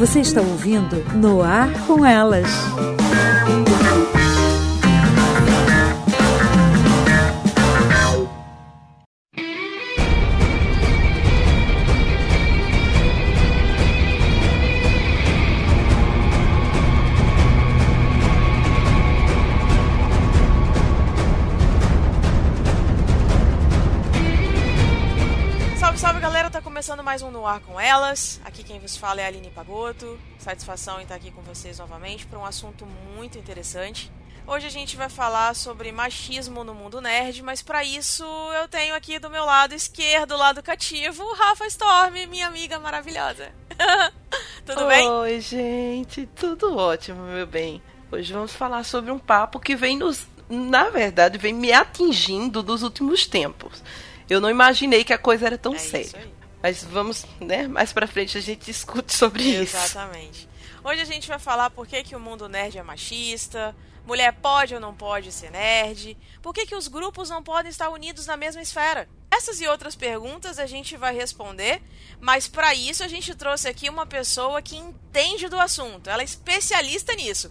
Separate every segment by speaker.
Speaker 1: Você está ouvindo No Ar com Elas.
Speaker 2: Mais um No Ar com Elas. Aqui quem vos fala é a Aline Pagoto. Satisfação em estar aqui com vocês novamente para um assunto muito interessante. Hoje a gente vai falar sobre machismo no mundo nerd, mas para isso eu tenho aqui do meu lado esquerdo, lado cativo, Rafa Storm, minha amiga maravilhosa. tudo
Speaker 3: Oi,
Speaker 2: bem?
Speaker 3: Oi, gente, tudo ótimo, meu bem. Hoje vamos falar sobre um papo que vem nos, na verdade, vem me atingindo dos últimos tempos. Eu não imaginei que a coisa era tão
Speaker 2: é
Speaker 3: séria. Mas vamos, né? Mais pra frente a gente discute sobre
Speaker 2: Exatamente.
Speaker 3: isso.
Speaker 2: Exatamente. Hoje a gente vai falar por que, que o mundo nerd é machista, mulher pode ou não pode ser nerd, por que, que os grupos não podem estar unidos na mesma esfera. Essas e outras perguntas a gente vai responder, mas para isso a gente trouxe aqui uma pessoa que entende do assunto, ela é especialista nisso.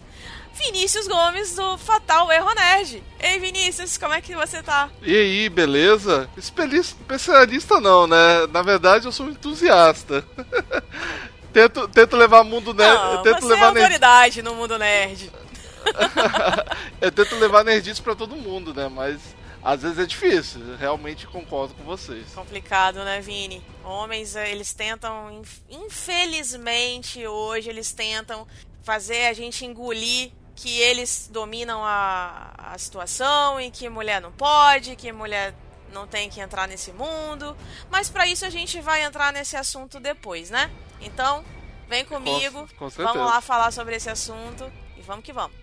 Speaker 2: Vinícius Gomes do Fatal Erro Nerd. Ei Vinícius, como é que você tá?
Speaker 4: E aí, beleza? Especialista não, né? Na verdade eu sou um entusiasta. tento, tento levar mundo nerd.
Speaker 2: Não,
Speaker 4: tento
Speaker 2: você
Speaker 4: levar
Speaker 2: é autoridade nerd... no mundo nerd.
Speaker 4: eu tento levar nerdice pra todo mundo, né? Mas às vezes é difícil. Realmente concordo com vocês.
Speaker 2: Complicado, né, Vini? Homens, eh, eles tentam, infelizmente, hoje eles tentam fazer a gente engolir que eles dominam a, a situação e que mulher não pode, que mulher não tem que entrar nesse mundo. Mas para isso a gente vai entrar nesse assunto depois, né? Então, vem comigo,
Speaker 4: com, com
Speaker 2: vamos lá falar sobre esse assunto e vamos que vamos.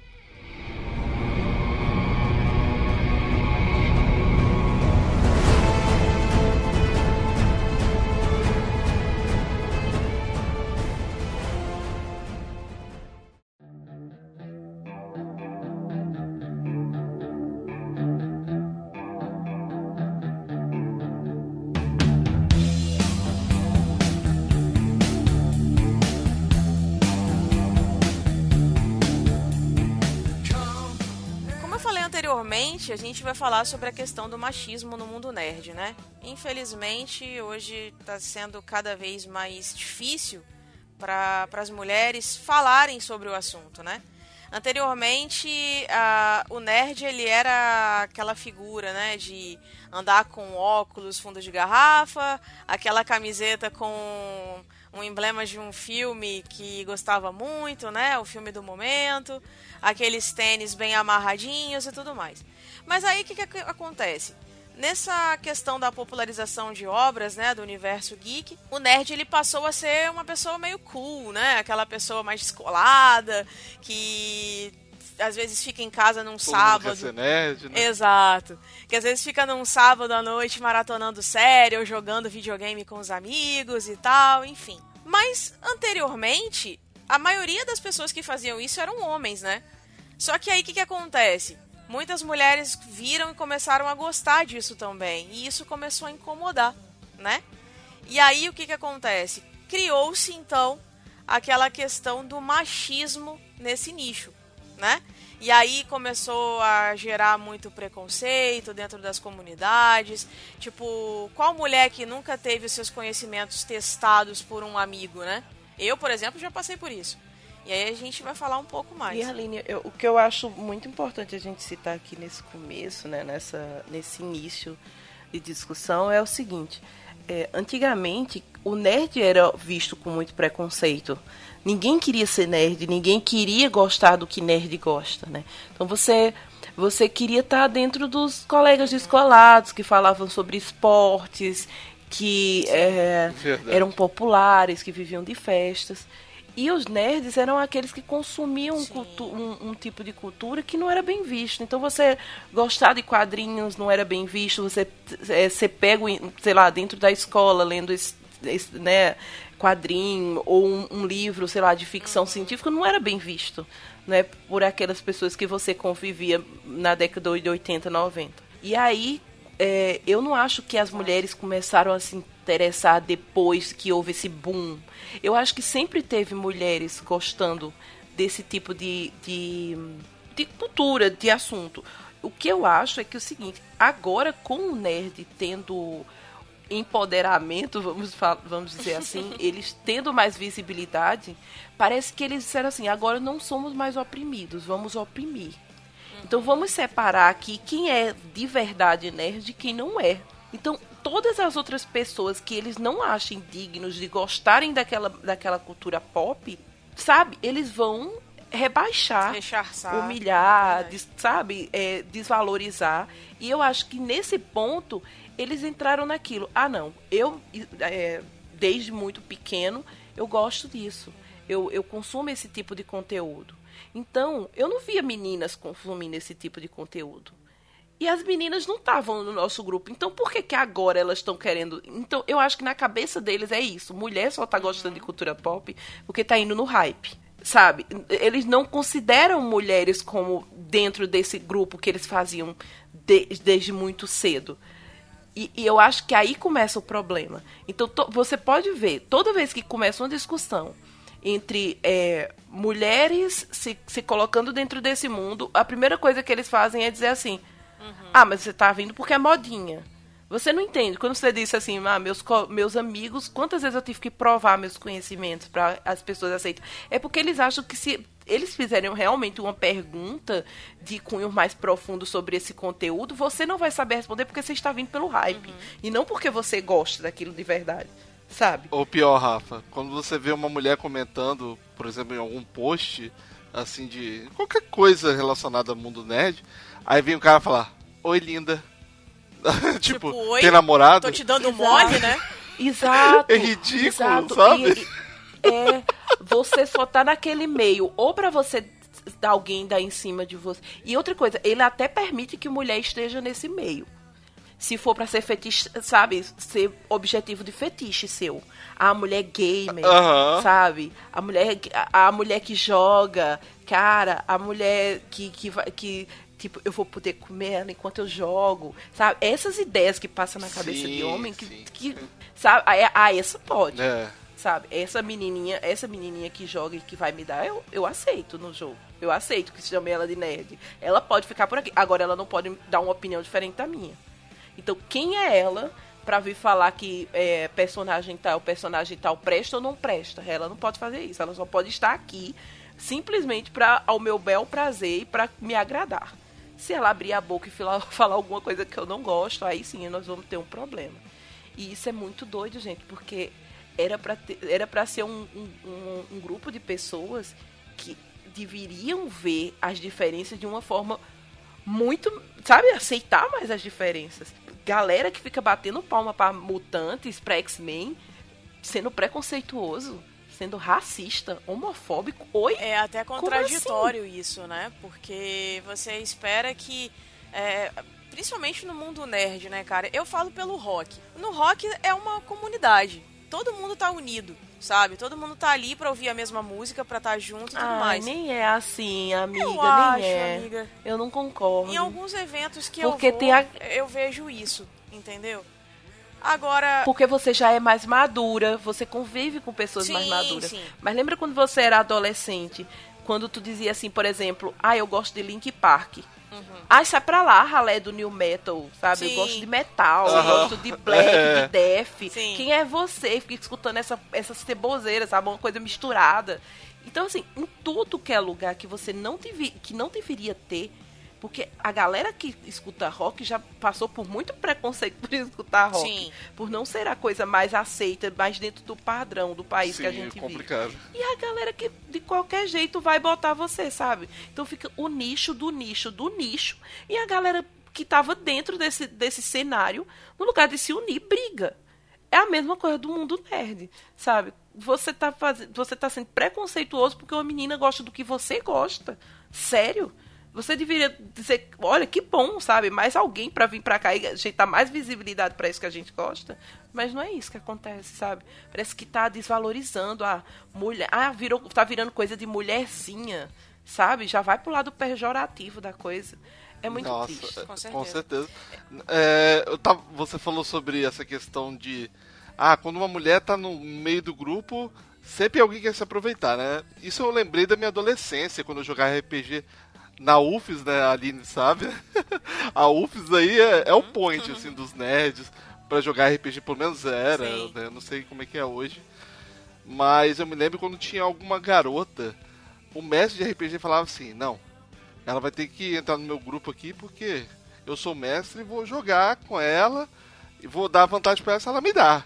Speaker 2: A gente vai falar sobre a questão do machismo no mundo nerd, né? Infelizmente, hoje está sendo cada vez mais difícil para as mulheres falarem sobre o assunto, né? Anteriormente, a, o nerd ele era aquela figura, né, de andar com óculos, fundo de garrafa, aquela camiseta com um emblema de um filme que gostava muito, né, o filme do momento aqueles tênis bem amarradinhos e tudo mais. Mas aí o que, que acontece? Nessa questão da popularização de obras, né, do universo geek, o nerd ele passou a ser uma pessoa meio cool, né? Aquela pessoa mais descolada, que às vezes fica em casa num
Speaker 4: Todo
Speaker 2: sábado.
Speaker 4: Quer ser nerd, né?
Speaker 2: Exato. Que às vezes fica num sábado à noite maratonando série ou jogando videogame com os amigos e tal, enfim. Mas anteriormente, a maioria das pessoas que faziam isso eram homens, né? Só que aí o que, que acontece? Muitas mulheres viram e começaram a gostar disso também. E isso começou a incomodar, né? E aí o que, que acontece? Criou-se então aquela questão do machismo nesse nicho, né? E aí começou a gerar muito preconceito dentro das comunidades. Tipo, qual mulher que nunca teve os seus conhecimentos testados por um amigo, né? Eu, por exemplo, já passei por isso. E aí a gente vai falar um pouco mais.
Speaker 3: E Aline, eu, o que eu acho muito importante a gente citar aqui nesse começo, né, nessa, nesse início de discussão, é o seguinte. É, antigamente, o nerd era visto com muito preconceito. Ninguém queria ser nerd, ninguém queria gostar do que nerd gosta, né? Então você você queria estar dentro dos colegas descolados que falavam sobre esportes, que é, eram populares, que viviam de festas. E os nerds eram aqueles que consumiam um, um, tipo de cultura que não era bem visto. Então você gostar de quadrinhos não era bem visto, você é, ser pego, sei lá, dentro da escola lendo esse, esse, né, quadrinho ou um, um, livro, sei lá, de ficção uhum. científica não era bem visto, né, por aquelas pessoas que você convivia na década de 80, 90. E aí é, eu não acho que as mulheres começaram a se interessar depois que houve esse boom. Eu acho que sempre teve mulheres gostando desse tipo de, de, de cultura, de assunto. O que eu acho é que é o seguinte, agora com o nerd tendo empoderamento, vamos, vamos dizer assim, eles tendo mais visibilidade, parece que eles disseram assim, agora não somos mais oprimidos, vamos oprimir. Então vamos separar aqui quem é de verdade nerd e quem não é. Então, todas as outras pessoas que eles não achem dignos de gostarem daquela, daquela cultura pop, sabe, eles vão rebaixar,
Speaker 2: Recharçar.
Speaker 3: humilhar, des, sabe, é, desvalorizar. E eu acho que nesse ponto eles entraram naquilo. Ah, não, eu é, desde muito pequeno eu gosto disso. Eu, eu consumo esse tipo de conteúdo. Então, eu não via meninas consumindo esse tipo de conteúdo. E as meninas não estavam no nosso grupo. Então, por que, que agora elas estão querendo. Então, eu acho que na cabeça deles é isso. Mulher só tá gostando de cultura pop porque tá indo no hype. Sabe? Eles não consideram mulheres como dentro desse grupo que eles faziam de, desde muito cedo. E, e, eu acho que aí começa o problema. Então, to, você pode ver, toda vez que começa uma discussão entre é, mulheres se, se colocando dentro desse mundo, a primeira coisa que eles fazem é dizer assim: uhum. Ah, mas você tá vindo porque é modinha. Você não entende. Quando você disse assim, ah, meus, meus amigos, quantas vezes eu tive que provar meus conhecimentos para as pessoas aceitem? É porque eles acham que se eles fizerem realmente uma pergunta de cunho mais profundo sobre esse conteúdo, você não vai saber responder porque você está vindo pelo hype. Uhum. E não porque você gosta daquilo de verdade sabe?
Speaker 4: Ou pior, Rafa, quando você vê uma mulher comentando, por exemplo, em algum post, assim, de qualquer coisa relacionada ao mundo nerd, aí vem o cara falar, oi linda. tipo, tipo oi, tem namorado?
Speaker 2: Tô te dando mole, né?
Speaker 3: Exato.
Speaker 4: É ridículo, exato. sabe? E,
Speaker 3: e, é, você só tá naquele meio, ou para você alguém dar em cima de você. E outra coisa, ele até permite que mulher esteja nesse meio se for para ser fetiche, sabe? Ser objetivo de fetiche seu. A mulher gamer, sabe? A mulher, a, a, mulher que joga, cara, a mulher que, que, que tipo, eu vou poder comer ela enquanto eu jogo, sabe? Essas ideias que passam na cabeça sim, de homem, que, que sabe? Ah, ah, essa pode. É. Sabe? Essa menininha, essa menininha que joga e que vai me dar, eu, eu aceito no jogo. Eu aceito que se chame ela de nerd. Ela pode ficar por aqui. Agora ela não pode dar uma opinião diferente da minha. Então, quem é ela para vir falar que é, personagem tal, personagem tal presta ou não presta? Ela não pode fazer isso. Ela só pode estar aqui simplesmente para ao meu bel prazer e para me agradar. Se ela abrir a boca e falar, falar alguma coisa que eu não gosto, aí sim nós vamos ter um problema. E isso é muito doido, gente, porque era para era para ser um, um, um grupo de pessoas que deveriam ver as diferenças de uma forma muito, sabe, aceitar mais as diferenças galera que fica batendo palma para mutantes, para X-Men, sendo preconceituoso, sendo racista, homofóbico. Oi?
Speaker 2: É até contraditório assim? isso, né? Porque você espera que. É, principalmente no mundo nerd, né, cara? Eu falo pelo rock. No rock é uma comunidade. Todo mundo tá unido sabe? Todo mundo tá ali pra ouvir a mesma música, pra estar tá junto e tudo
Speaker 3: ah,
Speaker 2: mais.
Speaker 3: nem é assim, amiga,
Speaker 2: eu
Speaker 3: nem
Speaker 2: acho,
Speaker 3: é.
Speaker 2: amiga.
Speaker 3: Eu não concordo.
Speaker 2: Em alguns eventos que
Speaker 3: Porque
Speaker 2: eu vou,
Speaker 3: tem a...
Speaker 2: eu vejo isso, entendeu? Agora.
Speaker 3: Porque você já é mais madura, você convive com pessoas
Speaker 2: sim,
Speaker 3: mais maduras.
Speaker 2: Sim.
Speaker 3: Mas lembra quando você era adolescente? Quando tu dizia assim, por exemplo, ah, eu gosto de Link Park. Uhum. Ah, sai pra lá, ralé do new metal, sabe? Sim. Eu gosto de metal, eu gosto de black, é. de death. Sim. Quem é você? Fica escutando essa, essa ceboseira, sabe? Uma coisa misturada. Então, assim, em tudo que é lugar que você não, devi, que não deveria ter, porque a galera que escuta rock já passou por muito preconceito por escutar rock. Sim. Por não ser a coisa mais aceita, mais dentro do padrão do país Sim, que a gente
Speaker 4: é complicado. vive.
Speaker 3: E a galera que de qualquer jeito vai botar você, sabe? Então fica o nicho do nicho do nicho. E a galera que tava dentro desse, desse cenário, no lugar de se unir, briga. É a mesma coisa do mundo nerd, sabe? Você tá, faz... você tá sendo preconceituoso porque uma menina gosta do que você gosta. Sério? Você deveria dizer, olha, que bom, sabe? Mais alguém para vir para cá e ajeitar mais visibilidade para isso que a gente gosta. Mas não é isso que acontece, sabe? Parece que tá desvalorizando a mulher. Ah, virou, tá virando coisa de mulherzinha, sabe? Já vai pro lado pejorativo da coisa. É muito
Speaker 4: Nossa,
Speaker 3: triste.
Speaker 4: é,
Speaker 2: Com certeza.
Speaker 4: Com certeza. É, tava- você falou sobre essa questão de. Ah, quando uma mulher tá no meio do grupo, sempre alguém quer se aproveitar, né? Isso eu lembrei da minha adolescência, quando eu jogava RPG na UFES, né? A Aline sabe. a UFES aí é, é o point, assim, dos nerds. Pra jogar RPG, pelo menos era, né? Não sei como é que é hoje. Mas eu me lembro quando tinha alguma garota, o mestre de RPG falava assim: Não, ela vai ter que entrar no meu grupo aqui porque eu sou mestre e vou jogar com ela e vou dar vantagem pra ela se ela me dá.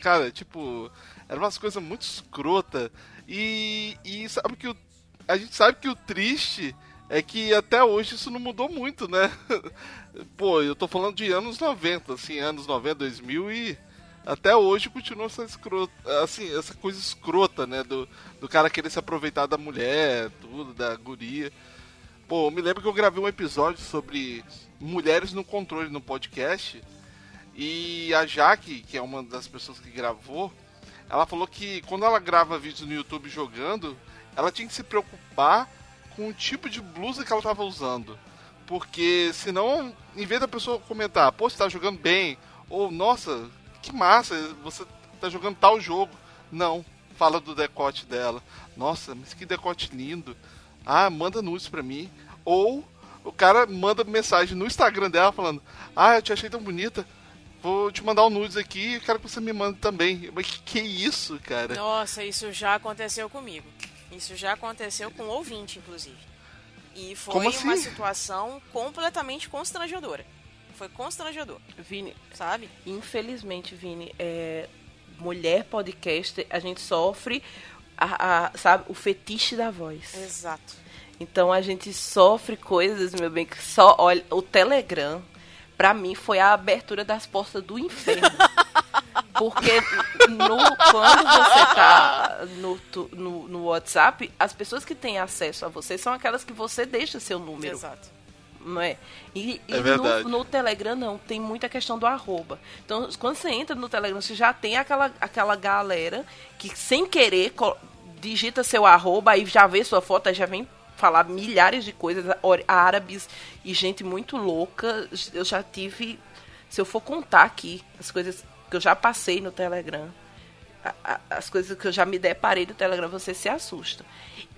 Speaker 4: Cara, tipo, era umas coisas muito escrota. E, e sabe que o, a gente sabe que o triste é que até hoje isso não mudou muito, né? Pô, eu tô falando de anos 90, assim, anos 90, 2000 e até hoje continua essa escrota, assim, essa coisa escrota, né, do, do cara querer se aproveitar da mulher, tudo, da guria. Pô, eu me lembro que eu gravei um episódio sobre mulheres no controle no podcast. E a Jaque, que é uma das pessoas que gravou, ela falou que quando ela grava vídeos no YouTube jogando, ela tinha que se preocupar com o tipo de blusa que ela tava usando. Porque senão, em vez da pessoa comentar, pô, você tá jogando bem, ou nossa, que massa, você tá jogando tal jogo. Não, fala do decote dela. Nossa, mas que decote lindo. Ah, manda nudes pra mim. Ou o cara manda mensagem no Instagram dela falando: Ah, eu te achei tão bonita. Vou te mandar um nudes aqui e quero que você me mande também. Mas que, que isso, cara?
Speaker 2: Nossa, isso já aconteceu comigo. Isso já aconteceu com ouvinte, inclusive. E foi
Speaker 4: Como
Speaker 2: uma
Speaker 4: assim?
Speaker 2: situação completamente constrangedora. Foi constrangedor,
Speaker 3: Vini,
Speaker 2: sabe?
Speaker 3: infelizmente, Vini, é, mulher podcast, a gente sofre, a, a- sabe, o fetiche da voz.
Speaker 2: Exato.
Speaker 3: Então a gente sofre coisas, meu bem, que só olha o Telegram. Pra mim foi a abertura das portas do inferno. Porque no, quando você tá no, tu- no, no WhatsApp, as pessoas que têm acesso a você são aquelas que você deixa seu número
Speaker 2: Exato.
Speaker 3: não é? E, e
Speaker 4: É verdade.
Speaker 3: no, no Telegram não, tem muita questão do arroba. Então, quando você entra no Telegram, você já tem aquela, aquela galera que sem querer digita seu arroba e já vê sua foto, aí já vem falar milhares de coisas, árabes e gente muito louca. Eu já tive, se eu for contar aqui as coisas que eu já passei no Telegram, a- a- as coisas que eu já me deparei no Telegram, você se assusta.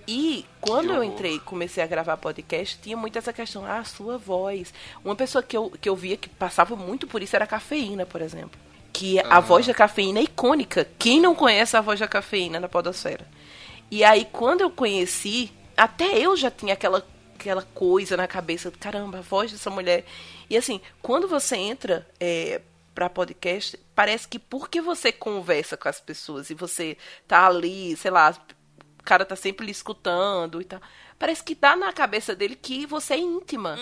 Speaker 3: E quando eu entrei e comecei a gravar podcast, tinha muito essa questão, ah, a sua voz. Uma pessoa que eu, que eu via que passava muito por isso era a cafeína, por exemplo. Que a voz da cafeína é icônica. Quem não conhece a voz da cafeína na podosfera? E aí, quando eu conheci, até eu já tinha aquela, aquela coisa na cabeça, caramba, a voz dessa mulher. E assim, quando você entra é, para podcast, parece que porque você conversa com as pessoas e você tá ali, sei lá, o cara tá sempre lhe escutando e tal. Parece que dá na cabeça dele que você é íntima.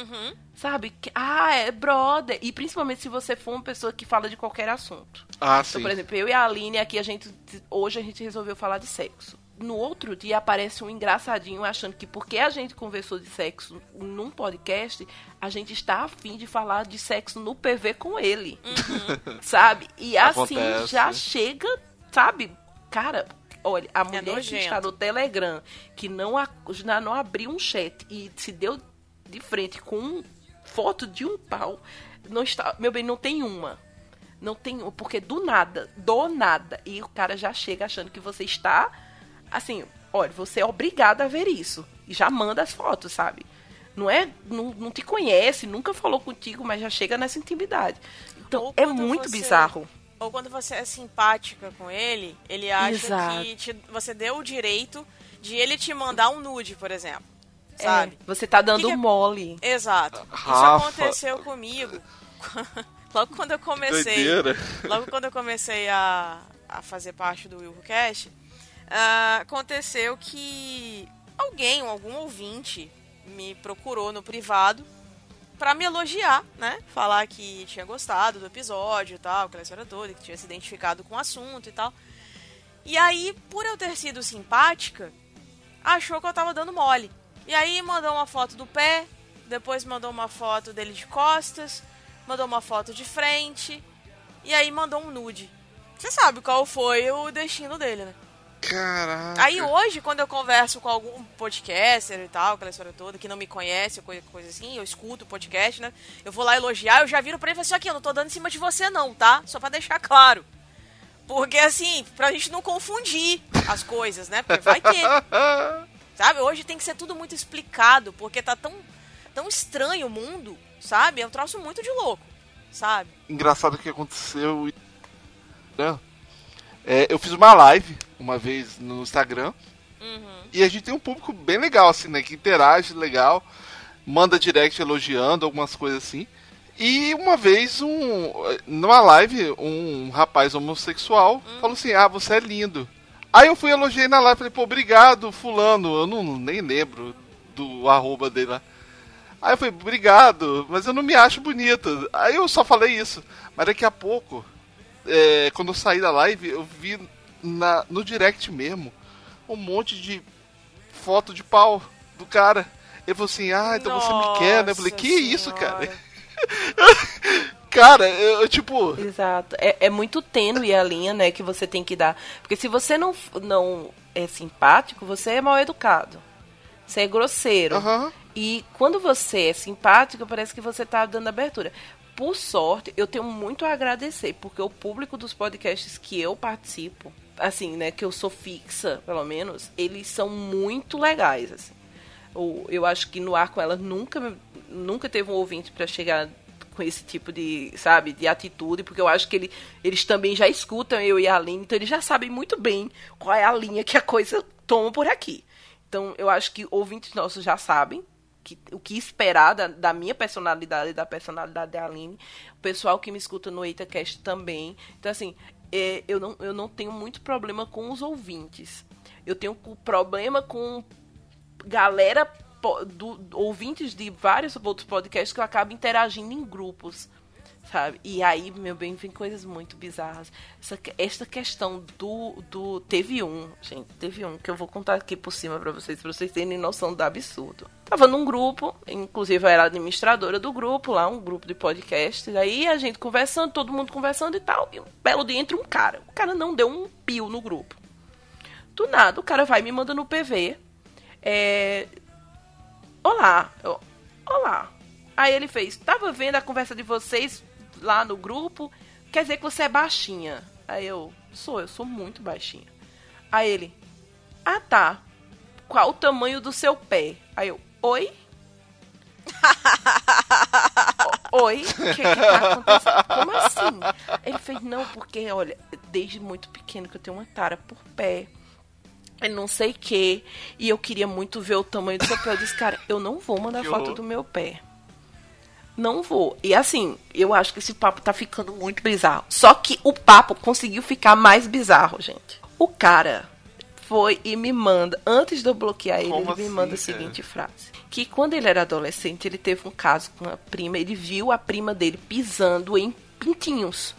Speaker 3: Sabe? Que, ah, é brother. E principalmente se você for uma pessoa que fala de qualquer assunto.
Speaker 4: Ah,
Speaker 3: Então,
Speaker 4: sim.
Speaker 3: por exemplo, eu e a Aline aqui, a gente. Hoje a gente resolveu falar de sexo. No outro dia aparece um engraçadinho achando que porque a gente conversou de sexo num podcast, a gente está afim de falar de sexo no PV com ele. Sabe? E assim
Speaker 4: Acontece.
Speaker 3: já chega, sabe? Cara, olha, a mulher que
Speaker 2: nojento.
Speaker 3: está no Telegram, que não, não abriu um chat e se deu de frente com foto de um pau, não está, meu bem, não tem uma. Não tem uma, porque do nada, do nada, e o cara já chega achando que você está assim, olha, você é obrigado a ver isso. E já manda as fotos, sabe? Não é, não, não te conhece, nunca falou contigo, mas já chega nessa intimidade. Então, é muito
Speaker 2: você-
Speaker 3: bizarro.
Speaker 2: Ou quando você é simpática com ele, ele acha
Speaker 3: Exato.
Speaker 2: que te- você deu o direito de ele te mandar um nude, por exemplo.
Speaker 3: É,
Speaker 2: Sabe?
Speaker 3: você tá dando
Speaker 2: Que que é-
Speaker 3: mole.
Speaker 2: Exato. Isso
Speaker 4: Rafa.
Speaker 2: aconteceu comigo. Logo quando eu comecei.
Speaker 4: Doideira.
Speaker 2: Logo quando eu comecei a, a fazer parte do WilcoCast, ah, aconteceu que alguém, algum ouvinte, me procurou no privado pra me elogiar, né? Falar que tinha gostado do episódio e tal, aquela história toda, que tinha se identificado com o assunto e tal. E aí, por eu ter sido simpática, achou que eu tava dando mole. E aí mandou uma foto do pé, depois mandou uma foto dele de costas, mandou uma foto de frente, e aí mandou um nude. Você sabe qual foi o destino dele, né?
Speaker 4: Caraca.
Speaker 2: Aí hoje, quando eu converso com algum podcaster e tal, aquela história toda, que não me conhece, coisa, coisa assim, eu escuto o podcast, né? Eu vou lá elogiar, eu já viro pra ele e falo assim, aqui, eu não tô dando em cima de você não, tá? Só pra deixar claro. Porque assim, pra gente não confundir as coisas, né? Porque vai ter. Sabe? Hoje tem que ser tudo muito explicado, porque tá tão, tão estranho o mundo, sabe? É um troço muito de louco, sabe?
Speaker 4: Engraçado que aconteceu. Né? É, eu fiz uma live uma vez no Instagram.
Speaker 2: Uhum.
Speaker 4: E a gente tem um público bem legal, assim, né? Que interage legal, manda direct elogiando, algumas coisas assim. E uma vez, um, numa live, um rapaz homossexual falou assim: Ah, você é lindo. Aí eu fui elogiei na live, falei, pô, obrigado, fulano. Eu não nem lembro do arroba dele lá. Aí eu falei, obrigado, mas eu não me acho bonita. Aí eu só falei isso. Mas daqui a pouco, é, quando eu saí da live, eu vi na, no direct mesmo um monte de foto de pau do cara. Ele falou assim, ah, então você me quer, né? Eu falei,
Speaker 2: Nossa
Speaker 4: que isso, cara?
Speaker 2: Senhora.
Speaker 4: cara, eu, eu, tipo,
Speaker 3: Exato. É, é muito tênue a linha, né, que você tem que dar. Porque se você não, não é simpático, você é mal educado. Você é grosseiro.
Speaker 4: aham.
Speaker 3: E quando você é simpático, parece que você tá dando abertura. Por sorte, eu tenho muito a agradecer, porque o público dos podcasts que eu participo, assim, né, que eu sou fixa, pelo menos, eles são muito legais, assim. Ou eu acho que no ar com ela nunca nunca teve um ouvinte para chegar com esse tipo de, sabe, de atitude, porque eu acho que ele, eles também já escutam eu e a Aline, então eles já sabem muito bem qual é a linha que a coisa toma por aqui. Então, eu acho que ouvintes nossos já sabem que, o que esperar da, da minha personalidade e da personalidade da Aline. O pessoal que me escuta no EitaCast também. Então, assim, é, eu, não, eu não tenho muito problema com os ouvintes. Eu tenho problema com galera, do, ouvintes de vários outros podcasts que eu acabo interagindo em grupos. Sabe? E aí, meu bem, vem coisas muito bizarras. Essa, esta questão do, do. Teve um, gente, teve um que eu vou contar aqui por cima pra vocês, pra vocês terem noção do absurdo. Tava num grupo, inclusive eu era administradora do grupo lá, um grupo de podcast. Aí a gente conversando, todo mundo conversando e tal. E um belo dia entra um cara. O cara não deu um pio no grupo. Do nada, o cara vai me manda no PV. É, Olá, eu, olá. Aí ele fez, tava vendo a conversa de vocês lá no grupo, quer dizer que você é baixinha. Aí eu, sou, eu sou muito baixinha. Aí ele, ah tá, qual o tamanho do seu pé? Aí eu, oi? Oi? O que, que tá acontecendo? Como assim? Ele fez, não, porque, olha, desde muito pequeno que eu tenho uma tara por pé. Não sei o que. E eu queria muito ver o tamanho do seu pé. Eu disse, cara, eu não vou mandar
Speaker 4: Que
Speaker 3: foto
Speaker 4: horror.
Speaker 3: do meu pé. Não vou. E assim, eu acho que esse papo tá ficando muito bizarro. Só que o papo conseguiu ficar mais bizarro, gente. O cara foi e me manda, antes de eu bloquear ele,
Speaker 4: Como
Speaker 3: ele me
Speaker 4: assim,
Speaker 3: manda a
Speaker 4: cara?
Speaker 3: seguinte frase. Que quando ele era adolescente, ele teve um caso com a prima, ele viu a prima dele pisando em pintinhos.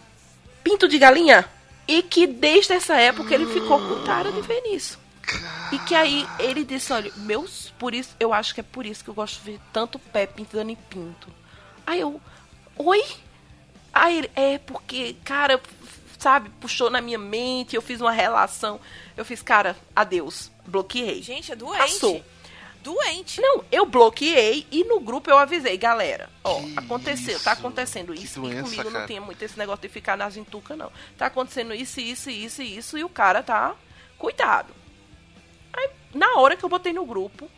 Speaker 3: Pinto de galinha. E que desde essa época ele ficou com tara de ver nisso. E que aí ele disse, olha, meus, por isso, eu acho que é por isso que eu gosto de ver tanto pé pintando em pinto. Aí eu, oi? Aí ele, é porque, cara, sabe, puxou na minha mente, eu fiz uma relação. Eu fiz, cara, adeus, bloqueei.
Speaker 2: Gente, é doente.
Speaker 3: Passou.
Speaker 2: Doente.
Speaker 3: Não, eu bloqueei e no grupo eu avisei, galera. Ó,
Speaker 4: Que
Speaker 3: aconteceu, tá
Speaker 4: isso?
Speaker 3: acontecendo
Speaker 4: Que
Speaker 3: isso.
Speaker 4: doença,
Speaker 3: e comigo
Speaker 4: cara.
Speaker 3: não tem muito esse negócio de ficar nas entucas, não. Tá acontecendo isso, isso, isso, isso, e o cara tá. Cuidado. Aí, na hora que eu botei no grupo,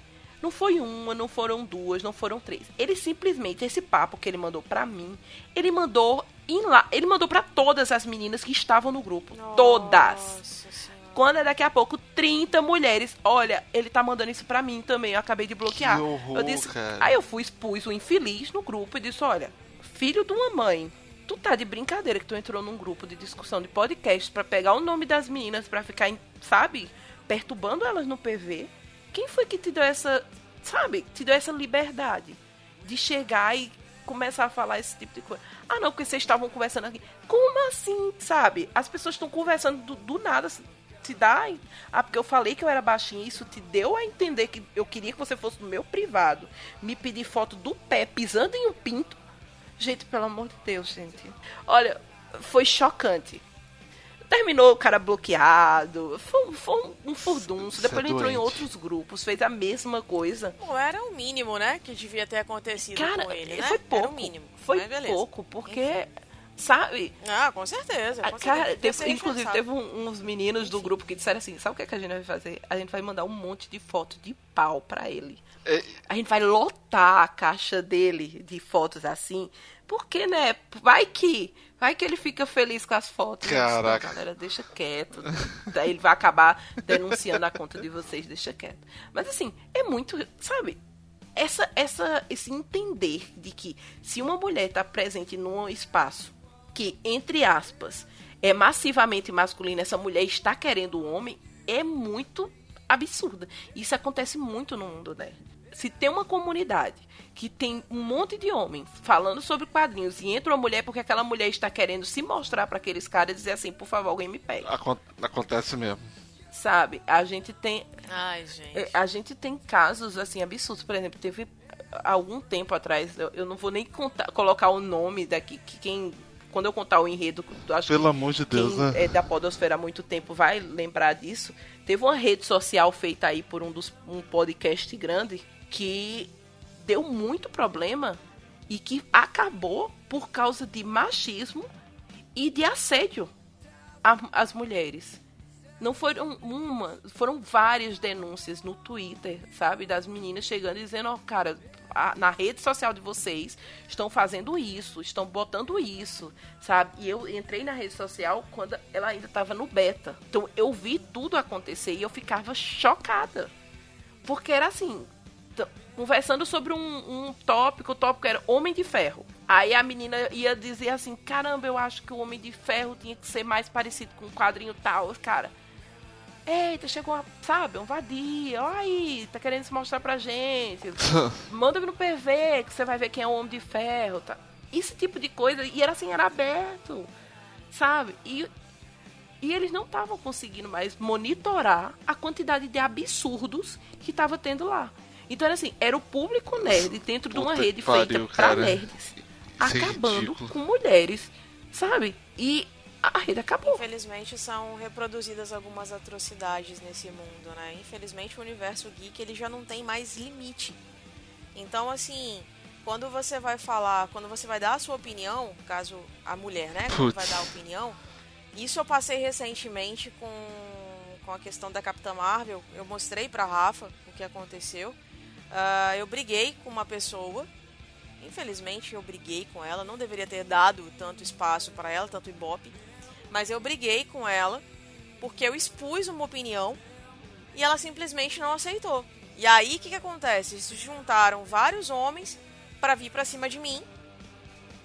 Speaker 3: não foi uma, não foram duas, não foram três. Ele simplesmente, esse papo que ele mandou pra mim, ele mandou em lá, ele mandou pra todas as meninas que estavam no grupo. Todas.
Speaker 2: Nossa Senhora.
Speaker 3: Quando é daqui a pouco 30 mulheres, olha, ele tá mandando isso pra mim também, eu acabei de bloquear.
Speaker 4: Que horror,
Speaker 3: eu disse,
Speaker 4: cara.
Speaker 3: aí eu fui expus o infeliz no grupo e disse, olha, filho de uma mãe, tu tá de brincadeira que tu entrou num grupo de discussão de podcast pra pegar o nome das meninas pra ficar, sabe, perturbando elas no PV. Quem foi que te deu essa, sabe, te deu essa liberdade de chegar e começar a falar esse tipo de coisa? Ah, não, porque vocês estavam conversando aqui. Como assim, sabe? As pessoas estão conversando do, do nada, te dá. Ah, porque eu falei que eu era baixinha, isso te deu a entender que eu queria que você fosse no meu privado, me pedir foto do pé pisando em um pinto. Gente, pelo amor de Deus, gente. Olha, foi chocante. Terminou o cara bloqueado. Foi, foi um, um furdunço.
Speaker 4: Isso
Speaker 3: Depois
Speaker 4: é
Speaker 3: ele entrou em outros grupos, fez a mesma coisa.
Speaker 2: Era o mínimo, né? Que devia ter acontecido
Speaker 3: Cara,
Speaker 2: com ele, né?
Speaker 3: foi pouco.
Speaker 2: Era o mínimo.
Speaker 3: Foi pouco, porque, sabe?
Speaker 2: Ah, com certeza.
Speaker 3: a-
Speaker 2: Com certeza.
Speaker 3: cara, teve- inclusive teve um- uns meninos do grupo que disseram assim: sabe o que, é que a gente vai fazer? A gente vai mandar um monte de foto de pau pra ele.
Speaker 4: É,
Speaker 3: A gente vai lotar a caixa dele de fotos assim. Porque, né? Vai que. Vai que ele fica feliz com as fotos. Disse, "Não,
Speaker 4: Caraca.
Speaker 3: galera, deixa quieto. Daí ele vai acabar denunciando a conta de vocês, deixa quieto. Mas assim, é muito. Sabe? Essa, essa, esse entender de que se uma mulher está presente num espaço que, entre aspas, é massivamente masculino, essa mulher está querendo o homem, é muito absurda. Isso acontece muito no mundo nerd. Se tem uma comunidade que tem um monte de homens falando sobre quadrinhos e entra uma mulher porque aquela mulher está querendo se mostrar para aqueles caras e dizer assim, por favor, alguém me pegue.
Speaker 4: acon- acontece mesmo.
Speaker 3: Sabe? A gente tem
Speaker 2: Ai, gente.
Speaker 3: é, A gente tem casos assim absurdos. Por exemplo, teve algum tempo atrás, eu, eu não vou nem contar- colocar o nome daqui, que quem quando eu contar o enredo, acho
Speaker 4: Pelo
Speaker 3: que
Speaker 4: amor de Deus,
Speaker 3: quem
Speaker 4: né?
Speaker 3: é da podosfera há muito tempo vai lembrar disso. Teve uma rede social feita aí por um dos um podcast grande que deu muito problema e que acabou por causa de machismo e de assédio às mulheres. Não foram uma, foram várias denúncias no Twitter, sabe? Das meninas chegando e dizendo, ó, cara, a- na rede social de vocês estão fazendo isso, estão botando isso, sabe? E eu entrei na rede social quando ela ainda estava no beta. Então eu vi tudo acontecer e eu ficava chocada. Porque era assim, conversando sobre um, um tópico, o tópico era Homem de Ferro. Aí a menina ia dizer assim, caramba, eu acho que o Homem de Ferro tinha que ser mais parecido com um quadrinho tal. Cara, eita, chegou, uma, sabe, um vadia, olha aí, tá querendo se mostrar pra gente. Manda no PV que você vai ver quem é o Homem de Ferro, tá? Esse tipo de coisa, e era assim, era aberto, sabe? E, e eles não estavam conseguindo mais monitorar a quantidade de absurdos que tava tendo lá. Então era assim, era o público nerd dentro de uma
Speaker 4: Puta
Speaker 3: rede
Speaker 4: pariu,
Speaker 3: feita pra
Speaker 4: cara.
Speaker 3: nerds,
Speaker 4: Isso
Speaker 3: acabando
Speaker 4: ridículo.
Speaker 3: com mulheres, sabe? E a rede acabou.
Speaker 2: Infelizmente são reproduzidas algumas atrocidades nesse mundo, né? Infelizmente o universo geek ele já não tem mais limite. Então assim, quando você vai falar, quando você vai dar a sua opinião, caso a mulher, né, quando
Speaker 4: Putz.
Speaker 2: vai dar a opinião, isso eu passei recentemente com com a questão da Capitã Marvel. Eu mostrei pra Rafa o que aconteceu. Ah, eu briguei com uma pessoa. Infelizmente eu briguei com ela, não deveria ter dado tanto espaço para ela, tanto ibope. Mas eu briguei com ela porque eu expus uma opinião e ela simplesmente não aceitou. E aí o que, que acontece? Se juntaram vários homens para vir para cima de mim.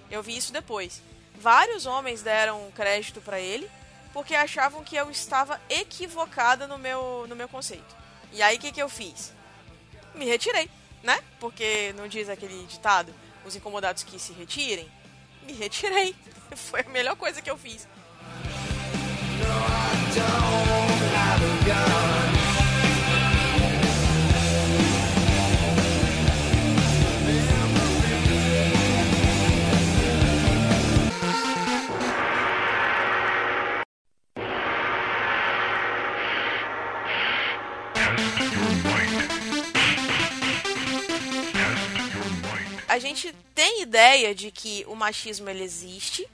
Speaker 2: Eu vi isso depois. Vários homens deram crédito para ele porque achavam que eu estava equivocada no meu, no meu conceito. E aí o que, que eu fiz? Me retirei, né? Porque não diz aquele ditado, os incomodados que se retirem. Me retirei. Foi a melhor coisa que eu fiz. A gente tem ideia de que o machismo ele existe.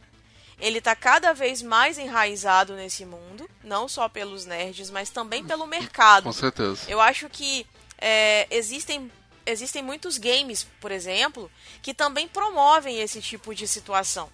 Speaker 2: Ele tá cada vez mais enraizado nesse mundo, não só pelos nerds, mas também pelo mercado.
Speaker 4: Com certeza.
Speaker 2: Eu acho que é, existem, existem muitos games, por exemplo, que também promovem esse tipo de situação.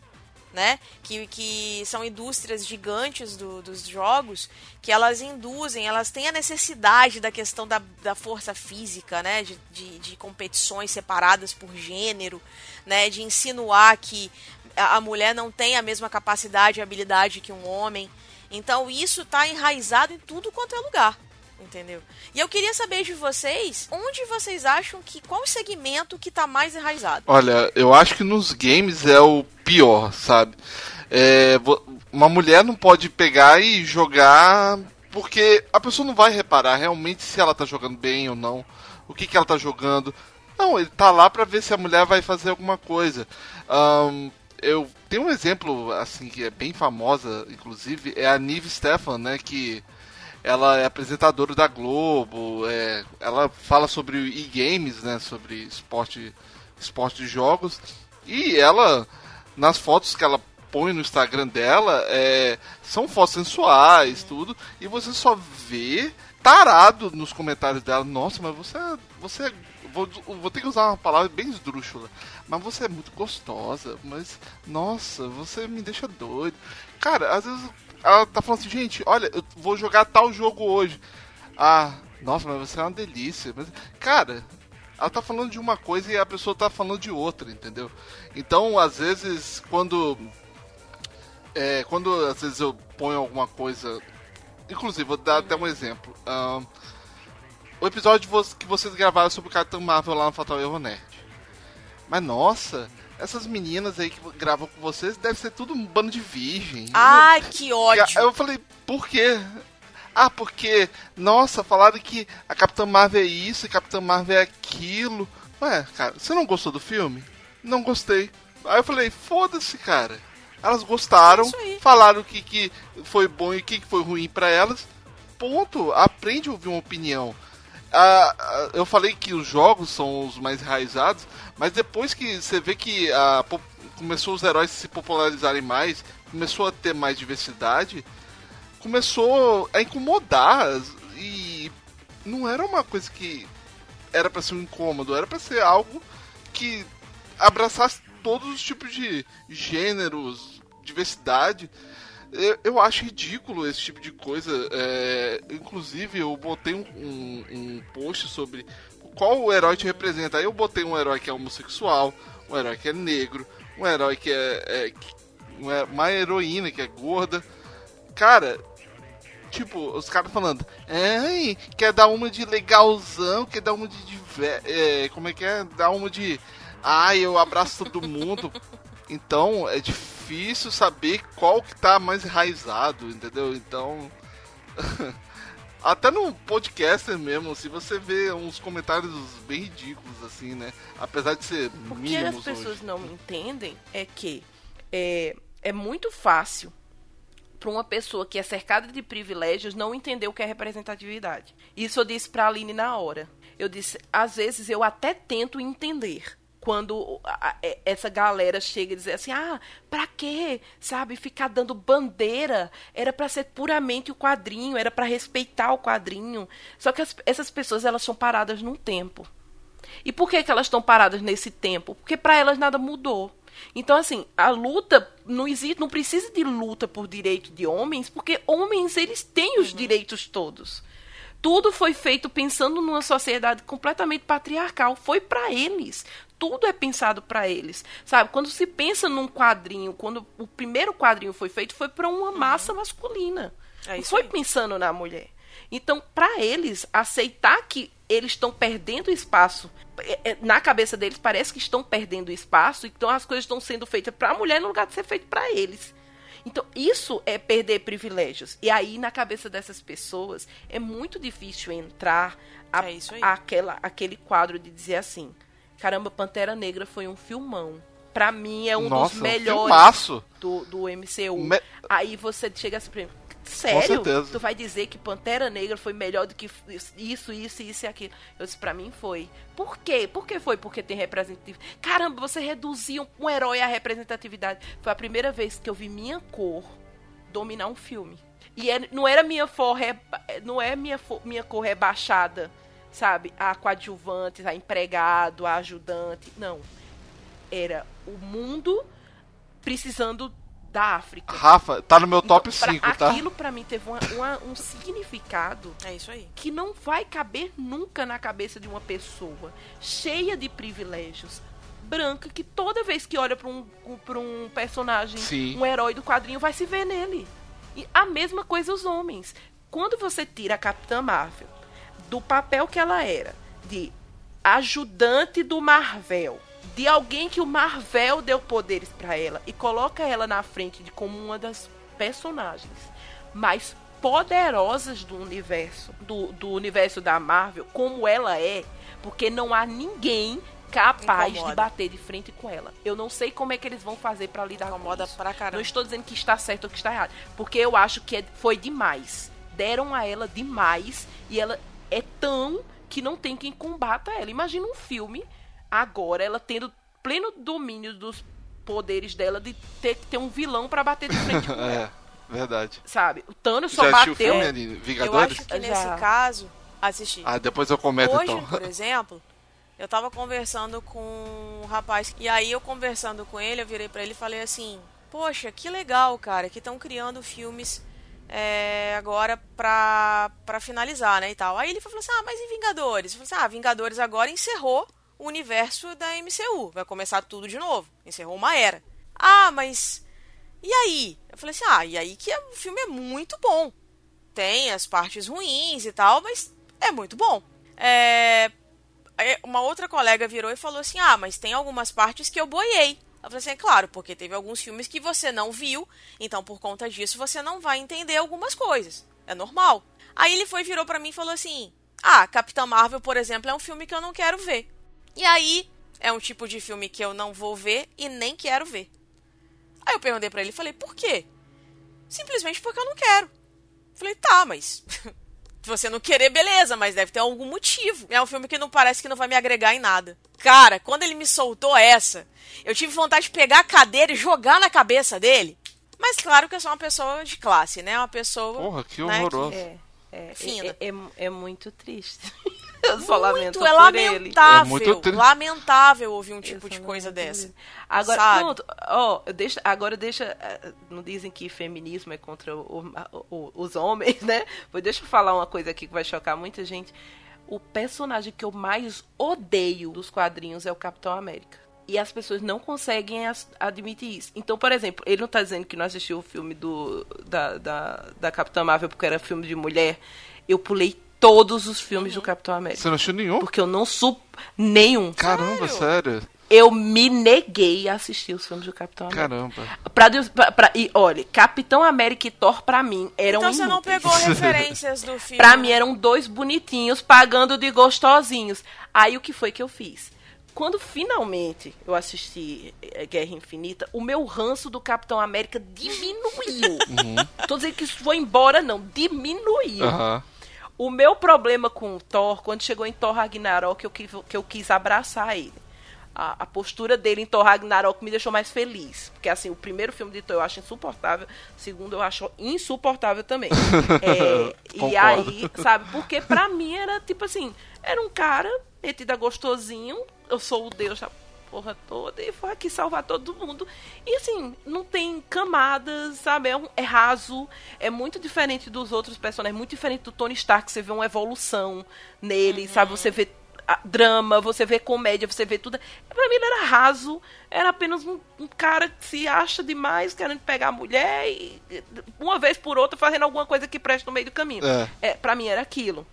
Speaker 2: Né? Que, que são indústrias gigantes do- dos jogos que elas induzem, elas têm a necessidade da questão da, da força física, né? De, de, de competições separadas por gênero, né? De insinuar que a, mulher não tem a mesma capacidade e habilidade que um homem. Então isso está enraizado em tudo quanto é lugar. Entendeu? E eu queria saber de vocês, onde vocês acham que. Qual segmento que tá mais enraizado?
Speaker 4: Olha, eu acho que nos games é o pior, sabe? É, uma mulher não pode pegar e jogar porque a pessoa não vai reparar realmente se ela tá jogando bem ou não, o que, que ela tá jogando. Não, ele tá lá pra ver se a mulher vai fazer alguma coisa. Ahn, eu tem um exemplo, assim, que é bem famosa, inclusive, é a Nive Stefan, né? Que ela é apresentadora da Globo, é, ela fala sobre e-games, né? Sobre esporte, esporte de jogos. E ela, nas fotos que ela põe no Instagram dela, é, são fotos sensuais, tudo. E você só vê tarado nos comentários dela. Nossa, mas você, é, você é vou, vou ter que usar uma palavra bem esdrúxula. Mas você é muito gostosa. Mas, nossa, você me deixa doido. Cara, às vezes ela tá falando assim, gente, olha, eu vou jogar tal jogo hoje. Ah, nossa, mas você é uma delícia. Mas, cara, ela tá falando de uma coisa e a pessoa tá falando de outra, entendeu? Então, às vezes, quando. É, quando às vezes eu ponho alguma coisa. Inclusive, vou dar até um exemplo. Um, o episódio que vocês gravaram sobre o Capitão Marvel lá no Fatal Erro Nerd. Mas nossa, essas meninas aí que gravam com vocês deve ser tudo um bando de virgem.
Speaker 2: Ai, que ódio.
Speaker 4: Eu falei, por quê? Ah, porque, nossa, falaram que a Capitã Marvel é isso e a Capitã Marvel é aquilo. Ué, cara, você não gostou do filme? Não gostei. Aí eu falei, foda-se, cara. Elas gostaram, falaram o que, que foi bom e o que, que foi ruim para elas. Ponto. Aprende a ouvir uma opinião. Ah, ah, eu falei que os jogos são os mais enraizados, mas depois que você vê que a, começou os heróis a se popularizarem mais, começou a ter mais diversidade, começou a incomodar e não era uma coisa que era para ser um incômodo, era para ser algo que abraçasse todos os tipos de gêneros, diversidade. Eu, eu acho ridículo esse tipo de coisa. É, inclusive, eu botei um, um, um post sobre qual o herói te representa. Aí eu botei um herói que é homossexual, um herói que é negro, um herói que é, é uma heroína que é gorda. Cara, tipo, os caras falando, ai, quer dar uma de legalzão, quer dar uma de, de é, como é que é? Dar uma de, ai, eu abraço todo mundo. Então, é difícil saber qual que tá mais enraizado, entendeu? Então, até no podcaster mesmo, se você vê uns comentários bem ridículos, assim, né? Apesar de ser
Speaker 3: O que as pessoas
Speaker 4: hoje.
Speaker 3: não entendem é que é, é muito fácil para uma pessoa que é cercada de privilégios não entender o que é representatividade. Isso eu disse para a Aline na hora. Eu disse, às vezes eu até tento entender quando essa galera chega e diz assim: "Ah, para quê? Sabe, ficar dando bandeira? Era para ser puramente o quadrinho, era para respeitar o quadrinho". Só que as, essas pessoas elas são paradas num tempo. E por que que elas estão paradas nesse tempo? Porque para elas nada mudou. Então, assim, a luta não existe, não precisa de luta por direito de homens, porque homens eles têm os uhum. direitos todos. Tudo foi feito pensando numa sociedade completamente patriarcal. Foi para eles tudo é pensado para eles, sabe? Quando se pensa num quadrinho, quando o primeiro quadrinho foi feito, foi para uma uhum. massa masculina. É não foi aí. pensando na mulher. Então, para eles, aceitar que eles estão perdendo espaço é, é, na cabeça deles parece que estão perdendo espaço, então as coisas estão sendo feitas para a mulher no lugar de ser feito para eles. Então, isso é perder privilégios. E aí, na cabeça dessas pessoas, é muito difícil entrar a, é aquela, aquele quadro de dizer assim: Caramba, Pantera Negra foi um filmão. Pra mim é um Nossa, dos melhores do, do MCU. Me... Aí você chega assim pra mim, sério? Tu vai dizer que Pantera Negra foi melhor do que isso, isso, isso e aquilo. Eu disse, pra mim foi. Por quê? Por que foi? Porque tem representatividade. Caramba, você reduziu um herói à representatividade. Foi a primeira vez que eu vi minha cor dominar um filme. E é, não era minha cor, não é minha, minha cor rebaixada sabe, a coadjuvantes, a empregado, a ajudante. Não. Era o mundo precisando da África.
Speaker 4: Rafa, tá no meu top 5, então,
Speaker 3: tá? Aquilo para mim teve uma, uma, um significado.
Speaker 2: É isso aí.
Speaker 3: Que não vai caber nunca na cabeça de uma pessoa cheia de privilégios, branca, que toda vez que olha para um, pra um personagem, Sim. um herói do quadrinho, vai se ver nele. E a mesma coisa os homens. Quando você tira a Capitã Marvel do papel que ela era, de ajudante do Marvel, de alguém que o Marvel deu poderes para ela e coloca ela na frente de como uma das personagens mais poderosas do universo, do, do universo da Marvel, como ela é, porque não há ninguém incapaz
Speaker 2: Incomoda.
Speaker 3: de bater de frente com ela. Eu não sei como é que eles vão fazer pra lidar
Speaker 2: Incomoda
Speaker 3: com isso.
Speaker 2: pra caramba.
Speaker 3: Não estou dizendo que está certo ou que está errado, porque eu acho que é- foi demais. Deram a ela demais e ela é tão que não tem quem combata ela. Imagina um filme agora ela tendo pleno domínio dos poderes dela de ter que ter um vilão pra bater de frente com
Speaker 4: É,
Speaker 3: ela,
Speaker 4: verdade.
Speaker 3: sabe? O Thanos só
Speaker 4: Já assistiu o
Speaker 3: bateu
Speaker 4: filme ali,
Speaker 2: Eu
Speaker 4: Vingadores?
Speaker 2: acho que
Speaker 3: Já.
Speaker 2: nesse caso, assisti.
Speaker 4: Ah, depois eu comento
Speaker 2: Hoje,
Speaker 4: então.
Speaker 2: por exemplo, eu tava conversando com um rapaz e aí eu conversando com ele, eu virei pra ele e falei assim: "Poxa, que legal, cara, que estão criando filmes é, agora pra, pra finalizar, né, e tal". Aí ele falou assim: "Ah, mas e Vingadores?". Eu falei assim: "Ah, Vingadores agora encerrou o universo da MCU, vai começar tudo de novo, encerrou uma era". Ah, mas e aí? Eu falei assim: "Ah, e aí que é- o filme é muito bom. Tem as partes ruins e tal, mas é muito bom". É, uma outra colega virou e falou assim: Ah, mas tem algumas partes que eu boiei. Eu falei assim: é claro, porque teve alguns filmes que você não viu, então por conta disso você não vai entender algumas coisas. É normal. Aí ele foi virou pra mim e falou assim: Ah, Capitã Marvel, por exemplo, é um filme que eu não quero ver. E aí é um tipo de filme que eu não vou ver e nem quero ver. Aí eu perguntei pra ele e falei: Por quê? Simplesmente porque eu não quero. Falei: Tá, mas Se você não querer, beleza, mas deve ter algum motivo. É um filme que não parece que não vai me agregar em nada. Cara, quando ele me soltou essa, eu tive vontade de pegar a cadeira e jogar na cabeça dele. Mas claro que eu sou uma pessoa de classe, né? Uma pessoa.
Speaker 4: Porra, que
Speaker 2: né,
Speaker 4: horroroso.
Speaker 3: É, é,
Speaker 2: Fina.
Speaker 3: é, é, é muito triste. Eu só lamento
Speaker 2: Muito, é
Speaker 3: por ele.
Speaker 2: lamentável.
Speaker 4: É
Speaker 2: lamentável ouvir um tipo de coisa dessa.
Speaker 3: ele. Agora,
Speaker 2: sabe?
Speaker 3: pronto, ó, deixa, agora deixa. eh, Não dizem que feminismo é contra o- o- os homens, né? Pois deixa eu falar uma coisa aqui que vai chocar muita gente. O personagem que eu mais odeio dos quadrinhos é o Capitão América. E as pessoas não conseguem as- admitir isso. Então, por exemplo, ele não tá dizendo que não assistiu o filme do, da, da, da Capitã Marvel porque era filme de mulher. Eu pulei todos os filmes do Capitão América.
Speaker 4: Você não achou nenhum?
Speaker 3: Porque eu não sup... Nenhum.
Speaker 4: Caramba, sério?
Speaker 3: Eu me neguei a assistir os filmes do Capitão América.
Speaker 4: Caramba.
Speaker 3: Pra Deus, pra, pra- e olha, Capitão América e Thor pra mim eram
Speaker 2: Então você não pegou referências do filme.
Speaker 3: Pra mim eram dois bonitinhos pagando de gostosinhos. Aí o que foi que eu fiz? Quando finalmente eu assisti eh, Guerra Infinita, o meu ranço do Capitão América diminuiu. Tô dizendo que isso foi embora, não, diminuiu.
Speaker 4: Aham.
Speaker 3: O meu problema com o Thor, quando chegou em Thor Ragnarok, eu quis, que eu quis abraçar ele. A, a postura dele em Thor Ragnarok me deixou mais feliz. Porque, assim, o primeiro filme de Thor eu acho insuportável. O segundo eu acho insuportável também. É, e aí, sabe? Porque pra mim era, tipo assim, era um cara metido a gostosinho. Eu sou o deus da porra toda e foi aqui salvar todo mundo. E assim, não tem camadas, sabe? É, um- é raso, é muito diferente dos outros personagens, muito diferente do Tony Stark, você vê uma evolução nele, sabe? Você vê drama, você vê comédia, você vê tudo. Pra mim ele era raso, era apenas um, um cara que se acha demais, querendo pegar a mulher e uma vez por outra fazendo alguma coisa que preste no meio do caminho.
Speaker 4: É.
Speaker 3: É, pra mim era aquilo.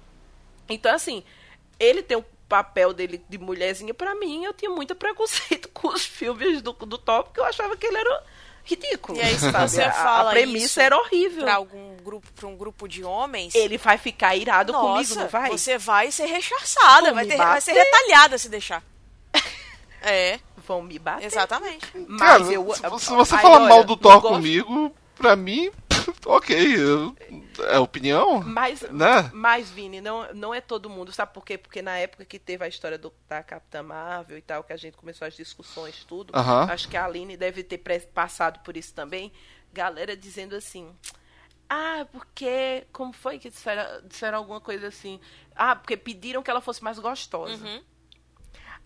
Speaker 3: Então, assim, ele tem o papel dele de mulherzinha, pra mim, eu tinha muito preconceito com os filmes do, do Thor, porque eu achava que ele era ridículo.
Speaker 2: E aí, se você
Speaker 3: a,
Speaker 2: fala
Speaker 3: a premissa
Speaker 2: isso
Speaker 3: era horrível.
Speaker 2: Pra algum grupo, pra um grupo de homens.
Speaker 3: Ele vai ficar irado
Speaker 2: Nossa,
Speaker 3: comigo, não vai?
Speaker 2: Você vai ser rechaçada,
Speaker 3: Vão
Speaker 2: vai, ter, vai ser retalhada se deixar. É,
Speaker 3: Vão me bater.
Speaker 2: exatamente.
Speaker 3: Mas
Speaker 4: Cara,
Speaker 3: eu,
Speaker 4: se, se você falar mal do Thor comigo, pra mim, ok. é opinião?
Speaker 3: Mas,
Speaker 4: Né?
Speaker 3: mas, Vini, não, não é todo mundo. Sabe por quê? Porque na época que teve a história do, da Capitã Marvel e tal, que a gente começou as discussões, tudo,
Speaker 4: Aham.
Speaker 3: acho que a Aline deve ter passado por isso também. Galera dizendo assim. Ah, porque. Como foi que disseram, disseram alguma coisa assim? Ah, porque pediram que ela fosse mais gostosa.
Speaker 2: Uhum.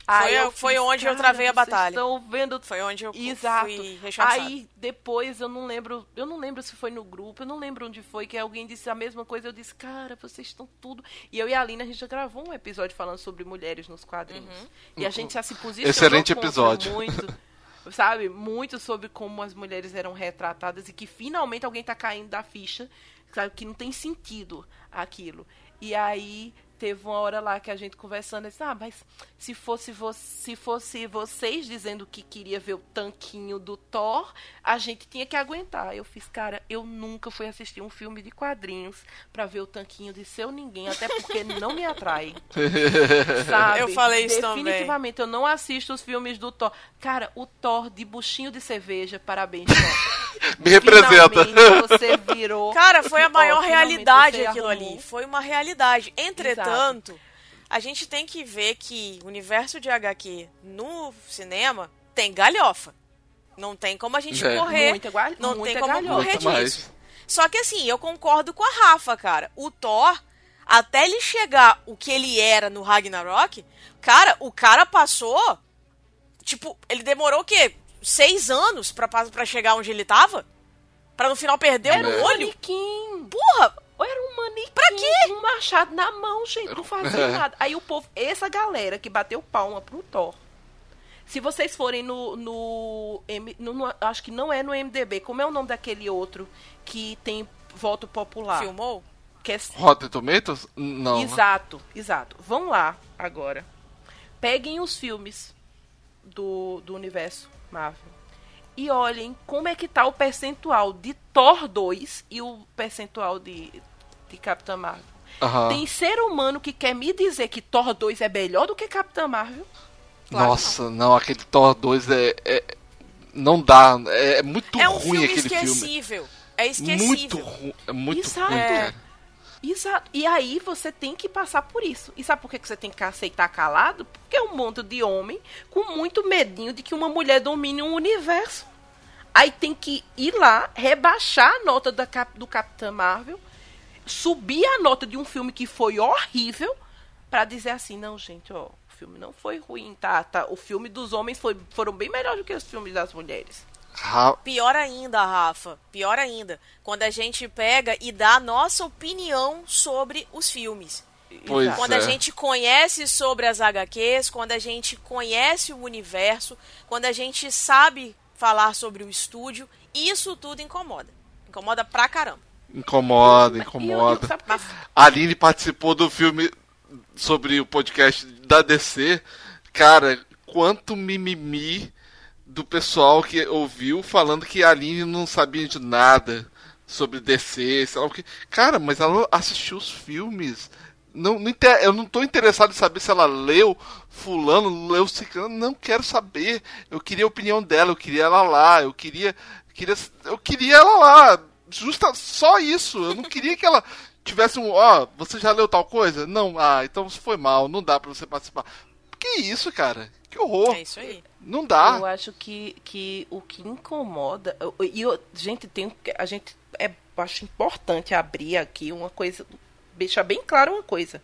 Speaker 3: Aí
Speaker 2: Foi-
Speaker 3: eu
Speaker 2: foi
Speaker 3: fiz,
Speaker 2: onde eu
Speaker 3: "Cara,
Speaker 2: travei a batalha."
Speaker 3: Estão vendo
Speaker 2: Foi onde eu
Speaker 3: Exato.
Speaker 2: fui rechaçada.
Speaker 3: Aí depois eu não lembro, eu não lembro se foi no grupo, eu não lembro onde foi que alguém disse a mesma coisa. Eu disse, cara, vocês estão tudo. E eu e a Aline a gente já gravou um episódio falando sobre mulheres nos quadrinhos.
Speaker 2: Uhum.
Speaker 3: E a gente já se posicionou
Speaker 4: Excelente episódio.
Speaker 3: muito, sabe, muito sobre como as mulheres eram retratadas e que finalmente alguém tá caindo da ficha, sabe, que não tem sentido aquilo. E aí teve uma hora lá que a gente conversando, disse, ah, mas se fosse, vo se fosse vocês dizendo que queria ver o tanquinho do Thor, a gente tinha que aguentar. Eu fiz, cara, eu nunca fui assistir um filme de quadrinhos para ver o tanquinho de seu ninguém, até porque não me atrai. Sabe?
Speaker 2: Eu falei isso também.
Speaker 3: Definitivamente, eu não assisto os filmes do Thor. Cara, o Thor de buchinho de cerveja, parabéns, Thor.
Speaker 4: Me representa.
Speaker 3: Finalmente você virou.
Speaker 2: Cara, foi a maior realidade
Speaker 3: você
Speaker 2: aquilo
Speaker 3: arrumou.
Speaker 2: ali. Foi uma realidade. Entretanto, a gente tem que ver que o universo de HQ no cinema tem galhofa. Não tem como a gente
Speaker 4: É.
Speaker 2: correr.
Speaker 3: Muita
Speaker 2: não
Speaker 3: muita
Speaker 2: tem como
Speaker 3: galhofa.
Speaker 2: correr
Speaker 4: Muito mais.
Speaker 2: disso. Só que assim, eu concordo com a Rafa, cara. O Thor, até ele chegar o que ele era no Ragnarok, cara, o cara passou. Tipo, ele demorou o quê? Seis anos pra, pra chegar onde ele tava? Pra no final perder
Speaker 4: É.
Speaker 2: o olho?
Speaker 3: Manequim.
Speaker 2: Porra!
Speaker 3: Era um manequim
Speaker 2: Pra quê?
Speaker 3: com um machado na mão, gente. Não fazia nada. Aí o povo, essa galera que bateu palma pro Thor. Se vocês forem no. no, no- no- acho que não é no MDB. Como é o nome daquele outro que tem voto popular?
Speaker 2: Filmou?
Speaker 3: Que é,
Speaker 4: Rotten Tomatoes? Não. né?
Speaker 3: Exato, exato. Vão lá agora. Peguem os filmes do, do universo Marvel e olhem como é que tá o percentual de Thor 2 e o percentual de, de Capitã Marvel.
Speaker 4: Aham.
Speaker 3: Tem ser humano que quer me dizer que Thor 2 é melhor do que Capitã Marvel?
Speaker 2: Claro
Speaker 4: Nossa, não. aquele Thor 2 é. é- não dá. É, é muito
Speaker 2: É um
Speaker 4: ruim
Speaker 2: filme
Speaker 4: aquele filme.
Speaker 2: esquecível. É esquecível.
Speaker 4: Muito ruim. É muito
Speaker 3: Exato.
Speaker 4: ruim,
Speaker 2: É.
Speaker 4: cara.
Speaker 3: Exato. E aí você tem que passar por isso. E sabe por que você tem que aceitar calado? Porque é um monte de homem com muito medinho de que uma mulher domine um universo. Aí tem que ir lá, rebaixar a nota da do Capitã Marvel, subir a nota de um filme que foi horrível, pra dizer assim, não, gente, ó, o filme não foi ruim, tá? tá o filme dos homens foi, foram bem melhores do que os filmes das mulheres.
Speaker 4: Ra-
Speaker 2: Pior ainda, Rafa. Pior ainda. Quando a gente pega e dá a nossa opinião sobre os filmes.
Speaker 4: Pois.
Speaker 2: Quando
Speaker 4: é.
Speaker 2: a gente conhece sobre as HQs, quando a gente conhece o universo, quando a gente sabe falar sobre o estúdio, isso tudo incomoda. Incomoda pra caramba.
Speaker 4: Incomoda, incomoda. A Aline participou do filme sobre o podcast da DC. Cara, quanto mimimi do pessoal que ouviu falando que a Aline não sabia de nada sobre DC, sei lá o que. Cara, mas ela assistiu os filmes. Não, não inter- eu não tô interessado em saber se ela leu fulano, leu ciclano, não quero saber. Eu queria a opinião dela, eu queria ela lá, eu queria, queria eu queria ela lá. Justa só isso. Eu não queria que ela tivesse um, ó, você já leu tal coisa? Não, ah, então foi mal, não dá pra você participar. Que isso, cara? Que horror.
Speaker 2: É isso aí.
Speaker 4: Não dá.
Speaker 3: Eu acho que, que o que incomoda. E eu, gente, tem. A gente. É, acho importante abrir aqui uma coisa. Deixar bem claro uma coisa.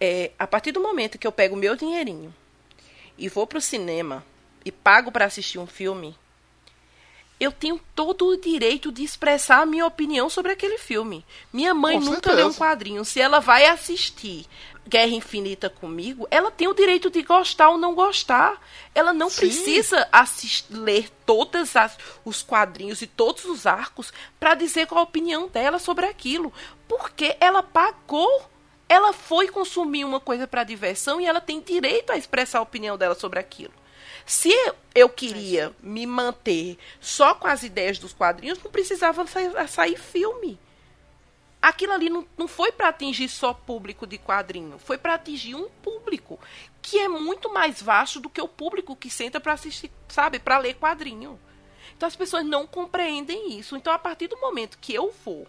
Speaker 3: É, a partir do momento que eu pego o meu dinheirinho e vou pro cinema e pago para assistir um filme, eu tenho todo o direito de expressar a minha opinião sobre aquele filme. Minha mãe
Speaker 4: Com
Speaker 3: nunca leu um
Speaker 4: certeza.
Speaker 3: quadrinho. Se ela vai assistir Guerra Infinita comigo, ela tem o direito de gostar ou não gostar. Ela não
Speaker 4: Sim.
Speaker 3: precisa assis- ler todos os quadrinhos e todos os arcos para dizer qual a opinião dela sobre aquilo. Porque ela pagou. Ela foi consumir uma coisa para diversão e ela tem direito a expressar a opinião dela sobre aquilo. Se eu queria me manter só com as ideias dos quadrinhos, não precisava sair, sair filme. Aquilo ali não, não foi para atingir só público de quadrinho, foi para atingir um público que é muito mais vasto do que o público que senta para assistir, sabe, para ler quadrinho. Então as pessoas não compreendem isso. Então a partir do momento que eu for,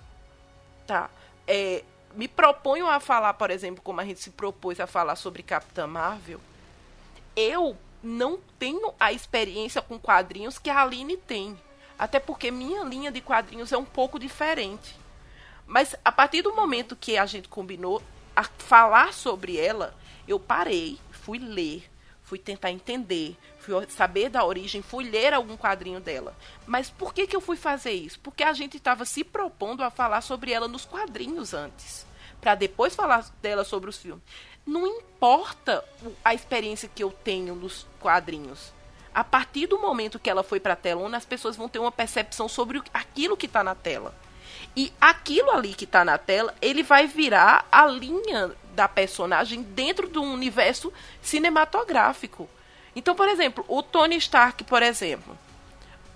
Speaker 3: tá, é, me proponho a falar, por exemplo, como a gente se propôs a falar sobre Capitã Marvel, eu não tenho a experiência com quadrinhos que a Aline tem. Até porque minha linha de quadrinhos é um pouco diferente. Mas a partir do momento que a gente combinou a falar sobre ela, eu parei, fui ler, fui tentar entender, fui saber da origem, fui ler algum quadrinho dela. Mas por que, que eu fui fazer isso? Porque a gente estava se propondo a falar sobre ela nos quadrinhos antes, para depois falar dela sobre os filmes. Não importa a experiência que eu tenho nos quadrinhos. A partir do momento que ela foi para a telona, as pessoas vão ter uma percepção sobre aquilo que está na tela. E aquilo ali que está na tela, ele vai virar a linha da personagem dentro do universo cinematográfico. Então, por exemplo, o Tony Stark, por exemplo,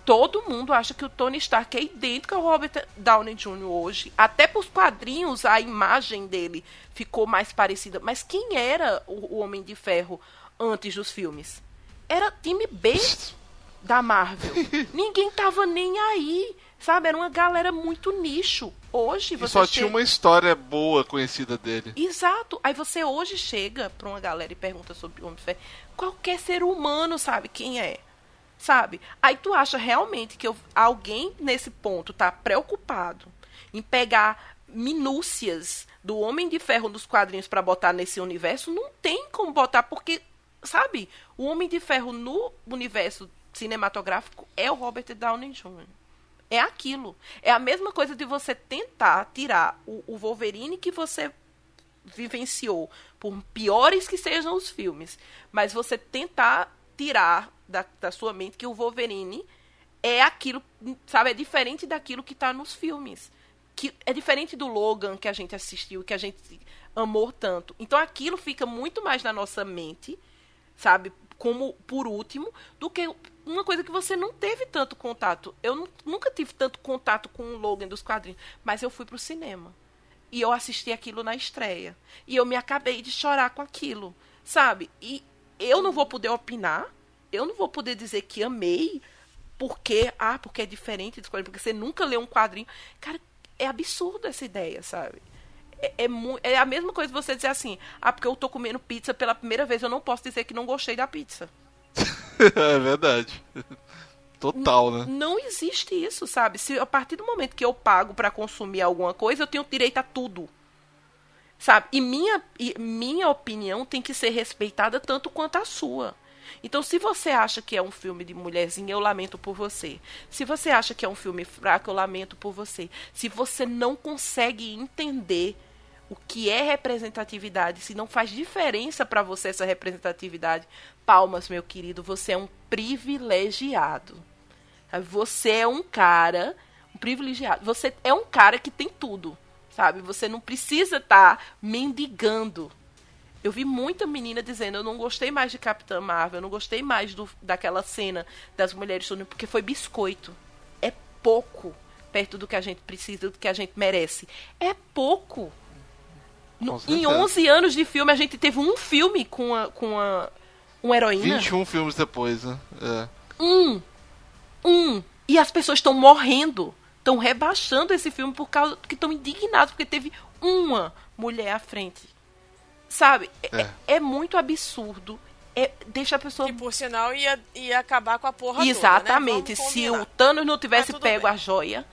Speaker 3: todo mundo acha que o Tony Stark é idêntico ao Robert Downey Jr. hoje. Até para os quadrinhos a imagem dele ficou mais parecida. Mas quem era o, o Homem de Ferro antes dos filmes? Era time B da Marvel. Ninguém tava nem aí. Sabe, era uma galera muito nicho. Hoje você.
Speaker 4: E só chega... tinha uma história boa conhecida dele.
Speaker 3: Exato. Aí você hoje chega pra uma galera e pergunta sobre o Homem de Ferro. Qualquer ser humano sabe quem é sabe? Aí tu acha realmente que eu, alguém nesse ponto tá preocupado em pegar minúcias do Homem de Ferro dos quadrinhos para botar nesse universo? Não tem como botar, porque, sabe? O Homem de Ferro no universo cinematográfico é o Robert Downey Jr. É aquilo. É a mesma coisa de você tentar tirar o, o Wolverine que você vivenciou, por piores que sejam os filmes, mas você tentar tirar da, da sua mente que o Wolverine é aquilo, sabe? É diferente daquilo que está nos filmes. Que é diferente do Logan que a gente assistiu, que a gente amou tanto. Então aquilo fica muito mais na nossa mente, sabe? Como por último, do que uma coisa que você não teve tanto contato. Eu nunca tive tanto contato com o Logan dos quadrinhos, mas eu fui pro cinema. E eu assisti aquilo na estreia. E eu me acabei de chorar com aquilo, sabe? E eu não vou poder opinar, eu não vou poder dizer que amei porque, ah, porque é diferente de porque você nunca leu um quadrinho. Cara, é absurdo essa ideia, sabe? É, é, é, a mesma coisa você dizer assim, ah, porque eu tô comendo pizza pela primeira vez, eu não posso dizer que não gostei da pizza.
Speaker 4: é verdade. Total, né?
Speaker 3: Não existe isso, sabe? Se a partir do momento que eu pago para consumir alguma coisa, eu tenho direito a tudo. Sabe? E minha, e minha opinião tem que ser respeitada tanto quanto a sua. Então, se você acha que é um filme de mulherzinha, eu lamento por você. Se você acha que é um filme fraco, eu lamento por você. Se você não consegue entender o que é representatividade, se não faz diferença para você essa representatividade, palmas, meu querido, você é um privilegiado. Você é um cara, um privilegiado. Você é um cara que tem tudo, sabe? Você não precisa estar tá mendigando eu vi muita menina dizendo: eu não gostei mais de Capitã Marvel, eu não gostei mais do, daquela cena das mulheres tudo porque foi biscoito. É pouco perto do que a gente precisa, do que a gente merece. É pouco. No, em 11 anos de filme, a gente teve um filme com a, com a, uma heroína.
Speaker 4: 21 filmes depois, né? É.
Speaker 3: Um. Um. E as pessoas estão morrendo. Estão rebaixando esse filme por causa que estão indignados porque teve uma mulher à frente. Sabe? É, é, é muito absurdo. É, deixa a pessoa.
Speaker 2: Que por sinal ia, ia acabar com a porra
Speaker 3: Exatamente.
Speaker 2: Toda,
Speaker 3: né? Se o Thanos não tivesse pego bem. a joia,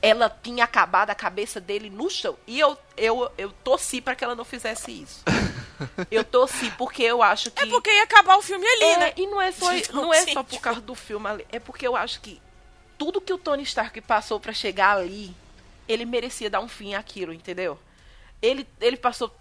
Speaker 3: ela tinha acabado a cabeça dele no chão. E eu, eu, eu torci para que ela não fizesse isso. eu torci porque eu acho é que.
Speaker 2: É porque ia acabar o filme ali,
Speaker 3: é,
Speaker 2: né?
Speaker 3: E não é só, não é só por causa do filme ali. É porque eu acho que tudo que o Tony Stark passou para chegar ali, ele merecia dar um fim àquilo, entendeu? Ele, ele passou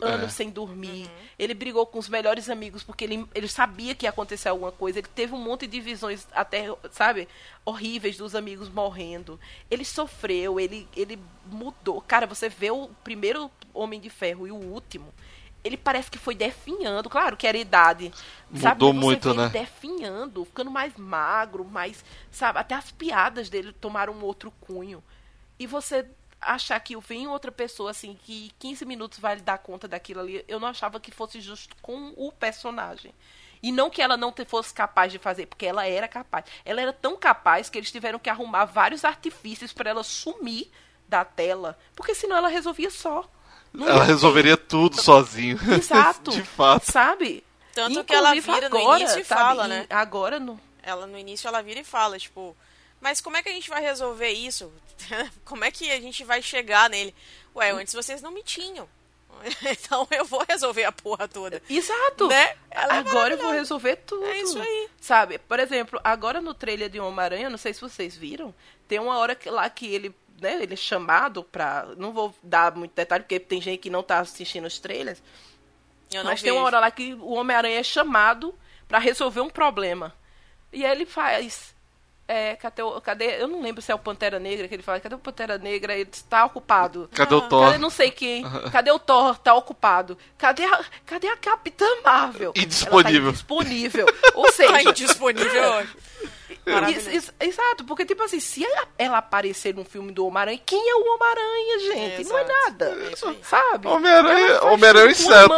Speaker 3: anos é. sem dormir. Uhum. Ele brigou com os melhores amigos porque ele, ele sabia que ia acontecer alguma coisa. Ele teve um monte de visões até, sabe, horríveis dos amigos morrendo. Ele sofreu, ele, ele mudou. Cara, você vê o primeiro Homem de Ferro e o último. Ele parece que foi definhando, claro que era idade.
Speaker 4: Mudou sabe? muito, né?
Speaker 3: definhando, ficando mais magro, mais, sabe, até as piadas dele tomaram um outro cunho. E você achar que vem outra pessoa, assim, que 15 minutos vai dar conta daquilo ali, eu não achava que fosse justo com o personagem. E não que ela não fosse capaz de fazer, porque ela era capaz. Ela era tão capaz que eles tiveram que arrumar vários artifícios para ela sumir da tela, porque senão ela resolvia só.
Speaker 4: Não ela resolveria ter... tudo sozinho.
Speaker 3: Exato.
Speaker 4: de fato.
Speaker 3: Sabe?
Speaker 2: Tanto Inclusive, que ela vira agora, no início e sabe? fala, né?
Speaker 3: Agora no
Speaker 2: ela no início ela vira e fala, tipo, mas como é que a gente vai resolver isso? como é que a gente vai chegar nele? Ué, antes vocês não me tinham. Então eu vou resolver a porra toda.
Speaker 3: Exato.
Speaker 2: Né?
Speaker 3: É agora eu vou resolver tudo.
Speaker 2: É isso aí.
Speaker 3: Sabe? Por exemplo, agora no trailer de Homem-Aranha, não sei se vocês viram, tem uma hora que, lá que ele, né, ele é chamado pra. Não vou dar muito detalhe, porque tem gente que não tá assistindo os trailers. mas vejo. tem uma hora lá que o Homem-Aranha é chamado para resolver um problema. E aí ele faz É, cadê, o, cadê? Eu não lembro se é o Pantera Negra que ele fala. Cadê o Pantera Negra? Ele está ocupado.
Speaker 4: Cadê o Thor?
Speaker 3: Cadê não sei quem? Cadê o Thor? Tá ocupado. Cadê a, cadê a Capitã Marvel?
Speaker 4: Indisponível.
Speaker 3: Ela tá indisponível. Ou seja,
Speaker 2: Tá indisponível hoje.
Speaker 3: Isso, isso, exato, porque, tipo assim, se ela, ela, aparecer num filme do Homem-Aranha, quem é o Homem-Aranha, gente?
Speaker 2: É,
Speaker 3: não é nada.
Speaker 2: É
Speaker 3: sabe?
Speaker 4: Homem-Aranha é
Speaker 3: a
Speaker 4: inseto.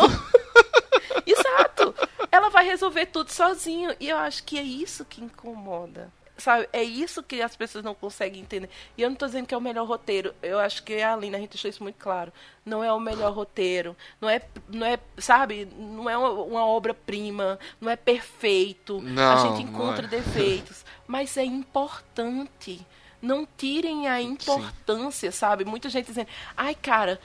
Speaker 3: exato. Ela vai resolver tudo sozinho. E eu acho que é isso que incomoda. Sabe? É isso que as pessoas não conseguem entender. E eu não tô dizendo que é o melhor roteiro. Eu acho que a Alina, a gente deixou isso muito claro. Não é o melhor roteiro. Não é, não é sabe? Não é uma, uma obra-prima. Não é perfeito. a
Speaker 4: Não,
Speaker 3: gente
Speaker 4: não
Speaker 3: encontra
Speaker 4: é.
Speaker 3: defeitos. Mas é importante. Não tirem a importância, sabe? Muita gente dizendo, ai, cara,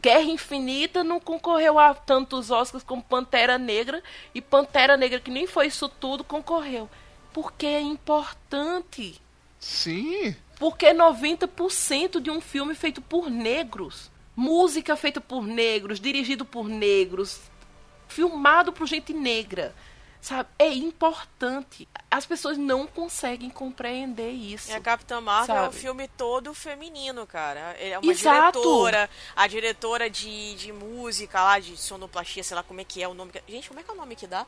Speaker 3: Guerra Infinita não concorreu a tantos Oscars como Pantera Negra. E Pantera Negra, que nem foi isso tudo, concorreu. Porque é importante.
Speaker 4: Sim.
Speaker 3: Porque é 90% de um filme feito por negros. Música feita por negros, dirigido por negros, filmado por gente negra. Sabe? É importante. As pessoas não conseguem compreender isso.
Speaker 2: E a Capitã Marvel é um
Speaker 3: Sabe?
Speaker 2: filme todo feminino, cara. Ele é uma
Speaker 3: Exato.
Speaker 2: diretora, a diretora de, de música lá, de sonoplastia, sei lá como é que é o nome. Gente, como é que é o nome que dá?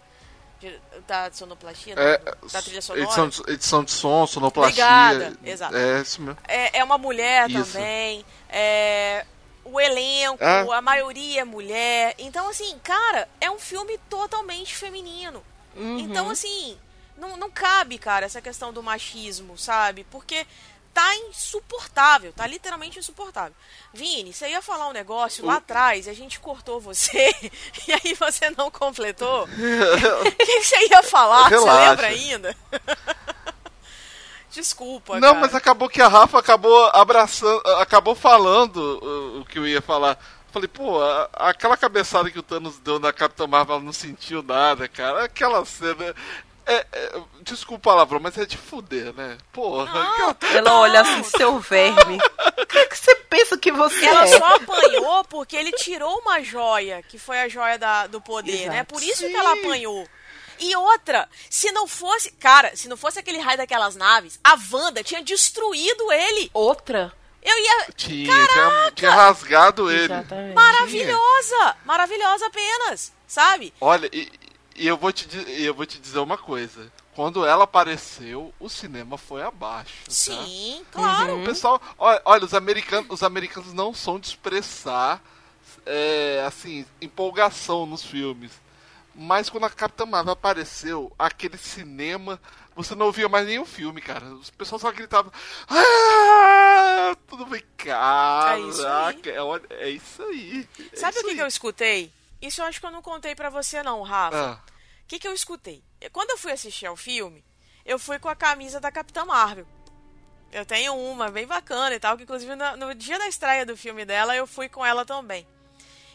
Speaker 2: Da sonoplastia?
Speaker 4: É,
Speaker 2: da, da trilha sonora?
Speaker 4: edição, de, edição de som, sonoplastia.
Speaker 2: Obrigada, exato.
Speaker 4: É isso mesmo.
Speaker 2: É, é uma mulher
Speaker 4: Isso.
Speaker 2: também. É, o elenco,
Speaker 4: Ah.
Speaker 2: a maioria é mulher. Então, assim, cara, é um filme totalmente feminino.
Speaker 3: Uhum.
Speaker 2: Então, assim, não, não cabe, cara, essa questão do machismo, sabe? Porque tá insuportável, tá literalmente insuportável. Vini, você ia falar um negócio lá atrás e a gente cortou você, e aí você não completou. O que, você ia falar? Você
Speaker 4: Relaxa.
Speaker 2: lembra ainda? Desculpa,
Speaker 4: Não,
Speaker 2: cara.
Speaker 4: mas acabou que a Rafa acabou abraçando, acabou falando o que eu ia falar. Falei, pô, a- aquela cabeçada que o Thanos deu na Capitã Marvel, ela não sentiu nada, cara. Aquela cena. É, é- desculpa o palavrão, mas é de fuder, né? Porra.
Speaker 2: Não,
Speaker 4: aquela-
Speaker 3: Ela olha assim, seu verme. O que, é que você pensa que você
Speaker 2: Ela
Speaker 3: é?
Speaker 2: só apanhou porque ele tirou uma joia, que foi a joia da- do poder,
Speaker 3: Exato.
Speaker 2: né? Por isso
Speaker 4: Sim.
Speaker 2: que ela apanhou. E outra, se não fosse. Cara, se não fosse aquele raio daquelas naves, a Wanda tinha destruído ele.
Speaker 3: Outra?
Speaker 2: Eu ia.
Speaker 4: Tinha, tinha, tinha rasgado ele.
Speaker 3: Exatamente.
Speaker 2: Maravilhosa! Maravilhosa apenas, sabe?
Speaker 4: Olha, e, e eu, vou te, eu vou te dizer uma coisa. Quando ela apareceu, o cinema foi abaixo. tá?
Speaker 2: Sim, claro.
Speaker 4: O pessoal, olha, olha, os americanos, os americanos não são de expressar é, assim empolgação nos filmes. Mas quando a Capitã Marvel apareceu, aquele cinema, você não ouvia mais nenhum filme, cara. Os pessoal só gritavam, ah, tudo bem,
Speaker 2: É isso aí.
Speaker 4: é, é isso aí. é
Speaker 2: Sabe o
Speaker 4: isso
Speaker 2: que,
Speaker 4: aí.
Speaker 2: que eu escutei? Isso eu acho que eu não contei pra você, não, Rafa.
Speaker 4: Ah,
Speaker 2: O que, que eu escutei? Quando eu fui assistir ao filme, eu fui com a camisa da Capitã Marvel. Eu tenho uma bem bacana e tal, que inclusive no, no dia da estreia do filme dela, eu fui com ela também.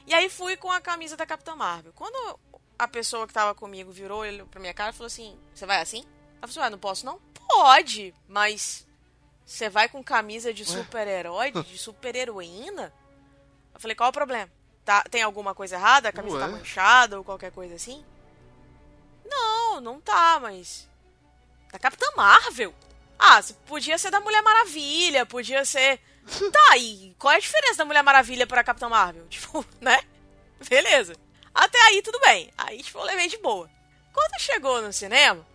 Speaker 2: E aí fui com a camisa da Capitã Marvel. Quando a pessoa que tava comigo virou, olhou pra minha cara e falou assim: Você vai assim? Falei assim: Ué, não posso não? Pode, mas você vai com camisa de super-herói, de super-heroína? Eu falei: Qual o problema? Tá, tem alguma coisa errada? A camisa tá
Speaker 4: Ué?
Speaker 2: manchada ou qualquer coisa assim? Não, não tá, mas. Da Capitã Marvel? Ah, podia ser da Mulher Maravilha, podia ser. Tá, e qual é a diferença da Mulher Maravilha pra Capitã Marvel? Tipo, né? Beleza. Até aí tudo bem. Aí, tipo, eu levei de boa. Quando chegou no cinema,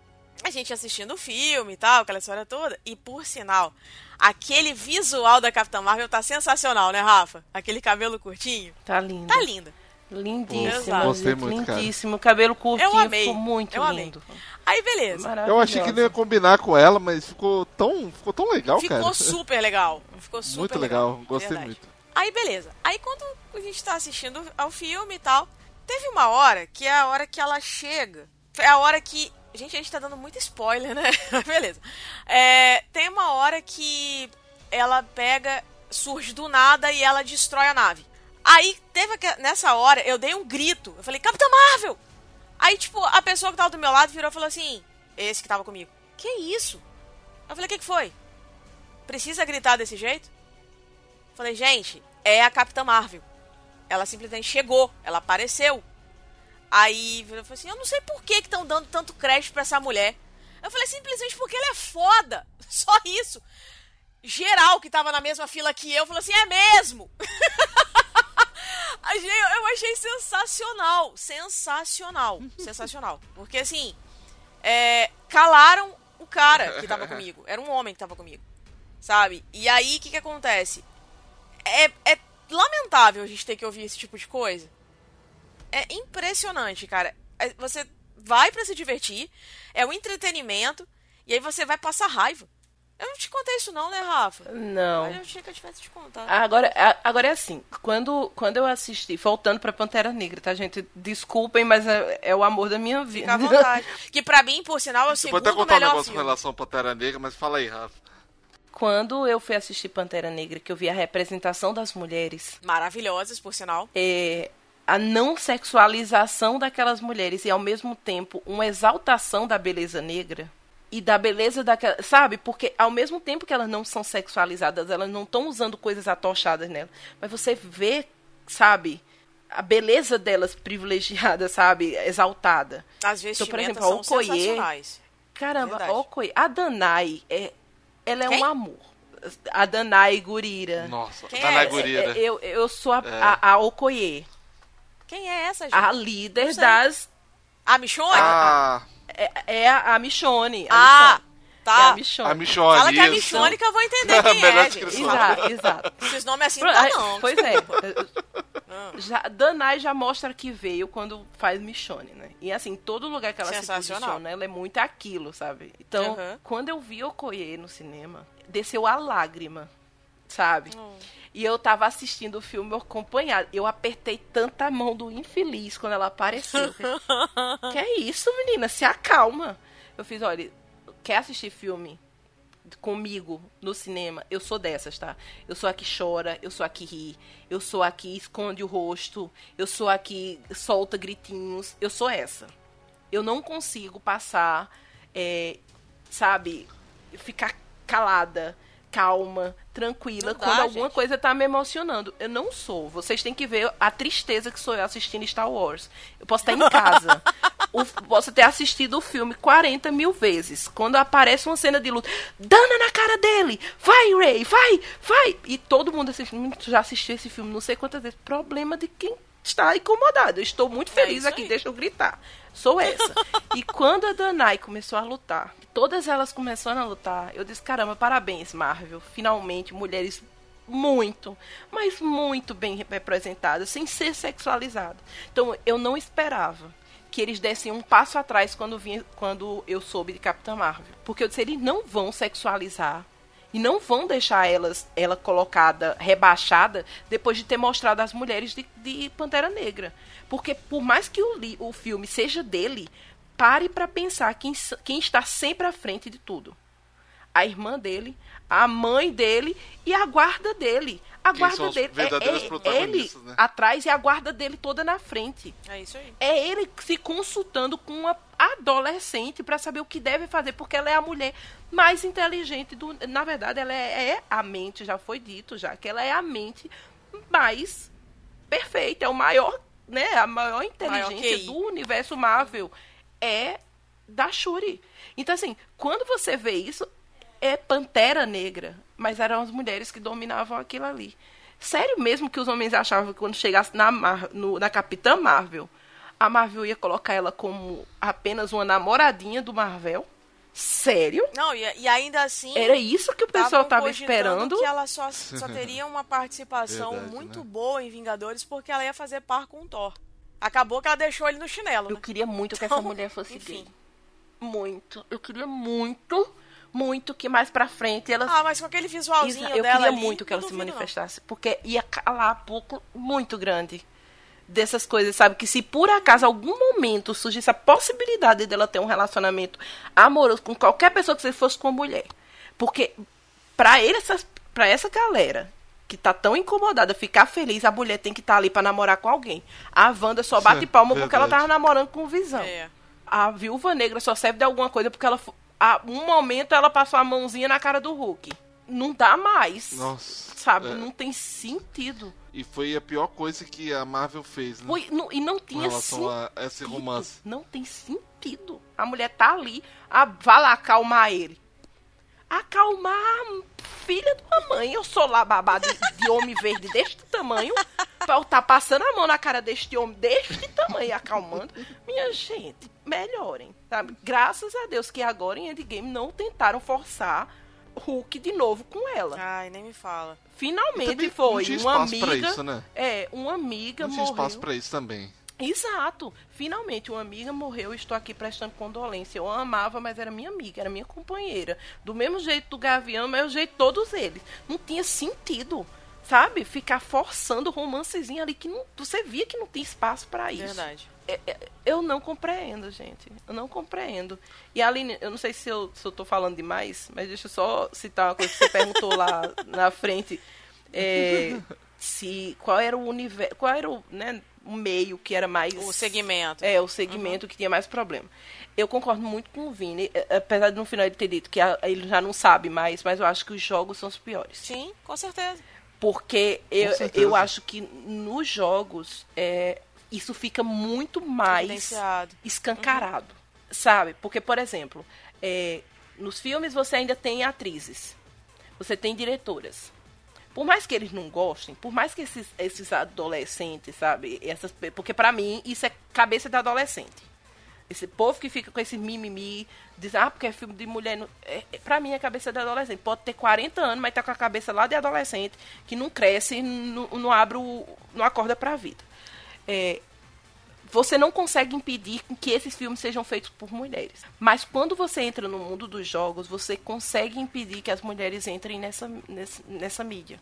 Speaker 2: a gente assistindo o filme e tal, aquela história toda, e por sinal, aquele visual da Capitã Marvel tá sensacional, né, Rafa? Aquele cabelo curtinho.
Speaker 3: Tá linda.
Speaker 2: Tá linda.
Speaker 3: Lindíssimo.
Speaker 4: Gostei muito, cara.
Speaker 3: lindíssimo. Cabelo curtinho,
Speaker 2: Eu amei.
Speaker 3: ficou muito
Speaker 2: Eu amei.
Speaker 3: lindo.
Speaker 2: Aí, beleza.
Speaker 4: eu achei que não ia combinar com ela, mas ficou tão, ficou tão legal,
Speaker 2: Ficou
Speaker 4: cara.
Speaker 2: super legal. Ficou super
Speaker 4: muito legal, gostei
Speaker 2: Verdade.
Speaker 4: muito.
Speaker 2: Aí, beleza. Aí, quando a gente tá assistindo ao filme e tal, teve uma hora que é a hora que ela chega. É a hora que. Gente, a gente tá dando muito spoiler, né? beleza. É, tem uma hora que ela pega, surge do nada e ela destrói a nave. Aí, teve nessa hora, eu dei um grito. Eu falei, Capitã Marvel! Aí, tipo, a pessoa que tava do meu lado virou e falou assim: Esse que tava comigo. Que isso? Eu falei, o que, que foi? Precisa gritar desse jeito? Falei, gente, é a Capitã Marvel. Ela simplesmente chegou, ela apareceu. Aí eu falei assim, eu não sei por que estão dando tanto crédito pra essa mulher. Eu falei, simplesmente porque ela é foda. Só isso. Geral que tava na mesma fila que eu falou assim: é mesmo? eu achei sensacional. Sensacional. Sensacional. Porque assim, é, calaram o cara que tava comigo. Era um homem que tava comigo. Sabe? E aí, o que que acontece? É, é lamentável a gente ter que ouvir esse tipo de coisa. É impressionante, cara. É, você vai para se divertir, é um entretenimento, e aí você vai passar raiva. Eu não te contei isso não, né, Rafa?
Speaker 3: Não.
Speaker 2: Mas eu tinha que eu tivesse te contado.
Speaker 3: Agora, agora é assim, quando, quando eu assisti, voltando pra Pantera Negra, tá, gente? Desculpem, mas é, é o amor da minha vida.
Speaker 2: Fica à vontade. que pra mim, por sinal, é o
Speaker 4: Você
Speaker 2: segundo
Speaker 4: pode até contar um
Speaker 2: melhor
Speaker 4: negócio
Speaker 2: filme.
Speaker 4: com relação à Pantera Negra, mas fala aí, Rafa.
Speaker 3: Quando eu fui assistir Pantera Negra, que eu vi a representação das mulheres,
Speaker 2: Maravilhosas, por sinal.
Speaker 3: é, a não sexualização daquelas mulheres e ao mesmo tempo uma exaltação da beleza negra e da beleza daquela, sabe? Porque ao mesmo tempo que elas não são sexualizadas, elas não estão usando coisas atochadas nela, mas você vê, sabe, a beleza delas privilegiada, sabe, exaltada.
Speaker 2: As
Speaker 3: Então, por
Speaker 2: vestimentas
Speaker 3: exemplo,
Speaker 2: são
Speaker 3: Okoye,
Speaker 2: sensacionais.
Speaker 3: Caramba,
Speaker 2: Verdade.
Speaker 3: a Okoye, a Danai é ela é
Speaker 2: Quem?
Speaker 3: um amor. A Danai Gurira.
Speaker 4: Nossa,
Speaker 2: Quem
Speaker 4: tá
Speaker 2: é
Speaker 4: gurira.
Speaker 3: É, eu, eu sou a,
Speaker 4: É.
Speaker 3: a, a Okoye,
Speaker 2: Quem é essa, gente?
Speaker 3: a líder das
Speaker 2: A Michonne?
Speaker 4: Ah,
Speaker 3: É, é a, Michonne. a
Speaker 2: Ah,
Speaker 3: Michonne. É
Speaker 2: tá.
Speaker 3: a Michonne.
Speaker 4: a Michonne.
Speaker 2: Fala que é a
Speaker 4: isso.
Speaker 2: Michonne que eu vou entender quem é, gente.
Speaker 3: Exato, exato.
Speaker 2: Esses nomes assim não dá
Speaker 3: ai,
Speaker 2: não.
Speaker 3: Pois é. Já, Danai já mostra que veio quando faz Michonne, né? E assim, todo lugar que ela se posiciona, ela é muito aquilo, sabe? Então,
Speaker 2: Uhum.
Speaker 3: quando eu vi Okoye no cinema, desceu a lágrima, sabe?
Speaker 2: Hum.
Speaker 3: E eu tava assistindo o filme acompanhado. Eu apertei tanta mão do infeliz quando ela apareceu. que é isso, menina? Se acalma. Eu fiz, olha, quer assistir filme comigo no cinema? Eu sou dessas, tá? Eu sou a que chora, eu sou a que ri, eu sou a que esconde o rosto, eu sou a que solta gritinhos. Eu sou essa. Eu não consigo passar, é, sabe, ficar calada, calma, tranquila,
Speaker 2: dá,
Speaker 3: quando alguma
Speaker 2: gente.
Speaker 3: coisa tá me emocionando. Eu não sou. Vocês têm que ver a tristeza que sou eu assistindo Star Wars. Eu posso estar em casa. o- posso ter assistido o filme 40 mil vezes. Quando aparece uma cena de luta, dana na cara dele! Vai, Ray! Vai! Vai! E todo mundo assiste. "Hum, já assistiu esse filme não sei quantas vezes. Problema de quem está incomodado. Eu estou muito
Speaker 2: É
Speaker 3: feliz
Speaker 2: isso
Speaker 3: aqui,
Speaker 2: aí.
Speaker 3: deixa eu gritar. Sou essa. e quando a Danai começou a lutar, todas elas começaram a lutar, eu disse, caramba, parabéns, Marvel. Finalmente, mulheres muito, mas muito bem representadas, sem ser sexualizadas. Então, eu não esperava que eles dessem um passo atrás quando, vinha, quando eu soube de Capitã Marvel. Porque eu disse, eles não vão sexualizar e não vão deixar elas, ela colocada, rebaixada, depois de ter mostrado as mulheres de, de Pantera Negra. Porque por mais que o, o filme seja dele, pare para pensar quem, quem está sempre à frente de tudo. A irmã dele, a mãe dele e a guarda dele. A
Speaker 4: Quem
Speaker 3: guarda dele é, é ele
Speaker 4: né?
Speaker 3: atrás e a guarda dele toda na frente
Speaker 2: É isso aí.
Speaker 3: é ele se consultando com uma adolescente para saber o que deve fazer, porque ela é a mulher mais inteligente do. Na verdade, ela é, é a mente, já foi dito já, que ela é a mente mais perfeita, é o maior, né? A maior inteligência
Speaker 2: QI.
Speaker 3: do universo Marvel é da Shuri. Então, assim, quando você vê isso, é Pantera Negra, mas eram as mulheres que dominavam aquilo ali. Sério mesmo que os homens achavam que quando chegasse na, Mar- no- na Capitã Marvel, a Marvel ia colocar ela como apenas uma namoradinha do Marvel? Sério?
Speaker 2: Não, e, e ainda assim.
Speaker 3: Era isso que o pessoal
Speaker 2: tavam
Speaker 3: tava
Speaker 2: cogitando
Speaker 3: esperando?
Speaker 2: que ela só, só teria uma participação
Speaker 4: Verdade,
Speaker 2: muito
Speaker 4: né?
Speaker 2: boa em Vingadores porque ela ia fazer par com o Thor. Acabou que ela deixou ele no chinelo,
Speaker 3: Eu
Speaker 2: né?
Speaker 3: queria muito que essa
Speaker 2: Então,
Speaker 3: mulher fosse
Speaker 2: enfim.
Speaker 3: gay. Muito. Eu queria muito, muito que mais pra frente ela
Speaker 2: Ah, mas com aquele visualzinho
Speaker 3: Isa, eu
Speaker 2: dela
Speaker 3: queria
Speaker 2: ali,
Speaker 3: muito que ela se
Speaker 2: duvido, não.
Speaker 3: manifestasse, porque ia calar a boca muito grande dessas coisas, sabe? Que se por acaso algum momento surgisse a possibilidade dela ter um relacionamento amoroso com qualquer pessoa que você fosse com uma mulher, porque pra ele, essas, pra essa galera que tá tão incomodada ficar feliz, a mulher tem que estar ali pra namorar com alguém. A Wanda só bate
Speaker 4: Sim,
Speaker 3: palma porque ela
Speaker 4: verdade.
Speaker 3: tava namorando com o Visão.
Speaker 2: É.
Speaker 3: A Viúva Negra só serve de alguma coisa porque ela. A um momento ela passou a mãozinha na cara do Hulk. Não dá mais.
Speaker 4: Nossa.
Speaker 3: Sabe?
Speaker 4: é.
Speaker 3: Não tem sentido.
Speaker 4: E foi a pior coisa que a Marvel fez, né?
Speaker 3: Foi, não- e não tinha sentido.
Speaker 4: a esse romance.
Speaker 3: Não tem sentido. A mulher tá ali, a, vai lá acalmar ele. Acalmar a filha de uma mãe. Eu sou lá babado de, de homem verde deste tamanho. Pra eu tá passando a mão na cara deste homem deste tamanho, acalmando. Minha gente, melhorem, sabe? Graças a Deus que agora em Endgame não tentaram forçar Hulk de novo com ela.
Speaker 2: Ai, nem me fala.
Speaker 3: Finalmente foi
Speaker 4: não tinha
Speaker 3: uma
Speaker 4: espaço
Speaker 3: amiga.
Speaker 4: pra isso, né?
Speaker 3: É, uma amiga
Speaker 4: Não tinha
Speaker 3: morreu.
Speaker 4: espaço pra isso também.
Speaker 3: Exato. Finalmente, uma amiga morreu e estou aqui prestando condolência. Eu a amava, mas era minha amiga, era minha companheira. Do mesmo jeito do Gavião, mas o jeito de todos eles. Não tinha sentido, sabe? Ficar forçando o romancezinho ali que não, você via que não tem espaço para isso.
Speaker 2: Verdade.
Speaker 3: É, é, Eu não compreendo, gente. Eu não compreendo. E Aline, eu não sei se eu, se eu tô falando demais, mas deixa eu só citar uma coisa que você perguntou lá na frente. É, se qual era o universo, qual era o, né, o meio que era mais
Speaker 2: O segmento.
Speaker 3: é, o segmento que tinha mais problema. Eu concordo muito com o Vini, eh, apesar de no final ele ter dito que a- ele já não sabe mais, mas eu acho que os jogos são os piores.
Speaker 2: Sim, com certeza.
Speaker 3: Porque eu,
Speaker 4: certeza.
Speaker 3: eu acho que nos jogos é, isso fica muito mais escancarado, sabe? Porque, por exemplo, é, nos filmes você ainda tem atrizes, você tem diretoras. Por mais que eles não gostem, por mais que esses, esses adolescentes, sabe? Essas, porque pra mim isso é cabeça de adolescente. Esse povo que fica com esse mimimi, diz, ah, porque é filme de mulher. Não... É, é- pra mim é cabeça de adolescente. Pode ter 40 anos, mas tá com a cabeça lá de adolescente, que não cresce, não, não abre o. não acorda pra vida. É, você não consegue impedir que esses filmes sejam feitos por mulheres. Mas quando você entra no mundo dos jogos, você consegue impedir que as mulheres entrem nessa, nessa, nessa mídia.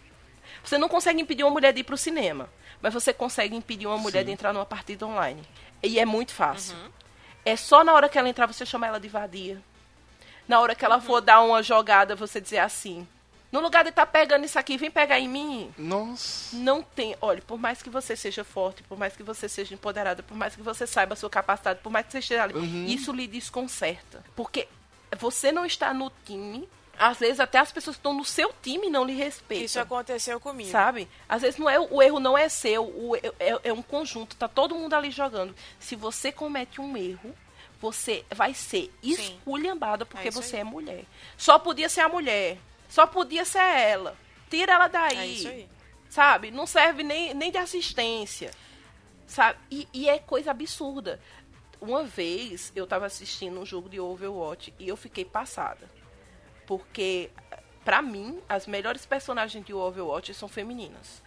Speaker 3: Você não consegue impedir uma mulher de ir pro cinema, mas você consegue impedir uma mulher de entrar numa partida online. E é muito fácil. É só na hora que ela entrar, você chamar ela de vadia. Na hora que ela for dar uma jogada, você dizer assim: no lugar de estar pegando isso aqui, vem pegar em mim.
Speaker 4: Nossa.
Speaker 3: Não tem. Olha, por mais que você seja forte, por mais que você seja empoderada, por mais que você saiba a sua capacidade, por mais que você esteja ali,
Speaker 4: Uhum.
Speaker 3: isso lhe desconcerta. Porque você não está no time. Às vezes até as pessoas que estão no seu time não lhe respeitam.
Speaker 2: Isso aconteceu comigo.
Speaker 3: Sabe? Às vezes não é, o erro não é seu, o, é, é- é um conjunto, tá todo mundo ali jogando. Se você comete um erro, você vai ser esculhambada porque
Speaker 2: É
Speaker 3: você
Speaker 2: aí.
Speaker 3: é mulher. Só podia ser a mulher. Só podia ser ela. Tira ela daí.
Speaker 2: É isso aí.
Speaker 3: Sabe? Não serve nem, nem de assistência. Sabe? E, e é coisa absurda. Uma vez eu tava assistindo um jogo de Overwatch e eu fiquei passada. Porque, pra mim, as melhores personagens de Overwatch são femininas.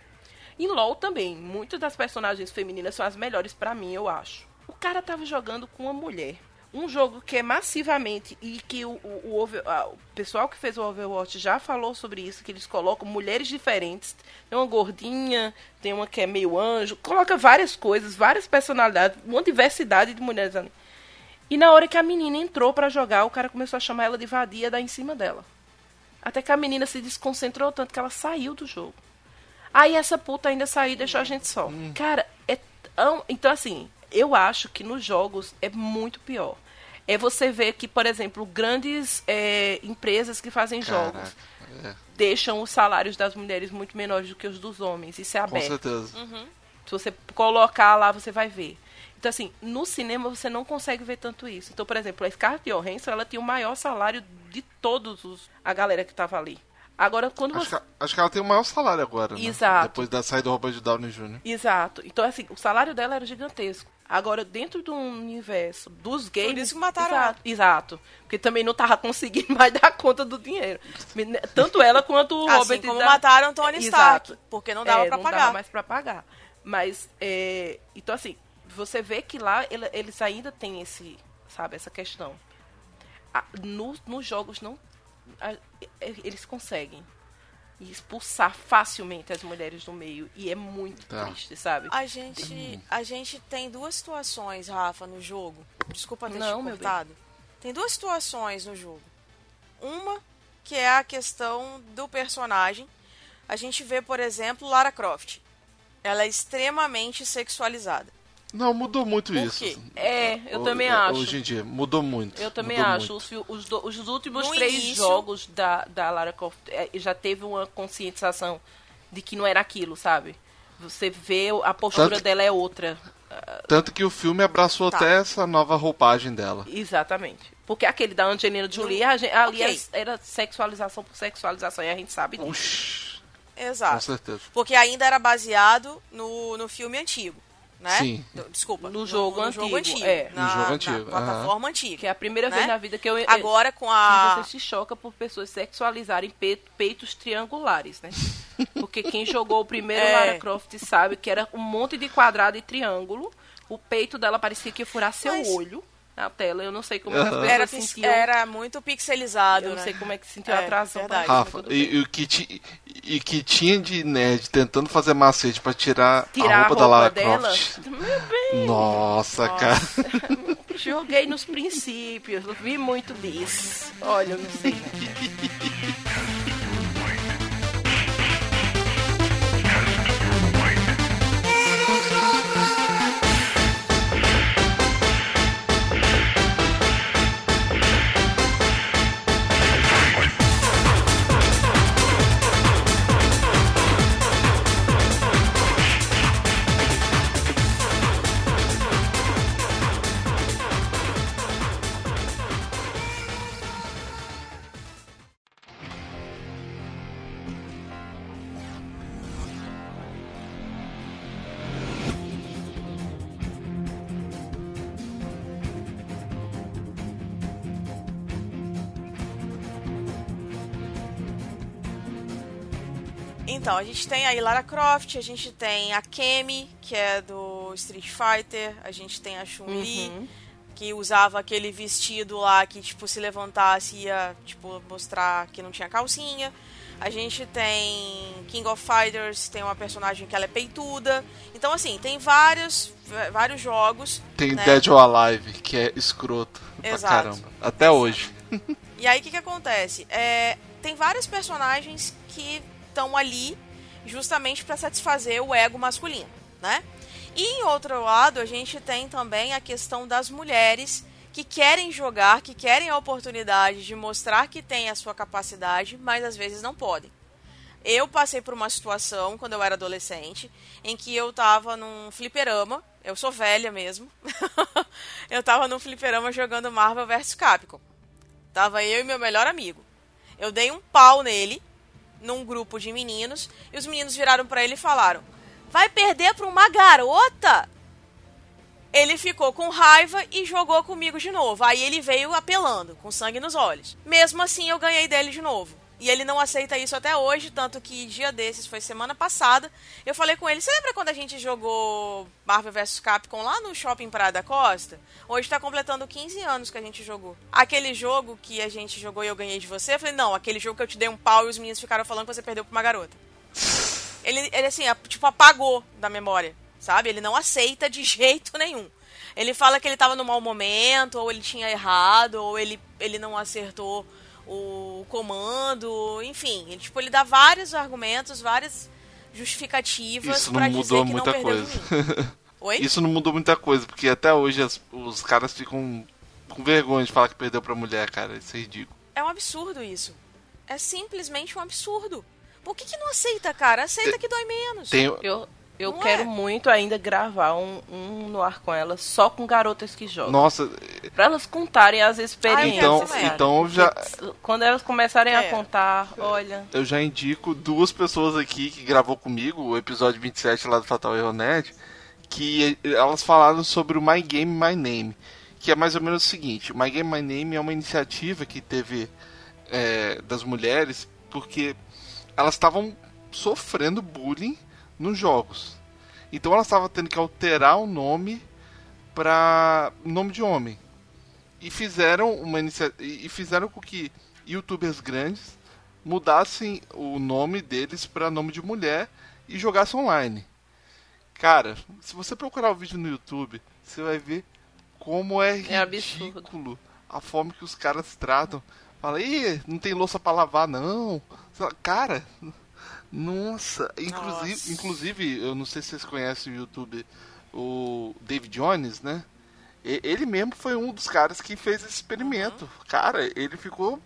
Speaker 3: Em LoL também, muitas das personagens femininas são as melhores pra mim, eu acho. O cara tava jogando com uma mulher. Um jogo que é massivamente e que o, o, o Over- o pessoal que fez o Overwatch já falou sobre isso, que eles colocam mulheres diferentes. Tem uma gordinha, tem uma que é meio anjo, coloca várias coisas, várias personalidades, uma diversidade de mulheres ali. E na hora que a menina entrou pra jogar, o cara começou a chamar ela de vadia, dar em cima dela. Até que a menina se desconcentrou tanto que ela saiu do jogo. Aí essa puta ainda saiu e deixou a gente só. Cara, é tão... Então, assim, eu acho que nos jogos é muito pior. É você ver que, por exemplo, grandes é, empresas que fazem jogos
Speaker 4: Caraca. É,
Speaker 3: deixam os salários das mulheres muito menores do que os dos homens. Isso é
Speaker 4: com
Speaker 3: aberto.
Speaker 4: certeza.
Speaker 3: Se você colocar lá, você vai ver. Então, assim, no cinema você não consegue ver tanto isso. Então, por exemplo, a Scarlett Johansson, ela tinha o maior salário de todos os a galera que tava ali. Agora, quando
Speaker 4: Acho
Speaker 3: você...
Speaker 4: que, acho que ela tem o maior salário agora, né?
Speaker 3: Exato.
Speaker 4: Depois da saída do Robert Downey Jr.
Speaker 3: Exato. Então, assim, o salário dela era gigantesco. Agora, dentro do universo dos games...
Speaker 2: isso que mataram
Speaker 3: exato, exato. Porque também não tava conseguindo mais dar conta do dinheiro. Tanto ela quanto o
Speaker 2: Assim
Speaker 3: Robert...
Speaker 2: como
Speaker 3: da-
Speaker 2: mataram Tony Stark,
Speaker 3: Exato.
Speaker 2: porque não dava
Speaker 3: É,
Speaker 2: pra
Speaker 3: não
Speaker 2: pagar.
Speaker 3: dava mais pra pagar. Mas, é, então assim, você vê que lá ele- eles ainda têm esse, sabe, essa questão. Ah, no- nos jogos não, eles conseguem expulsar facilmente as mulheres do meio e é muito
Speaker 4: Tá.
Speaker 3: triste, sabe?
Speaker 2: A gente, a gente tem duas situações, Rafa, no jogo. Desculpa ter
Speaker 3: Não,
Speaker 2: te cortado. Tem duas situações no jogo. Uma que é a questão do personagem. A gente vê, por exemplo, Lara Croft. Ela é extremamente sexualizada.
Speaker 4: Não, mudou muito
Speaker 2: Por
Speaker 4: isso.
Speaker 2: quê?
Speaker 3: É, eu
Speaker 4: O-
Speaker 3: também
Speaker 4: o-
Speaker 3: acho.
Speaker 4: Hoje em dia, mudou muito.
Speaker 3: Eu também acho.
Speaker 4: muito.
Speaker 3: Os, os, do- os últimos
Speaker 2: No
Speaker 3: três
Speaker 2: início-
Speaker 3: jogos da, da Lara Croft é, já teve uma conscientização de que não era aquilo, sabe? Você vê a postura
Speaker 4: Tanto-
Speaker 3: dela é outra.
Speaker 4: Tanto que o filme abraçou
Speaker 2: Tá.
Speaker 4: até essa nova roupagem dela.
Speaker 3: Exatamente. Porque aquele da Angelina Jolie, a gente- ali
Speaker 2: Ok.
Speaker 3: era, era sexualização por sexualização, e a gente sabe disso.
Speaker 4: Uxi, com
Speaker 2: Exato.
Speaker 4: certeza.
Speaker 2: Porque ainda era baseado no, no filme antigo, né?
Speaker 4: Sim.
Speaker 2: Desculpa.
Speaker 3: No jogo antigo, é.
Speaker 2: Na,
Speaker 4: No jogo
Speaker 2: na
Speaker 4: antigo,
Speaker 2: plataforma antiga.
Speaker 3: Que é a primeira
Speaker 2: né?
Speaker 3: vez na vida que eu.
Speaker 2: Agora com
Speaker 3: que
Speaker 2: a...
Speaker 3: você se choca por pessoas sexualizarem pe- peitos triangulares, né? Porque quem jogou o primeiro
Speaker 2: É.
Speaker 3: Lara Croft sabe que era um monte de quadrado e triângulo. O peito dela parecia que ia furar seu
Speaker 2: Mas-
Speaker 3: olho na tela. Eu não sei como é as
Speaker 2: Era,
Speaker 3: sentiam.
Speaker 2: era muito pixelizado,
Speaker 3: eu não
Speaker 2: né?
Speaker 3: sei como é que se sentiu
Speaker 2: É,
Speaker 3: a atração.
Speaker 2: verdade.
Speaker 4: Rafa, e, e o que ti- e que tinha de nerd tentando fazer macete pra tirar,
Speaker 3: Tirar
Speaker 4: a roupa, da Lara
Speaker 3: dela. Bem,
Speaker 4: Nossa, cara.
Speaker 3: joguei nos princípios, vi muito disso. Olha, eu não sei.
Speaker 2: Então, a gente tem aí Lara Croft, a gente tem a Kemi, que é do Street Fighter, a gente tem a Chun-Li,
Speaker 3: Uhum.
Speaker 2: que usava aquele vestido lá que, tipo, se levantasse ia, tipo, mostrar que não tinha calcinha. A gente tem King of Fighters, tem uma personagem que ela é peituda. Então, assim, tem vários, vários jogos.
Speaker 4: Tem
Speaker 2: né?
Speaker 4: Dead or Alive, que é escroto pra
Speaker 2: Exato.
Speaker 4: caramba. Até hoje.
Speaker 2: E aí o que, que acontece? É, tem vários personagens que estão ali justamente para satisfazer o ego masculino, né? E em outro lado, a gente tem também a questão das mulheres que querem jogar, que querem a oportunidade de mostrar que tem a sua capacidade, mas às vezes não podem. Eu passei por uma situação quando eu era adolescente em que eu tava num fliperama, eu sou velha mesmo. eu tava num fliperama jogando Marvel vs Capcom. Tava eu e meu melhor amigo. Eu dei um pau nele, num grupo de meninos, e os meninos viraram pra ele e falaram: Vai perder pra uma garota? Ele ficou com raiva e jogou comigo de novo. Aí ele veio apelando, com sangue nos olhos. Mesmo assim, eu ganhei dele de novo. E ele não aceita isso até hoje, tanto que dia desses, foi semana passada, eu falei com ele, você lembra quando a gente jogou Marvel vs Capcom lá no Shopping Praia da Costa? Hoje tá completando 15 anos que a gente jogou. Aquele jogo que a gente jogou e eu ganhei de você, eu falei, não, aquele jogo que eu te dei um pau e os meninos ficaram falando que você perdeu pra uma garota. Ele, ele assim, tipo, apagou da memória, sabe? Ele não aceita de jeito nenhum. Ele fala que ele tava no mau momento, ou ele tinha errado, ou ele, ele não acertou o comando, enfim. Ele, tipo, ele dá vários argumentos, várias justificativas
Speaker 4: Isso
Speaker 2: pra
Speaker 4: não
Speaker 2: dizer
Speaker 4: mudou
Speaker 2: que
Speaker 4: muita
Speaker 2: não perdeu
Speaker 4: coisa.
Speaker 2: Oi?
Speaker 4: Isso não mudou muita coisa, porque até hoje as- os caras ficam com vergonha de falar que perdeu pra mulher, cara. Isso é ridículo.
Speaker 2: É um absurdo isso. É simplesmente um absurdo. Por que, que não aceita, cara? Aceita que dói menos.
Speaker 4: Tem,
Speaker 3: Eu, eu
Speaker 2: Não
Speaker 3: quero
Speaker 2: é?
Speaker 3: muito ainda gravar um, um no ar com elas, só com garotas que jogam.
Speaker 4: nossa,
Speaker 3: Pra elas contarem as experiências.
Speaker 4: então,
Speaker 3: cara.
Speaker 4: então já,
Speaker 3: Quando elas começarem
Speaker 2: É.
Speaker 3: a contar, olha.
Speaker 4: eu já indico duas pessoas aqui que gravou comigo o episódio 27 lá do Fatal Erro Nerd, que elas falaram sobre o My Game My Name, que é mais ou menos o seguinte: My Game My Name é uma iniciativa que teve é, das mulheres porque elas estavam sofrendo bullying nos jogos. Então elas estavam tendo que alterar o nome para nome de homem. E fizeram uma inicia... e fizeram com que youtubers grandes mudassem o nome deles para nome de mulher e jogassem online. Cara, se você procurar o vídeo no YouTube, você vai ver como é
Speaker 3: É absurdo.
Speaker 4: ridículo a forma que os caras tratam. Fala, ih, não tem louça pra lavar, não. Cara, nossa. Inclusive,
Speaker 2: Nossa.
Speaker 4: inclusive, eu não sei se vocês conhecem o YouTube, o David Jones, né? Ele mesmo foi um dos caras que fez esse experimento. Cara, ele ficou.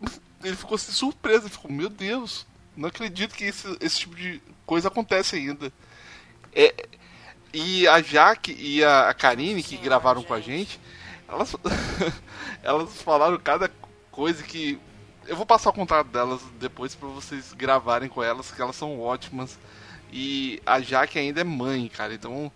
Speaker 4: Ele ficou assim, surpreso, ele ficou, meu Deus, Não acredito que esse, esse tipo de coisa acontece ainda. É, e a Jaque e a, Karine, que gravaram com a gente, elas, elas falaram cada coisa que. Eu vou passar o contato delas depois pra vocês gravarem com elas, que elas são ótimas. E a Jaque ainda é mãe, cara. Então,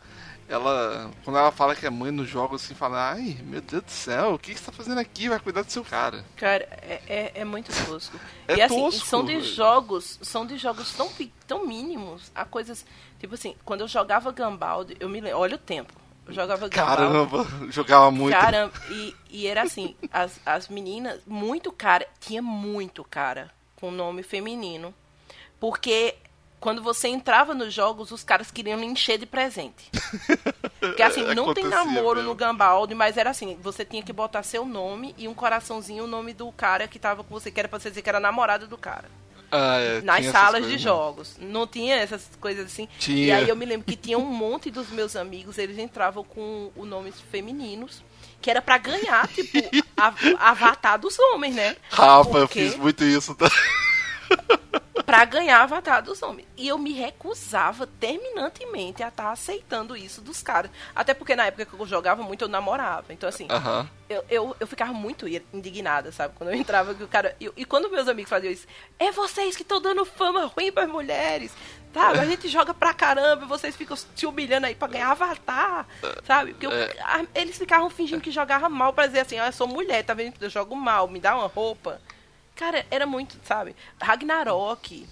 Speaker 4: ela. Quando ela fala que é mãe nos jogos, assim, fala: Ai, meu Deus do céu, o que, que você tá fazendo aqui? Vai cuidar do seu cara.
Speaker 3: Cara, é, é, é muito tosco.
Speaker 4: É
Speaker 3: e assim,
Speaker 4: tosco,
Speaker 3: são de
Speaker 4: velho.
Speaker 3: jogos, são de jogos tão, tão mínimos, a coisas. Tipo assim, quando eu jogava Gambald, eu me lembro. Olha o tempo. Jogava.
Speaker 4: Caramba, jogava muito.
Speaker 3: Caramba, e, e era assim, as, as meninas, muito cara, tinha muito cara com nome feminino. Porque quando você entrava nos jogos, os caras queriam encher de presente. Porque assim, não tem namoro
Speaker 4: mesmo.
Speaker 3: no Gambaldi, mas era assim, você tinha que botar seu nome e um coraçãozinho, o nome do cara que tava com você, que era pra você dizer que era namorado do cara.
Speaker 4: Ah,
Speaker 3: Nas salas de
Speaker 4: né?
Speaker 3: jogos. Não tinha essas coisas assim. E
Speaker 4: Tinha.
Speaker 3: aí eu me lembro que tinha um monte dos meus amigos, eles entravam com o nomes femininos, que era pra ganhar, tipo, a, avatar dos homens, né?
Speaker 4: Rafa, eu
Speaker 3: Porque-
Speaker 4: fiz muito isso, tá?
Speaker 3: Pra ganhar a avatar dos homens. E eu me recusava terminantemente a estar aceitando isso dos caras. Até porque na época que eu jogava muito, eu namorava. Então, assim,
Speaker 4: Aham.
Speaker 3: eu, eu, eu ficava muito indignada, sabe? Quando eu entrava, que o cara. E, e quando meus amigos faziam isso, é vocês que estão dando fama ruim pras mulheres, sabe? A gente joga pra caramba e vocês ficam se humilhando aí pra ganhar avatar, sabe? Porque eu-
Speaker 4: É.
Speaker 3: a- eles ficavam fingindo que jogavam mal pra dizer assim, ó, eu sou mulher, tá vendo? Eu jogo mal, me dá uma roupa. Cara, era muito, sabe? Ragnarok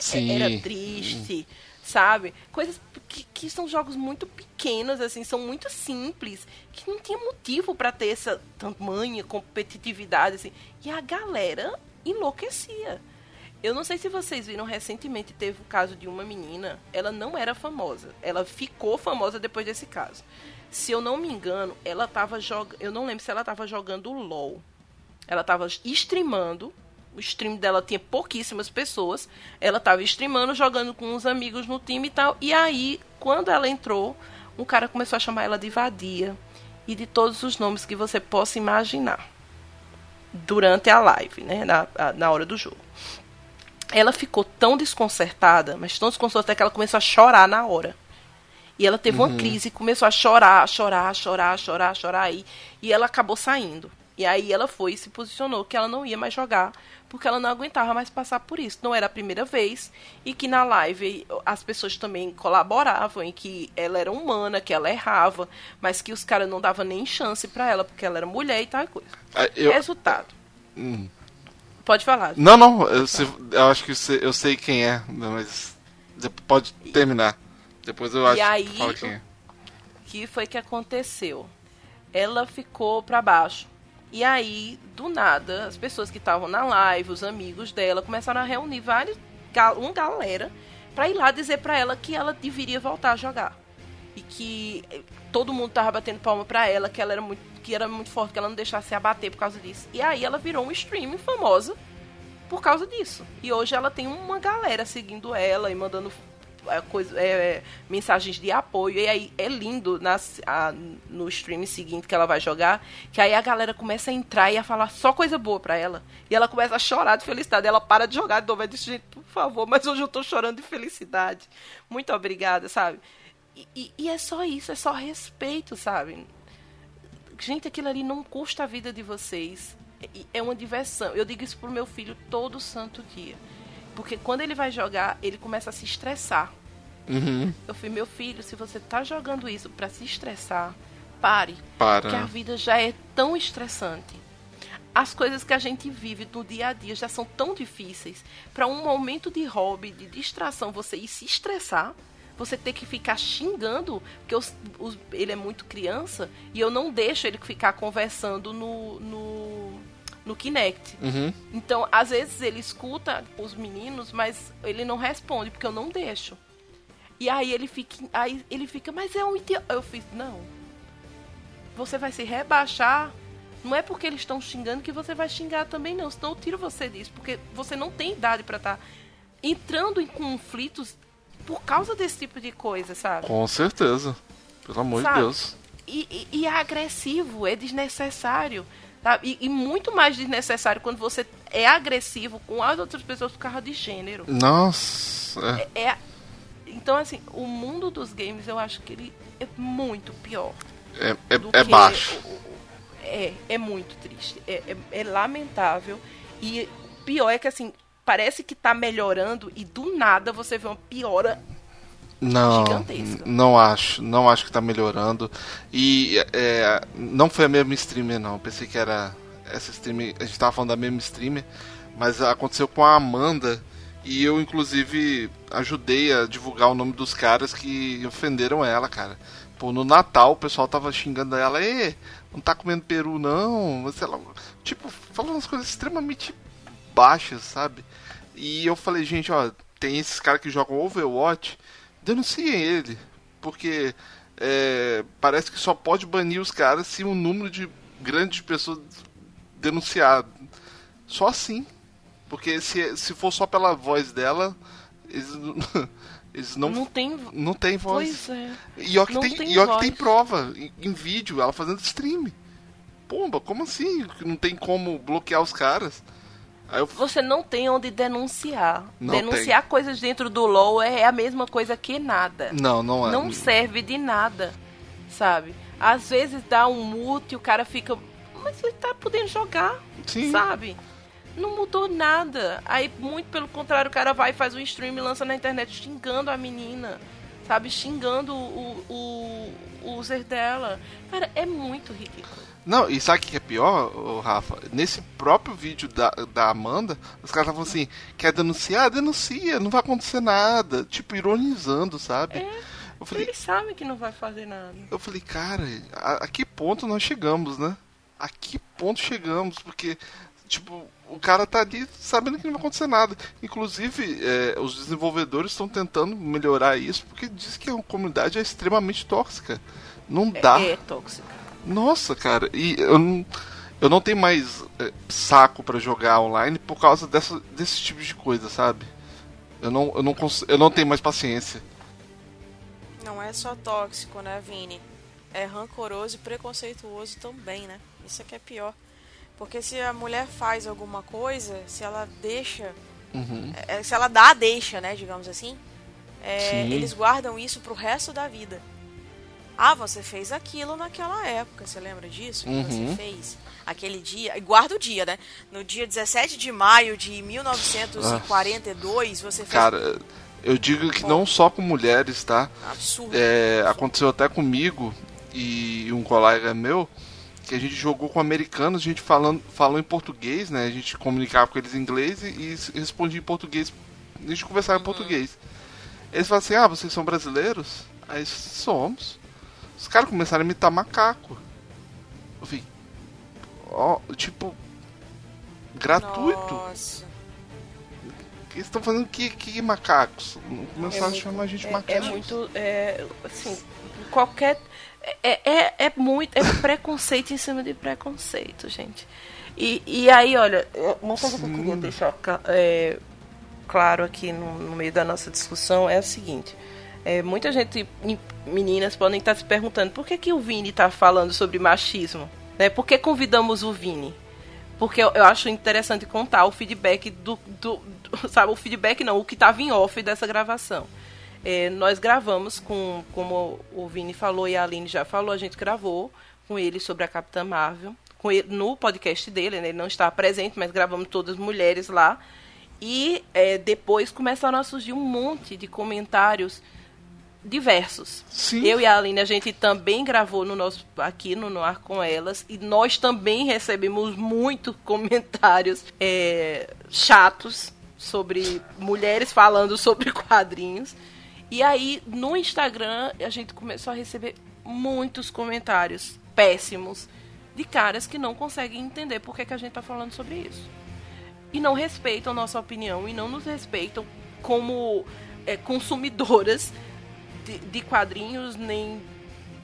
Speaker 4: Sim.
Speaker 3: era triste, sabe? Coisas que, que são jogos muito pequenos, assim, são muito simples, que não tinha motivo pra ter essa tamanha competitividade, assim. E a galera enlouquecia. Eu não sei se vocês viram recentemente, teve o caso de uma menina, ela não era famosa, ela ficou famosa depois desse caso. Se eu não me engano, ela tava jogando, eu não lembro se ela tava jogando LoL. Ela tava streamando. O stream dela tinha pouquíssimas pessoas. Ela tava streamando, jogando com uns amigos no time e tal. E aí, quando ela entrou, um cara começou a chamar ela de vadia. E de todos os nomes que você possa imaginar. Durante a live, né? Na, na hora do jogo. Ela ficou tão desconcertada, mas tão desconcertada que ela começou a chorar na hora. E ela teve uma crise, começou a chorar, a chorar, a chorar, a chorar, a chorar. E, e ela acabou saindo. E aí ela foi e se posicionou que ela não ia mais jogar, porque ela não aguentava mais passar por isso. Não era a primeira vez. E que na live as pessoas também colaboravam, em que ela era humana, que ela errava, mas que os caras não davam nem chance pra ela, porque ela era mulher e tal e coisa.
Speaker 4: Ah, eu-
Speaker 3: Resultado.
Speaker 4: Hum.
Speaker 3: Pode falar.
Speaker 4: Não, não, eu, sei- eu acho que eu sei quem é, mas de- pode terminar. Depois eu acho
Speaker 3: aí,
Speaker 4: que fala quem é.
Speaker 3: que foi que aconteceu? Ela ficou pra baixo. E aí, do nada, as pessoas que estavam na live, os amigos dela, começaram a reunir vários, uma galera pra ir lá dizer pra ela que ela deveria voltar a jogar. E que eh, todo mundo tava batendo palma pra ela, que ela era muito, que era muito forte, que ela não deixasse se abater por causa disso. E aí ela virou um streaming famosa por causa disso. E hoje ela tem uma galera seguindo ela e mandando é, coisa, é, é, mensagens de apoio. E aí é lindo nas, a- no stream seguinte que ela vai jogar, que aí a galera começa a entrar e a falar só coisa boa pra ela. E ela começa a chorar de felicidade. Ela para de jogar de novo. Ela diz, gente, por favor, mas hoje eu tô chorando de felicidade. Muito obrigada, sabe? E, e- e é só isso, é só respeito, sabe? Gente, aquilo ali não custa a vida de vocês. É uma diversão. Eu digo isso pro meu filho todo santo dia. Porque quando ele vai jogar, ele começa a se estressar.
Speaker 4: Uhum,
Speaker 3: Eu falei, meu filho, se você tá jogando isso pra se estressar, pare.
Speaker 4: para.
Speaker 3: Porque a vida já é tão estressante. As coisas que a gente vive no dia a dia já são tão difíceis. Para um momento de hobby, de distração, você ir se estressar, você ter que ficar xingando, porque os- os- ele é muito criança, e eu não deixo ele ficar conversando no, no, no Kinect.
Speaker 4: Uhum.
Speaker 3: Então, às vezes ele escuta os meninos, mas ele não responde, porque eu não deixo. E aí ele fica, aí ele fica, mas é um idiota. Eu fiz, não. Você vai se rebaixar. Não é porque eles estão xingando que você vai xingar também, não. Senão eu tiro você disso. Porque você não tem idade pra estar entrando em conflitos por causa desse tipo de coisa, sabe?
Speaker 4: Com certeza. Pelo amor
Speaker 3: Sabe?
Speaker 4: de Deus.
Speaker 3: E, e- e é agressivo, é desnecessário. Sabe? E, e, muito mais desnecessário quando você é agressivo com as outras pessoas por causa de gênero.
Speaker 4: Nossa.
Speaker 3: É, é, então, assim, o mundo dos games eu acho que ele é muito pior.
Speaker 4: É, é, é baixo.
Speaker 3: É, é muito triste. É, é, é, lamentável. E pior é que, assim, parece que tá melhorando e do nada você vê uma piora
Speaker 4: não. Não acho, não acho que tá melhorando. E é, não foi a mesma streamer, não. Pensei que era essa streamer. A gente tava falando da mesma streamer, mas aconteceu com a Amanda. E eu, inclusive, ajudei a divulgar o nome dos caras que ofenderam ela, cara. Pô, no Natal o pessoal tava xingando ela, e não tá comendo peru não, sei lá, tipo, falando umas coisas extremamente baixas, sabe? E eu falei, gente, ó, tem esses caras que jogam Overwatch denunciem ele. Porque é, parece que só pode banir os caras se um número de grandes pessoas denunciar. Só assim. Porque se, se for só pela voz dela, eles, eles não,
Speaker 3: não tem,
Speaker 4: não tem voz.
Speaker 3: Pois é.
Speaker 4: E ó que, tem, tem, e ó que tem prova em, em, vídeo, ela fazendo stream. Pomba, como assim? Não tem como bloquear os caras?
Speaker 3: Eu... Você não tem onde denunciar. Não denunciar tem. coisas dentro do LoL é a mesma coisa que nada.
Speaker 4: Não, não é.
Speaker 3: Não serve de nada, sabe? Às vezes dá um mute e o cara fica. Mas ele tá podendo jogar, Sim. sabe? Não mudou nada. Aí, muito pelo contrário, o cara vai, faz um stream e lança na internet xingando a menina, sabe? Xingando o, o, o user dela. Cara, é muito ridículo.
Speaker 4: Não, e sabe o que é pior, Rafa? Nesse próprio vídeo da, da Amanda, os caras estavam assim, quer denunciar? Denuncia, não vai acontecer nada. Tipo, ironizando, sabe?
Speaker 3: É, eu falei, eles sabem que não vai fazer nada.
Speaker 4: Eu falei, cara, a, a que ponto nós chegamos, né? A que ponto chegamos? Porque, tipo, o cara tá ali sabendo que não vai acontecer nada. Inclusive, é, os desenvolvedores estão tentando melhorar isso, porque diz que a comunidade é extremamente tóxica. Não é, dá.
Speaker 3: É, é tóxica.
Speaker 4: Nossa, cara, e eu não, eu não tenho mais é, saco para jogar online por causa dessa, desse tipo de coisa, sabe? Eu não, eu, não eu não tenho mais paciência.
Speaker 2: Não é só tóxico, né, Vini? É rancoroso e preconceituoso também, né? Isso é que é pior. Porque se a mulher faz alguma coisa, se ela deixa. Uhum. É, se ela dá a deixa, né, digamos assim, é, eles guardam isso pro resto da vida. Ah, você fez aquilo naquela época. Você lembra disso? Que uhum. você fez aquele dia. E guarda o dia, né? No dia 17 de maio de 1942, você fez.
Speaker 4: Cara, eu digo que não só com mulheres, tá?
Speaker 2: Absurdo.
Speaker 4: É, aconteceu até comigo e um colega meu que a gente jogou com americanos, a gente falando, falou em português, né? A gente comunicava com eles em inglês e, e respondia em português. A gente conversava uhum. em português. Eles falaram assim: Ah, vocês são brasileiros? Aí somos. Os caras começaram a imitar macaco. Eu vi. Ó, tipo. Gratuito.
Speaker 2: Nossa.
Speaker 4: Eles estão fazendo que, que macacos? Começaram é a chamar a gente
Speaker 3: é,
Speaker 4: macacos.
Speaker 3: É muito. É, assim, qualquer. É, é, é muito. É preconceito em cima de preconceito, gente. E, e aí, olha, uma coisa que eu queria deixar é, claro aqui no, no meio da nossa discussão é o seguinte. É, muita gente, meninas, podem estar se perguntando por que, que o Vini está falando sobre machismo? Né? Por que convidamos o Vini? Porque eu, eu acho interessante contar o feedback do, do, do Sabe, o feedback não, o que estava em off dessa gravação. É, nós gravamos com, como o Vini falou e a Aline já falou, a gente gravou com ele sobre a Capitã Marvel, com ele, no podcast dele, né? ele não está presente, mas gravamos todas mulheres lá. E é, depois começaram a surgir um monte de comentários diversos.
Speaker 4: Sim.
Speaker 3: Eu e a Aline, a gente também gravou no nosso aqui no Noir com elas e nós também recebemos muitos comentários é, chatos sobre mulheres falando sobre quadrinhos. E aí no Instagram a gente começou a receber muitos comentários péssimos de caras que não conseguem entender por que, que a gente está falando sobre isso. E não respeitam nossa opinião e não nos respeitam como é, consumidoras de, de quadrinhos, nem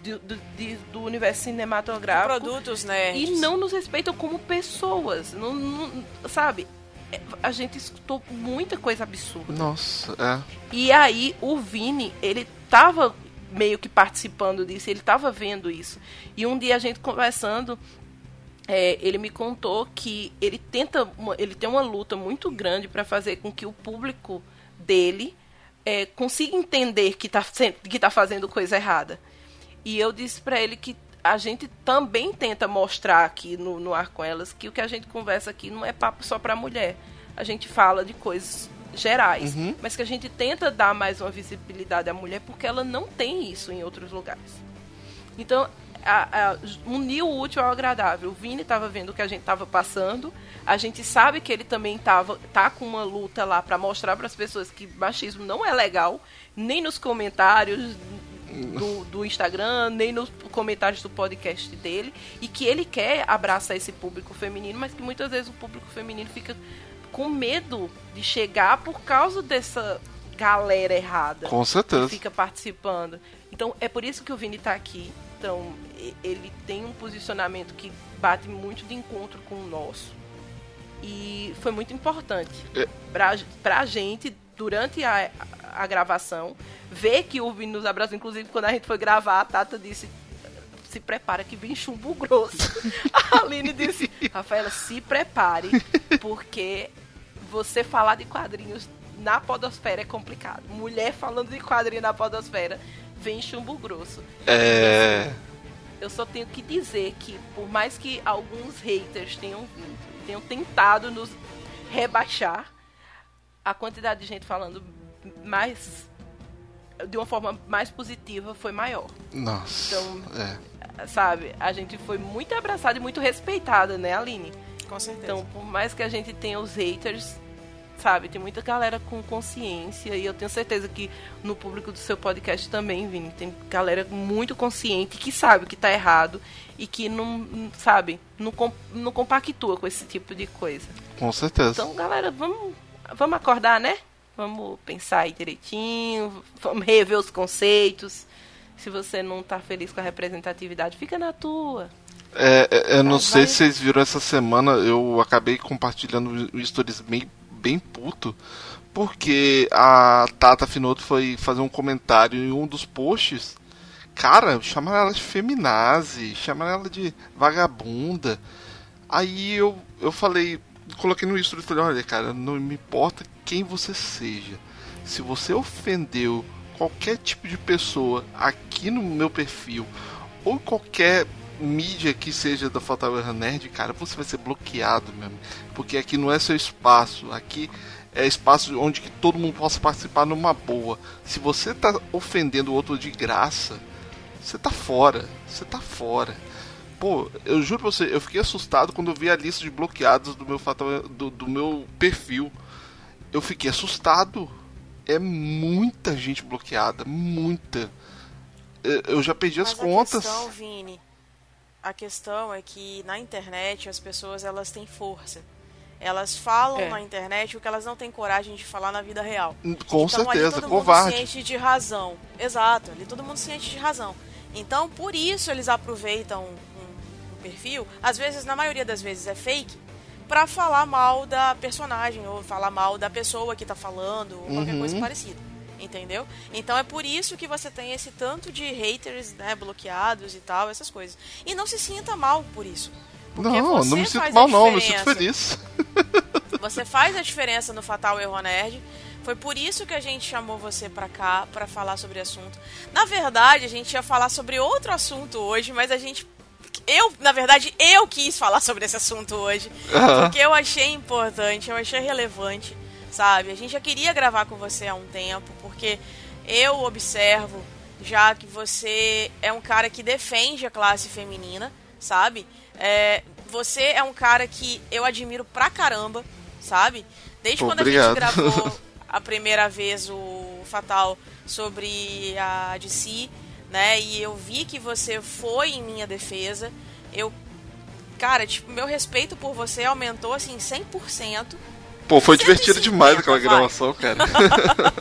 Speaker 3: do, do, de, do universo cinematográfico.
Speaker 2: Produtos, né?
Speaker 3: E não nos respeitam como pessoas. Não, não, sabe? É, a gente escutou muita coisa absurda.
Speaker 4: Nossa, é.
Speaker 3: E aí o Vini, ele tava meio que participando disso, ele tava vendo isso. E um dia a gente conversando, é, ele me contou que ele tenta, ele tem uma luta muito grande para fazer com que o público dele é, consiga entender que está que tá fazendo coisa errada. E eu disse para ele que a gente também tenta mostrar aqui no, no Ar com Elas que o que a gente conversa aqui não é papo só para mulher. A gente fala de coisas gerais, uhum. mas que a gente tenta dar mais uma visibilidade à mulher porque ela não tem isso em outros lugares. Então, a, a, unir o útil ao agradável. O Vini estava vendo o que a gente estava passando. A gente sabe que ele também tava, tá com uma luta lá para mostrar para as pessoas que machismo não é legal, nem nos comentários do, do, Instagram, nem nos comentários do podcast dele, e que ele quer abraçar esse público feminino, mas que muitas vezes o público feminino fica com medo de chegar por causa dessa galera errada.
Speaker 4: Com certeza.
Speaker 3: Que fica participando. Então é por isso que o Vini tá aqui. Então ele tem um posicionamento que bate muito de encontro com o nosso. E foi muito importante é. pra, pra gente, durante a, a gravação, ver que o Vini nos abraçou. Inclusive, quando a gente foi gravar, a Tata disse: se prepara que vem chumbo grosso. a Aline disse: Rafaela, se prepare, porque você falar de quadrinhos na podosfera é complicado. Mulher falando de quadrinho na podosfera vem chumbo grosso.
Speaker 4: É.
Speaker 3: Eu só tenho que dizer que, por mais que alguns haters tenham vindo, tenham tentado nos rebaixar, a quantidade de gente falando mais de uma forma mais positiva foi maior.
Speaker 4: Nossa.
Speaker 3: Então, é. sabe, a gente foi muito abraçada e muito respeitada, né, Aline?
Speaker 2: Com certeza.
Speaker 3: Então, por mais que a gente tenha os haters, sabe, tem muita galera com consciência e eu tenho certeza que no público do seu podcast também, Vini, tem galera muito consciente que sabe que tá errado e que não, sabe, não, não compactua com esse tipo de coisa.
Speaker 4: Com certeza.
Speaker 3: Então, galera, vamos, vamos acordar, né? Vamos pensar aí direitinho, vamos rever os conceitos. Se você não tá feliz com a representatividade, fica na tua.
Speaker 4: É, é eu não Mas sei vai... se vocês viram essa semana, eu acabei compartilhando stories bem, bem puto, porque a Tata Finoto foi fazer um comentário em um dos posts. Cara, chamaram ela de feminazi, chamaram ela de vagabunda. Aí eu, eu falei, coloquei no story falei, olha cara, não me importa quem você seja. Se você ofendeu qualquer tipo de pessoa aqui no meu perfil ou qualquer mídia que seja da Fatal Error Nerd, cara, você vai ser bloqueado mesmo. Porque aqui não é seu espaço. Aqui é espaço onde que todo mundo possa participar numa boa. Se você tá ofendendo o outro de graça, você tá fora. Você tá fora. Pô, eu juro pra você, eu fiquei assustado quando eu vi a lista de bloqueados do meu fatal, do, do meu perfil eu fiquei assustado. É muita gente bloqueada, muita. Eu já perdi
Speaker 2: Mas
Speaker 4: as contas.
Speaker 2: Questão, Vini, a questão é que na internet as pessoas elas têm força. Elas falam é. na internet o que elas não têm coragem de falar na vida real.
Speaker 4: Com
Speaker 2: então,
Speaker 4: certeza,
Speaker 2: ali todo
Speaker 4: covarde.
Speaker 2: Mundo ciente de razão. Exato, ali todo mundo ciente de razão. Então, por isso eles aproveitam um, um perfil. Às vezes, na maioria das vezes é fake, para falar mal da personagem ou falar mal da pessoa que tá falando ou qualquer uhum. coisa parecida. Entendeu? Então é por isso que você tem esse tanto de haters, né, bloqueados e tal, essas coisas. E não se sinta mal por isso.
Speaker 4: Não, não me sinto mal não, me sinto feliz.
Speaker 2: você faz a diferença no Fatal Erro Nerd. Foi por isso que a gente chamou você para cá para falar sobre assunto. Na verdade, a gente ia falar sobre outro assunto hoje, mas a gente eu, na verdade, eu quis falar sobre esse assunto hoje. Uhum. Porque eu achei importante, eu achei relevante, sabe? A gente já queria gravar com você há um tempo, porque eu observo já que você é um cara que defende a classe feminina, sabe? É, você é um cara que eu admiro pra caramba, sabe? Desde quando
Speaker 4: Obrigado.
Speaker 2: a gente gravou a primeira vez o Fatal sobre a DC, né? E eu vi que você foi em minha defesa. Eu cara, tipo, meu respeito por você aumentou assim 100%.
Speaker 4: Pô, foi divertido demais aquela vai. gravação, cara.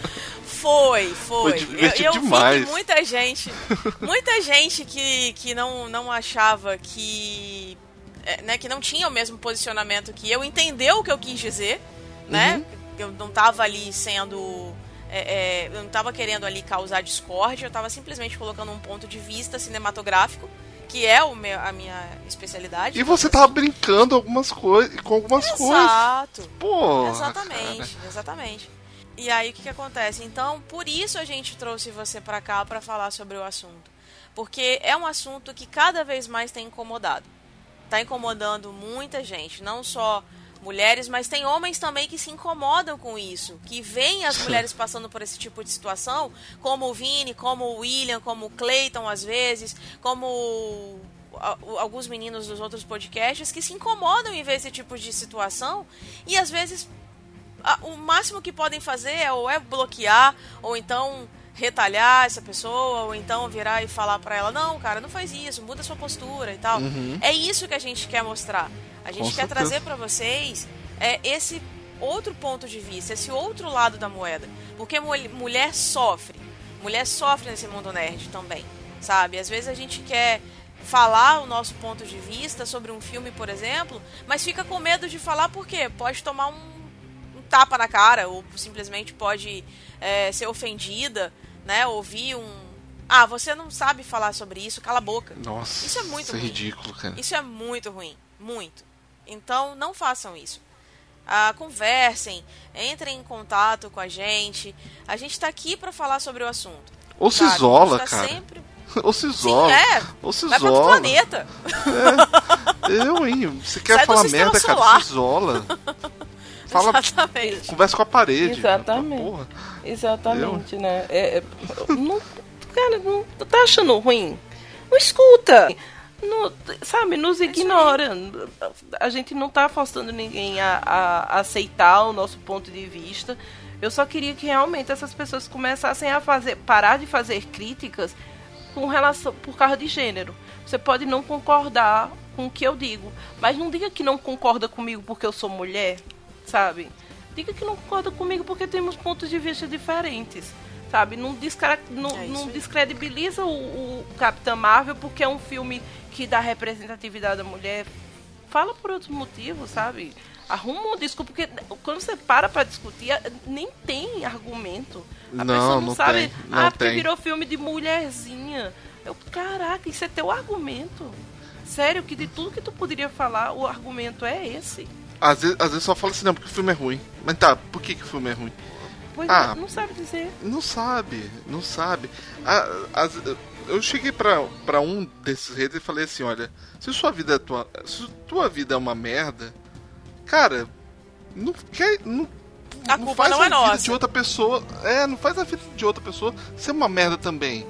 Speaker 2: foi, foi.
Speaker 4: Foi divertido
Speaker 2: eu,
Speaker 4: eu demais.
Speaker 2: Vi que muita gente, muita gente que, que não, não achava que é, né, que não tinha o mesmo posicionamento que eu, entendeu o que eu quis dizer, né? Uhum. Eu não tava ali sendo é, é, eu não estava querendo ali causar discórdia, eu estava simplesmente colocando um ponto de vista cinematográfico que é o meu, a minha especialidade.
Speaker 4: E você tava brincando algumas coisas com algumas
Speaker 2: Exato.
Speaker 4: coisas.
Speaker 2: Exato.
Speaker 4: Pô.
Speaker 2: Exatamente, exatamente. E aí o que, que acontece? Então, por isso a gente trouxe você para cá para falar sobre o assunto. Porque é um assunto que cada vez mais tem incomodado. Tá incomodando muita gente, não só mulheres, mas tem homens também que se incomodam com isso, que veem as mulheres passando por esse tipo de situação, como o Vini, como o William, como o Clayton às vezes, como alguns meninos dos outros podcasts que se incomodam em ver esse tipo de situação e às vezes o máximo que podem fazer é ou é bloquear ou então retalhar essa pessoa ou então virar e falar para ela não cara não faz isso muda sua postura e tal.
Speaker 4: Uhum.
Speaker 2: é isso que a gente quer mostrar a gente
Speaker 4: Com
Speaker 2: quer
Speaker 4: certeza.
Speaker 2: trazer para vocês é esse outro ponto de vista esse outro lado da moeda porque mul- mulher sofre mulher sofre nesse mundo nerd também sabe às vezes a gente quer falar o nosso ponto de vista sobre um filme por exemplo mas fica com medo de falar porque pode tomar um um tapa na cara ou simplesmente pode é, ser ofendida, né? Ouvir um ah, você não sabe falar sobre isso, cala a boca.
Speaker 4: Nossa.
Speaker 2: Isso é muito
Speaker 4: Isso é
Speaker 2: ruim.
Speaker 4: ridículo, cara.
Speaker 2: Isso é muito ruim, muito. Então não façam isso. Ah, conversem, entrem em contato com a gente. A gente tá aqui para falar sobre o assunto.
Speaker 4: Ou se
Speaker 2: sabe?
Speaker 4: isola,
Speaker 2: tá
Speaker 4: cara.
Speaker 2: Sempre...
Speaker 4: Ou se
Speaker 2: Sim,
Speaker 4: isola.
Speaker 2: é.
Speaker 4: Ou se
Speaker 2: Vai
Speaker 4: isola.
Speaker 2: planeta.
Speaker 4: Eu, hein? Você quer
Speaker 2: Sai
Speaker 4: falar merda, cara?
Speaker 2: solar.
Speaker 4: Se isola. Fala,
Speaker 2: Exatamente.
Speaker 4: conversa com a parede.
Speaker 3: Exatamente.
Speaker 4: Porra.
Speaker 3: Exatamente, né? É, é, não, cara, não tá achando ruim? Não escuta. Não, sabe, nos ignora. A gente não tá forçando ninguém a, a aceitar o nosso ponto de vista. Eu só queria que realmente essas pessoas começassem a fazer, parar de fazer críticas com relação por causa de gênero. Você pode não concordar com o que eu digo, mas não diga que não concorda comigo porque eu sou mulher, sabe? Diga que não concorda comigo porque temos pontos de vista diferentes, sabe? Não, descara não,
Speaker 2: É
Speaker 3: não descredibiliza o, o Capitã Marvel porque é um filme que dá representatividade à mulher. Fala por outros motivos, sabe? Arruma uma desculpa, porque quando você para pra discutir, nem tem argumento. A
Speaker 4: Não,
Speaker 3: pessoa não,
Speaker 4: não
Speaker 3: sabe.
Speaker 4: tem, não
Speaker 3: ah, porque
Speaker 4: tem.
Speaker 3: virou filme de mulherzinha. Eu, caraca, isso é teu argumento. Sério, que de tudo que tu poderia falar, o argumento é esse.
Speaker 4: Às vezes, às vezes só fala assim, não, porque o filme é ruim. Mas tá, por que, que o filme é ruim?
Speaker 3: Pois
Speaker 4: Ah.
Speaker 3: não, não sabe dizer.
Speaker 4: Não sabe, não sabe. A- as- eu cheguei pra, pra um desses redes e falei assim, olha, se sua vida é tua. Se tua vida é uma merda, cara, não quer. Não,
Speaker 2: A culpa
Speaker 4: faz
Speaker 2: não
Speaker 4: a
Speaker 2: é
Speaker 4: vida
Speaker 2: nossa.
Speaker 4: de outra pessoa. É, não faz a vida de outra pessoa ser uma merda também.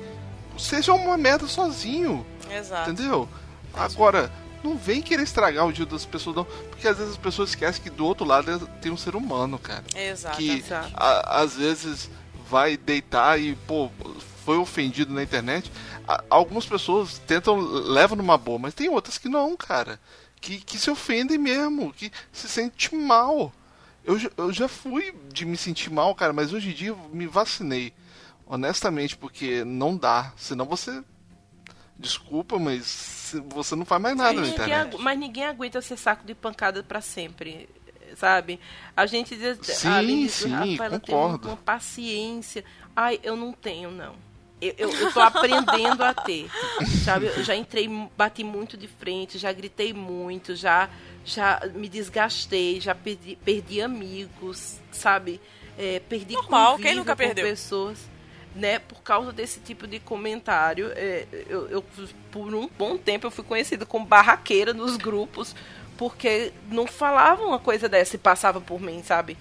Speaker 4: Seja uma merda sozinho.
Speaker 2: Exato.
Speaker 4: Entendeu? Agora, não vem querer estragar o dia das pessoas, não. Porque às vezes as pessoas esquecem que do outro lado é- tem um ser humano, cara.
Speaker 2: Exato.
Speaker 4: Que
Speaker 3: exato.
Speaker 4: a- às vezes vai deitar e, pô, foi ofendido na internet. Algumas pessoas tentam, levam numa boa, mas tem outras que não, cara. Que, que se ofendem mesmo, que se sente mal. Eu, já- eu já fui de me sentir mal, cara, mas hoje em dia eu me vacinei. Honestamente, porque não dá. Senão você. Desculpa, mas você não faz mais nada na
Speaker 3: Mas ninguém,
Speaker 4: internet.
Speaker 3: mas ninguém aguenta ser saco de pancada pra sempre, sabe? A gente diz,
Speaker 4: Sim,
Speaker 3: além disso,
Speaker 4: sim,
Speaker 3: Rafaela tem
Speaker 4: concordo.
Speaker 3: uma paciência. Ai, eu não tenho, não. Eu, eu, eu tô aprendendo a ter, sabe? Eu já entrei, bati muito de frente, já gritei muito, já, já me desgastei, já perdi, perdi amigos, sabe? É, perdi
Speaker 2: Normal, quem nunca perdeu?
Speaker 3: pessoas, né? Por causa desse tipo de comentário, é, eu, eu, por um bom tempo eu fui conhecida como barraqueira nos grupos, porque não falavam uma coisa dessa e passava por mim, sabe?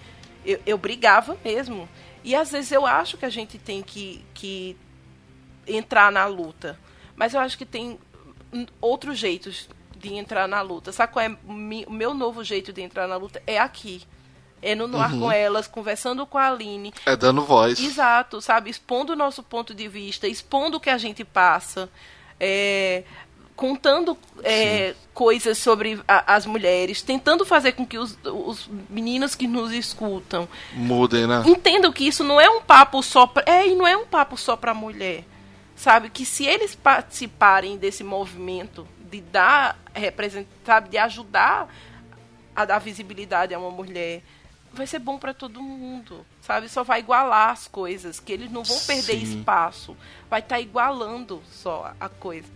Speaker 3: Eu, eu brigava mesmo. E às vezes eu acho que a gente tem que, que entrar na luta. Mas eu acho que tem outros jeitos de entrar na luta. Sabe qual é o meu novo jeito de entrar na luta? É aqui. É no Noir com elas, conversando com a Aline.
Speaker 4: É dando voz.
Speaker 3: Exato, sabe? Expondo o nosso ponto de vista, expondo o que a gente passa, é, contando é, coisas sobre a- as mulheres, tentando fazer com que os, os meninos que nos escutam
Speaker 4: Mudem, né?
Speaker 3: entendam que isso não é um papo só pra, é e não é um papo só para mulher sabe que se eles participarem desse movimento de dar represent- sabe de ajudar a dar visibilidade a uma mulher vai ser bom para todo mundo sabe? Só vai igualar as coisas que eles não vão perder
Speaker 4: Sim.
Speaker 3: espaço. Vai estar igualando só a coisa.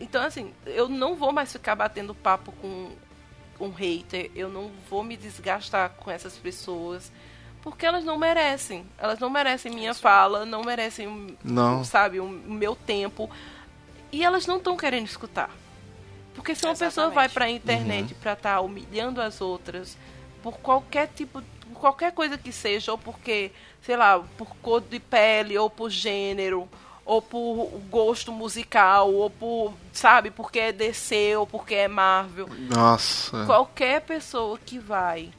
Speaker 3: Então, assim, eu não vou mais ficar batendo papo com um hater, eu não vou me desgastar com essas pessoas, porque elas não merecem. Elas não merecem minha fala, não merecem,
Speaker 4: Não.
Speaker 3: sabe, o meu tempo. E elas não estão querendo escutar. Porque se uma pessoa
Speaker 2: Exatamente.
Speaker 3: vai pra internet pra estar humilhando as outras por qualquer tipo, por qualquer coisa que seja, ou porque, sei lá, por cor de pele, ou por gênero, ou por gosto musical, ou por, sabe, porque é DC, ou porque é Marvel.
Speaker 4: Nossa.
Speaker 3: Qualquer pessoa que vai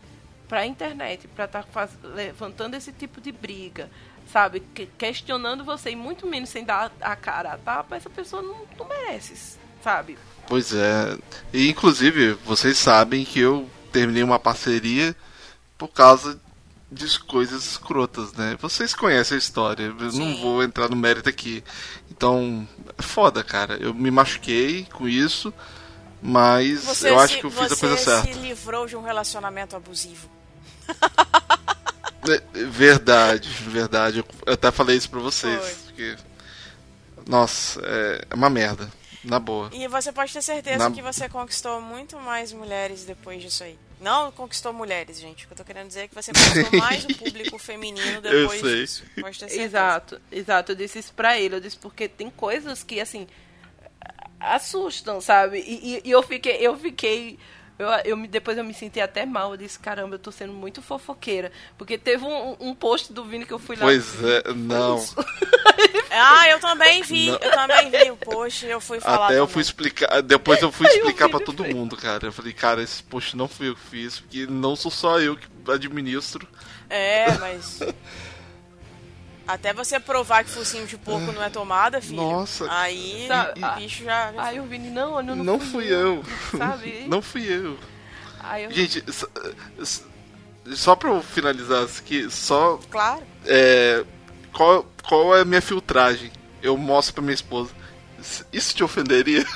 Speaker 3: pra internet pra estar levantando esse tipo de briga, sabe, que- questionando você e muito menos sem dar a cara a tapa, essa pessoa não, não merece, sabe?
Speaker 4: Pois é. E inclusive, vocês sabem que eu terminei uma parceria por causa de coisas escrotas, né? Vocês conhecem a história, eu não vou entrar no mérito aqui. Então, é foda, cara. Eu me machuquei com isso, mas
Speaker 2: Você
Speaker 4: eu acho
Speaker 2: se-
Speaker 4: que eu fiz a
Speaker 2: você
Speaker 4: coisa certa.
Speaker 2: se livrou de um relacionamento abusivo.
Speaker 4: É, Verdade, verdade. Eu- Eu até falei isso pra vocês.
Speaker 2: Foi.
Speaker 4: Porque, nossa, é é uma merda. Na boa.
Speaker 2: E você pode ter certeza
Speaker 4: Na-
Speaker 2: que você conquistou muito mais mulheres depois disso aí. Não conquistou mulheres, gente. O que eu tô querendo dizer é que você conquistou mais o público feminino depois
Speaker 4: sei.
Speaker 2: disso. Pode ter certeza.
Speaker 3: Exato, exato. Eu disse isso pra ele. Eu disse porque tem coisas que, assim, assustam, sabe? E, e- e eu fiquei, eu fiquei. Eu, eu me, depois eu me senti até mal. Eu disse, caramba, eu tô sendo muito fofoqueira. Porque teve um, um post do Vini que eu fui lá.
Speaker 4: Pois é, não.
Speaker 2: Ah, eu também vi.
Speaker 4: Não.
Speaker 2: Eu também vi o post. Eu fui falar.
Speaker 4: Até eu
Speaker 2: também.
Speaker 4: fui explicar. Depois eu fui explicar pra
Speaker 3: Vini
Speaker 4: todo
Speaker 3: fez.
Speaker 4: mundo, cara. Eu falei, cara, esse post não fui eu que fiz, porque não sou só eu que administro.
Speaker 2: É, mas. Até você provar que focinho de porco não é tomada, filho.
Speaker 4: Nossa.
Speaker 2: Aí
Speaker 3: Sabe,
Speaker 2: o bicho já. já
Speaker 3: Aí o Vini, não, eu não,
Speaker 4: Não fui eu.
Speaker 3: Sabe?
Speaker 4: Não fui eu.
Speaker 3: Aí eu,
Speaker 4: Gente, s- s- só pra eu finalizar isso aqui, só.
Speaker 2: Claro.
Speaker 4: É, qual, qual é a minha filtragem? Eu mostro pra minha esposa. Isso te ofenderia?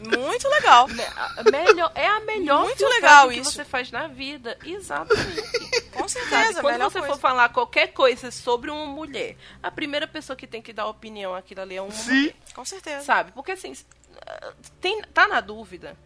Speaker 2: Muito legal.
Speaker 3: Me- a- melhor, é a melhor
Speaker 2: Muito legal
Speaker 3: que
Speaker 2: isso.
Speaker 3: você faz na vida. Exatamente.
Speaker 2: Com
Speaker 3: Sabe,
Speaker 2: certeza,
Speaker 3: quando
Speaker 2: melhor
Speaker 3: você
Speaker 2: coisa.
Speaker 3: for falar qualquer coisa sobre uma mulher, a primeira pessoa que tem que dar opinião aquilo ali é uma
Speaker 4: Sim.
Speaker 3: mulher,
Speaker 2: Com certeza.
Speaker 3: sabe? Porque assim, tem, tá na dúvida.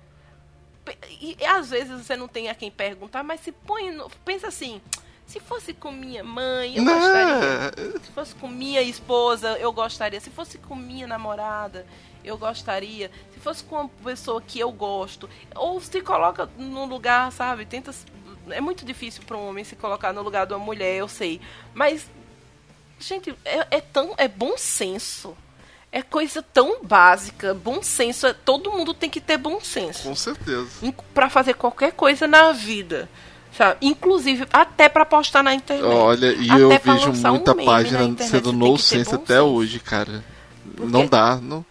Speaker 3: E, e às vezes você não tem a quem perguntar, mas se põe, no- pensa assim, se fosse com minha mãe, eu gostaria.
Speaker 4: Não.
Speaker 3: Se fosse com minha esposa, eu gostaria. Se fosse com minha namorada, eu gostaria. Se fosse com uma pessoa que eu gosto. Ou se coloca no lugar, sabe? Tenta. É muito difícil para um homem se colocar no lugar de uma mulher, eu sei. Mas, gente, é, é tão. É bom senso. É coisa tão básica. Bom senso. É, todo mundo tem que ter bom senso
Speaker 4: Com certeza.
Speaker 3: para fazer qualquer coisa na vida. Sabe? Inclusive, até para postar na internet.
Speaker 4: Olha, e
Speaker 3: Até
Speaker 4: eu vejo
Speaker 3: um
Speaker 4: muita
Speaker 3: na
Speaker 4: página
Speaker 3: internet,
Speaker 4: sendo no
Speaker 3: bom
Speaker 4: até
Speaker 3: senso.
Speaker 4: hoje, cara. Não dá, não.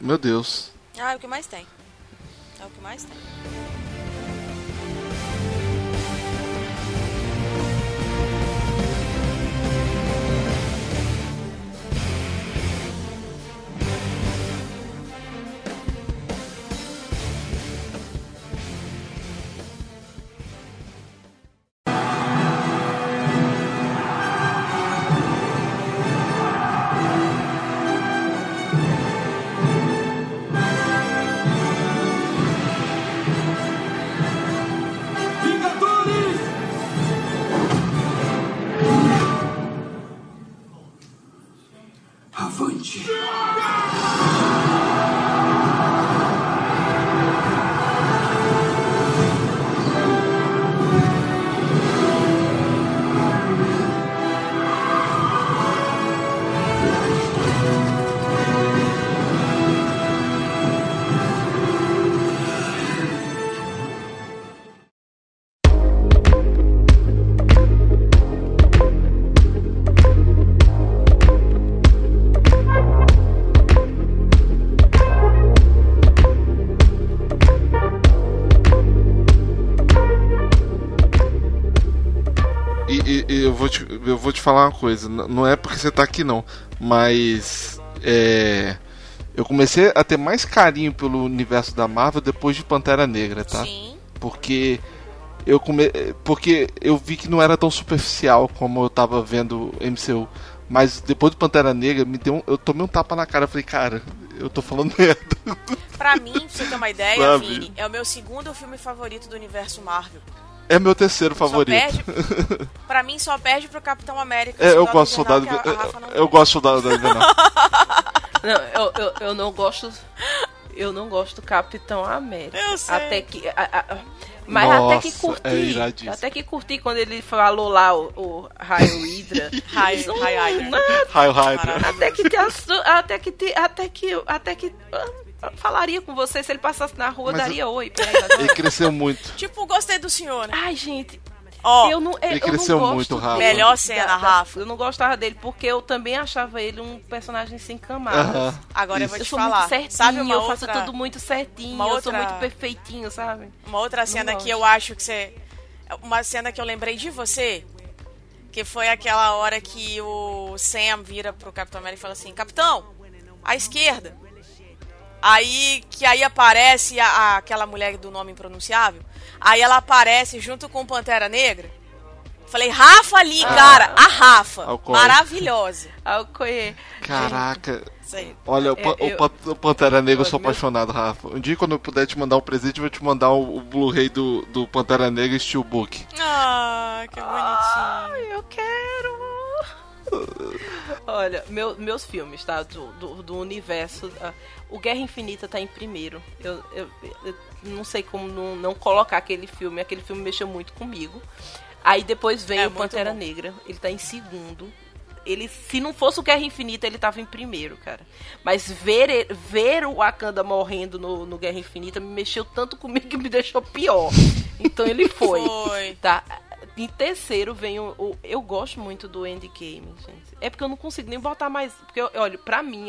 Speaker 4: Meu Deus.
Speaker 2: Ah, é o que mais tem. É o que mais tem.
Speaker 4: Eu, vou te, falar uma coisa. Não é porque você tá aqui, não. Mas. É. Eu comecei a ter mais carinho pelo universo da Marvel depois de Pantera Negra, tá?
Speaker 2: Sim.
Speaker 4: Porque. Eu come... Porque eu vi que não era tão superficial como eu tava vendo MCU. Mas depois do Pantera Negra, me deu um... eu tomei um tapa na cara. Eu falei, cara, eu tô falando merda.
Speaker 2: Pra mim, pra você ter uma ideia? Vini, é o meu segundo filme favorito do universo Marvel.
Speaker 4: É meu terceiro favorito.
Speaker 2: Só perde, pra mim, só perde pro Capitão América.
Speaker 4: É, eu gosto do soldado. Eu, gosto do soldado invernal.
Speaker 3: Não, eu, eu, eu não gosto. Eu não gosto do Capitão América.
Speaker 2: Eu sei.
Speaker 3: Até que. a- a- mas
Speaker 4: Nossa,
Speaker 3: até que curti.
Speaker 4: é
Speaker 3: até que curti quando ele falou lá o, o Raio Hydra.
Speaker 2: Raio- Hydra.
Speaker 3: nada.
Speaker 4: Raio Hydra.
Speaker 3: Até que até que te- até que até que ah, falaria com você se ele passasse na rua
Speaker 4: Mas
Speaker 3: daria oi pra ele agora.
Speaker 4: Cresceu muito.
Speaker 2: Tipo, gostei do senhor, né?
Speaker 3: Ai, gente,
Speaker 2: Ó,
Speaker 3: eu não eu,
Speaker 4: Ele
Speaker 3: eu não
Speaker 4: cresceu
Speaker 3: gosto
Speaker 4: muito, Rafa.
Speaker 2: Melhor cena,
Speaker 3: Da-
Speaker 2: Rafa.
Speaker 3: Eu não gostava dele porque eu também achava ele um personagem sem camadas.
Speaker 4: Aham.
Speaker 2: agora eu
Speaker 4: Isso.
Speaker 2: vou
Speaker 3: Eu
Speaker 2: te
Speaker 3: sou
Speaker 2: falar.
Speaker 3: muito certinho,
Speaker 2: Sabe uma
Speaker 3: eu
Speaker 2: outra,
Speaker 3: faço tudo muito certinho,
Speaker 2: uma
Speaker 3: eu sou
Speaker 2: outra-
Speaker 3: muito perfeitinho, sabe?
Speaker 2: uma outra cena
Speaker 3: gosto.
Speaker 2: que eu acho que você... Uma cena que eu lembrei de você, que foi aquela hora que o Sam vira pro Capitão América e fala assim, Capitão, à esquerda. Aí, que aí aparece a, a- aquela mulher do nome impronunciável. Aí ela aparece junto com o Pantera Negra. Falei, Rafa ali, cara, a Rafa.
Speaker 4: Alcoói.
Speaker 2: Maravilhosa.
Speaker 3: Alcoê.
Speaker 4: Caraca.
Speaker 2: Isso aí.
Speaker 4: Olha, o,
Speaker 3: É,
Speaker 4: Pan- o
Speaker 3: eu-
Speaker 4: o Pantera Negra, eu sou
Speaker 3: meu-
Speaker 4: apaixonado, Rafa. Um dia, quando eu puder te mandar um presente, eu vou te mandar o, o Blu-ray do, do Pantera Negra Steelbook.
Speaker 2: Ah, que bonitinho.
Speaker 3: Ai, eu quero. Olha, meu- meus filmes, tá? Do, do, do universo. ah, o Guerra Infinita tá em primeiro. Eu, eu, eu não sei como não, não colocar aquele filme. Aquele filme mexeu muito comigo. Aí depois vem
Speaker 2: É
Speaker 3: o Pantera
Speaker 2: bom.
Speaker 3: Negra. Ele tá em segundo. Ele, se não fosse o Guerra Infinita, ele tava em primeiro, cara. Mas ver, ver o Wakanda morrendo no, no Guerra Infinita me mexeu tanto comigo que me deixou pior. Então ele foi.
Speaker 2: Foi.
Speaker 3: Tá. Em terceiro vem o, o- Eu gosto muito do Endgame, gente. É porque eu não consigo nem botar mais. Porque, eu- olha, pra mim,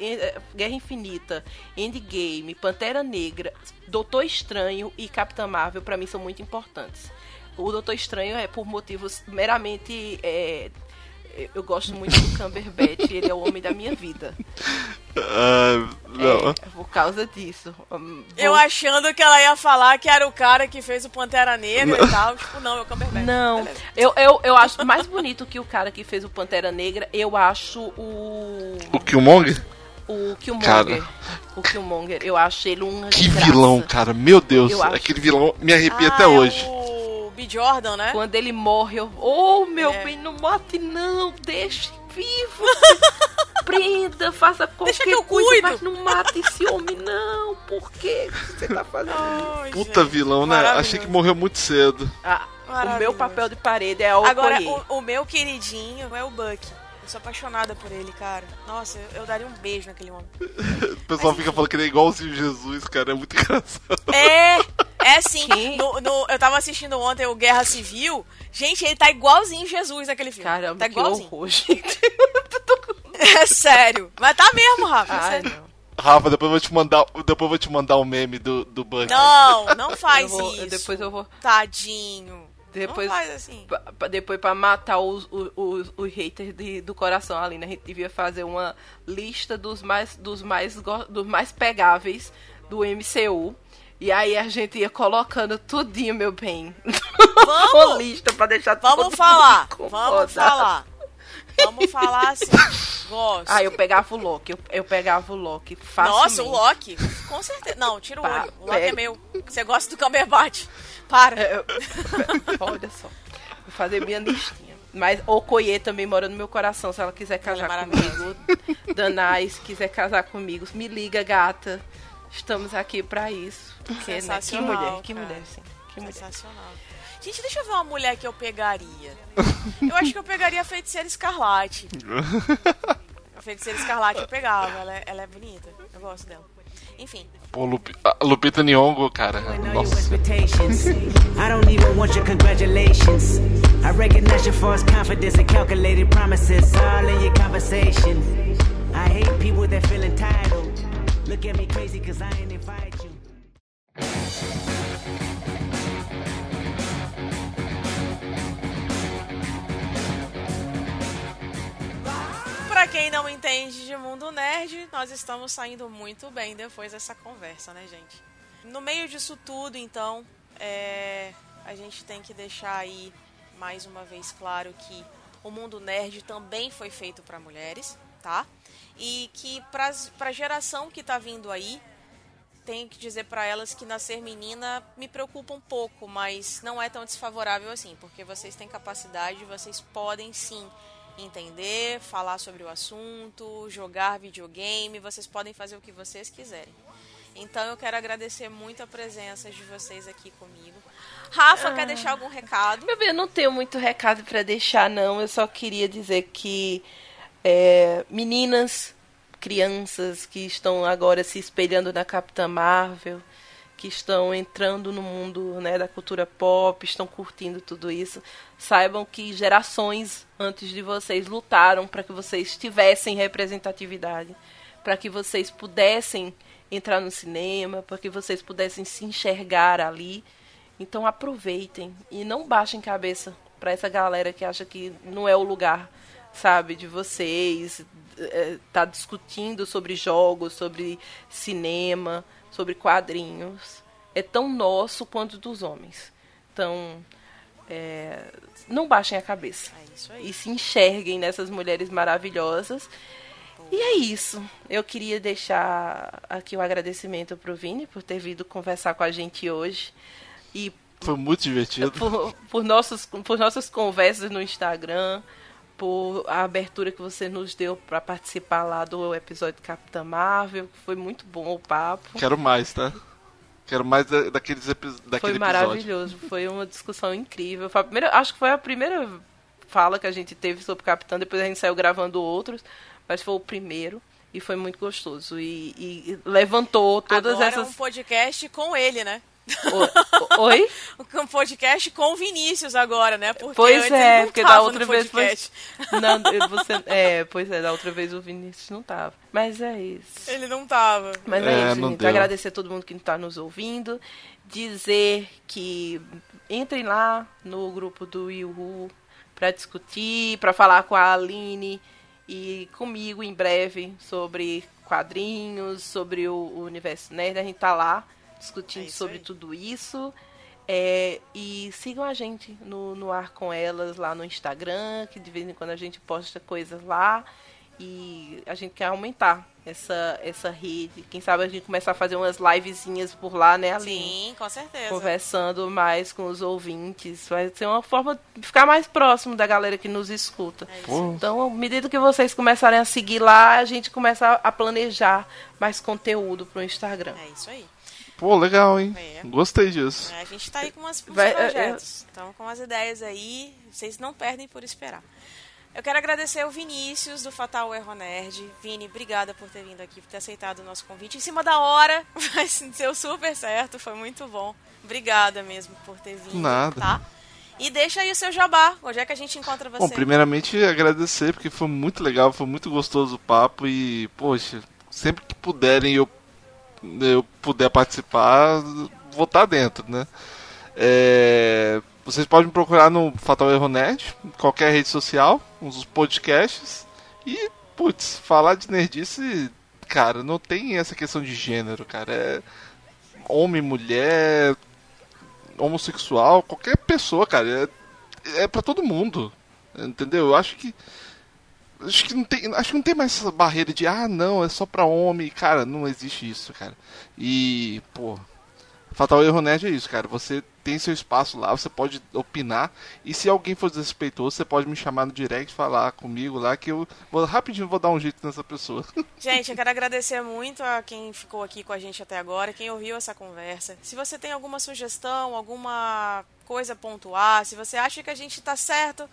Speaker 3: en- eh, Guerra Infinita, Endgame, Pantera Negra, Doutor Estranho e Capitã Marvel, pra mim, são muito importantes. O Doutor Estranho é por motivos meramente. é, eu gosto muito do Cumberbatch, ele é o homem da minha vida.
Speaker 4: Ah, não.
Speaker 3: É, por causa disso. Hum,
Speaker 2: Eu
Speaker 3: vou-
Speaker 2: achando que ela ia falar que era o cara que fez o Pantera Negra e tal. Tipo, não, é o Cumberbatch.
Speaker 3: Não,
Speaker 2: Beleza.
Speaker 3: eu, eu, eu acho mais bonito que o cara que fez o Pantera Negra, eu acho o.
Speaker 4: O Killmonger?
Speaker 3: O Killmonger.
Speaker 4: Cara.
Speaker 3: O Killmonger, eu acho ele um.
Speaker 4: Que vilão, cara. Meu Deus.
Speaker 3: Eu acho.
Speaker 4: Aquele vilão me arrepia
Speaker 2: Ah,
Speaker 4: até
Speaker 2: é
Speaker 4: hoje.
Speaker 2: O B. Jordan, né?
Speaker 3: Quando ele morre, eu. Oh, meu
Speaker 2: É.
Speaker 3: bem, não mate não, deixe vivo. Prenda, faça qualquer
Speaker 2: que eu
Speaker 3: coisa,
Speaker 2: cuido.
Speaker 3: mas não mate esse homem, não. Por que você tá fazendo isso?
Speaker 2: Ai,
Speaker 4: Puta
Speaker 2: gente,
Speaker 4: vilão, né? Achei que morreu muito cedo.
Speaker 3: Ah, o meu papel de parede é o
Speaker 2: Agora, o, o meu queridinho é o Buck. Eu sou apaixonada por ele, cara. Nossa, eu, eu daria um beijo naquele homem.
Speaker 4: O pessoal fica falando que ele é igualzinho Jesus, cara. É muito engraçado.
Speaker 2: É, é sim. No, no- eu tava assistindo ontem o Guerra Civil. Gente, ele tá igualzinho Jesus naquele filme.
Speaker 3: Caramba,
Speaker 2: tá
Speaker 3: que
Speaker 2: igualzinho.
Speaker 3: horror, gente.
Speaker 2: É sério. Mas tá mesmo, Rafa. é
Speaker 3: Ai,
Speaker 2: sério.
Speaker 3: não.
Speaker 4: Rafa, depois eu vou te mandar, depois eu vou te mandar um meme do, do Buck.
Speaker 2: Não, não faz
Speaker 3: Eu vou-
Speaker 2: isso.
Speaker 3: depois eu vou-
Speaker 2: Tadinho.
Speaker 3: Depois-
Speaker 2: Não faz assim.
Speaker 3: Pa- depois pra matar os, os, os, os haters de- do coração ali, né? A gente devia fazer uma lista dos mais, dos mais, dos mais pegáveis do MCU. E aí a gente ia colocando tudinho, meu bem.
Speaker 2: Vamos!
Speaker 3: Lista pra deixar
Speaker 2: Vamos falar. Vamos falar. Vamos falar assim. Gosto.
Speaker 3: Ah, eu pegava o Loki. Eu, eu pegava o Loki facilmente.
Speaker 2: Nossa, o Loki. Com certeza. Não, tira o
Speaker 3: Pá,
Speaker 2: olho. O Loki é
Speaker 3: pega.
Speaker 2: meu. Você gosta do Cumberbatch. Para.
Speaker 3: É, eu- Olha só. Vou fazer minha listinha. Mas Okoye também mora no meu coração. Se ela quiser casar
Speaker 2: Ela é
Speaker 3: comigo. Danai, se quiser casar comigo, me liga, gata. Estamos aqui pra isso. Porque, né? Que mulher, que mulher, sim. Que mulher.
Speaker 2: Sensacional. Gente, deixa eu ver uma mulher que eu pegaria. Eu acho que eu pegaria a feiticeira escarlate. A feiticeira escarlate eu pegava. Ela é, ela é bonita. Eu gosto dela. Enfim.
Speaker 4: Pô, Lupi, a Lupita Nyong'o, cara. Nossa.
Speaker 5: I don't even want your congratulations. I recognize your false confidence and calculated promises all in your conversation. I hate people that feel entitled. Look at me crazy cause I ain't invite you.
Speaker 2: Pra quem não entende de mundo nerd, nós estamos saindo muito bem depois dessa conversa, né, gente? No meio disso tudo, então, é, a gente tem que deixar aí mais uma vez claro que o mundo nerd também foi feito para mulheres, tá? E que para a geração que está vindo aí, tenho que dizer para elas que nascer menina me preocupa um pouco, mas não é tão desfavorável assim, porque vocês têm capacidade, vocês podem sim entender, falar sobre o assunto, jogar videogame, vocês podem fazer o que vocês quiserem. Então eu quero agradecer muito a presença de vocês aqui comigo. Rafa, ah. quer deixar algum recado?
Speaker 3: Meu bem, eu não tenho muito recado para deixar, não. Eu só queria dizer que é, meninas, crianças que estão agora se espelhando na Capitã Marvel, que estão entrando no mundo né, da cultura pop, estão curtindo tudo isso, saibam que gerações antes de vocês lutaram para que vocês tivessem representatividade, para que vocês pudessem entrar no cinema, para que vocês pudessem se enxergar ali. Então aproveitem e não baixem cabeça para essa galera que acha que não é o lugar sabe, de vocês, é, tá discutindo sobre jogos, sobre cinema, sobre quadrinhos. É tão nosso quanto dos homens. Então, é, não baixem a cabeça.
Speaker 2: É
Speaker 3: e se enxerguem nessas mulheres maravilhosas. E é isso. Eu queria deixar aqui o um agradecimento pro Vini por ter vindo conversar com a gente hoje. E
Speaker 4: foi muito divertido.
Speaker 3: Por, por, nossos, por nossas conversas no Instagram, por a abertura que você nos deu para participar lá do episódio Capitã Marvel. Foi muito bom o papo.
Speaker 4: Quero mais, tá? Quero mais da, daqueles epi daquele
Speaker 3: Foi maravilhoso,
Speaker 4: episódio.
Speaker 3: foi uma discussão incrível. Foi a primeira, acho que foi a primeira fala que a gente teve sobre o Capitã, depois a gente saiu gravando outros, mas foi o primeiro e foi muito gostoso. E, e levantou todas
Speaker 2: Agora
Speaker 3: essas.
Speaker 2: É um podcast com ele, né?
Speaker 3: Oi?
Speaker 2: Um podcast com o Vinícius agora, né?
Speaker 3: Porque pois é, porque da outra vez foi. Não, você... É, pois é, da outra vez o Vinícius não tava. Mas é isso.
Speaker 2: Ele não tava.
Speaker 3: Mas é, é isso, gente. Deu. Agradecer a todo mundo que está nos ouvindo. Dizer que entrem lá no grupo do Yuhu para discutir, para falar com a Aline e comigo em breve sobre quadrinhos, sobre o, universo nerd. A gente tá lá discutindo é sobre aí. tudo isso. É, e sigam a gente no, no Ar Com Elas lá no Instagram, que de vez em quando a gente posta coisas lá. E a gente quer aumentar essa, essa rede. Quem sabe a gente começar a fazer umas livezinhas por lá, né,
Speaker 2: Aline? Sim, com certeza.
Speaker 3: Conversando mais com os ouvintes. Vai ser uma forma de ficar mais próximo da galera que nos escuta. É então, à medida que vocês começarem a seguir lá, a gente começa a planejar mais conteúdo pro Instagram.
Speaker 2: É isso aí.
Speaker 4: Pô, legal, hein? É. Gostei disso.
Speaker 2: É, a gente tá aí com umas, uns Vai, projetos. Estamos com umas ideias aí. Vocês não perdem por esperar. Eu quero agradecer ao Vinícius do Fatal Erro Nerd. Vini, obrigada por ter vindo aqui, por ter aceitado o nosso convite. Em cima da hora, mas deu super certo, foi muito bom. Obrigada mesmo por ter vindo.
Speaker 4: Nada.
Speaker 2: Tá? E deixa aí o seu jabá. Onde é que a gente encontra você?
Speaker 4: Bom, primeiramente agradecer, porque foi muito legal, foi muito gostoso o papo e, poxa, sempre que puderem eu eu puder participar, vou estar dentro, né? É, vocês podem me procurar no Fatal Erro Nerd, qualquer rede social, uns podcasts. E, putz, falar de nerdice, cara, não tem essa questão de gênero, cara. É homem, mulher, homossexual, qualquer pessoa, cara. É, é para todo mundo. Entendeu? Eu acho que Acho que não tem, acho que não tem mais essa barreira de ah, não, é só pra homem. Cara, não existe isso, cara. E, pô, Fatal Erro Nerd é isso, cara. Você tem seu espaço lá, você pode opinar. E se alguém for desrespeitoso, você pode me chamar no direct, falar comigo lá, que eu vou, rapidinho vou dar um jeito nessa pessoa.
Speaker 2: Gente, eu quero agradecer muito a quem ficou aqui com a gente até agora, quem ouviu essa conversa. Se você tem alguma sugestão, alguma coisa a pontuar, se você acha que a gente tá certo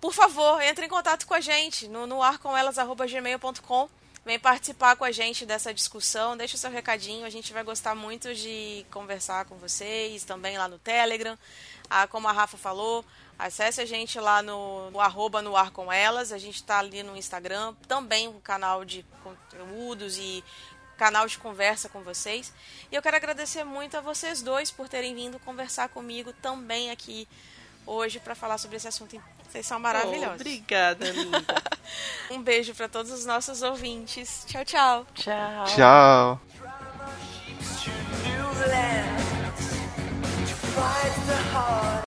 Speaker 2: por favor, entre em contato com a gente no, no arcomelas.gmail.com. Vem participar com a gente dessa discussão, deixa o seu recadinho, a gente vai gostar muito de conversar com vocês, também lá no Telegram. Ah, como a Rafa falou, acesse a gente lá no, no arroba no ar com elas, a gente está ali no Instagram, também um canal de conteúdos e canal de conversa com vocês. E eu quero agradecer muito a vocês dois por terem vindo conversar comigo também aqui hoje para falar sobre esse assunto vocês são maravilhosos. Oh,
Speaker 3: obrigada, linda.
Speaker 2: um beijo para todos os nossos ouvintes. Tchau, tchau.
Speaker 3: Tchau.
Speaker 4: Tchau.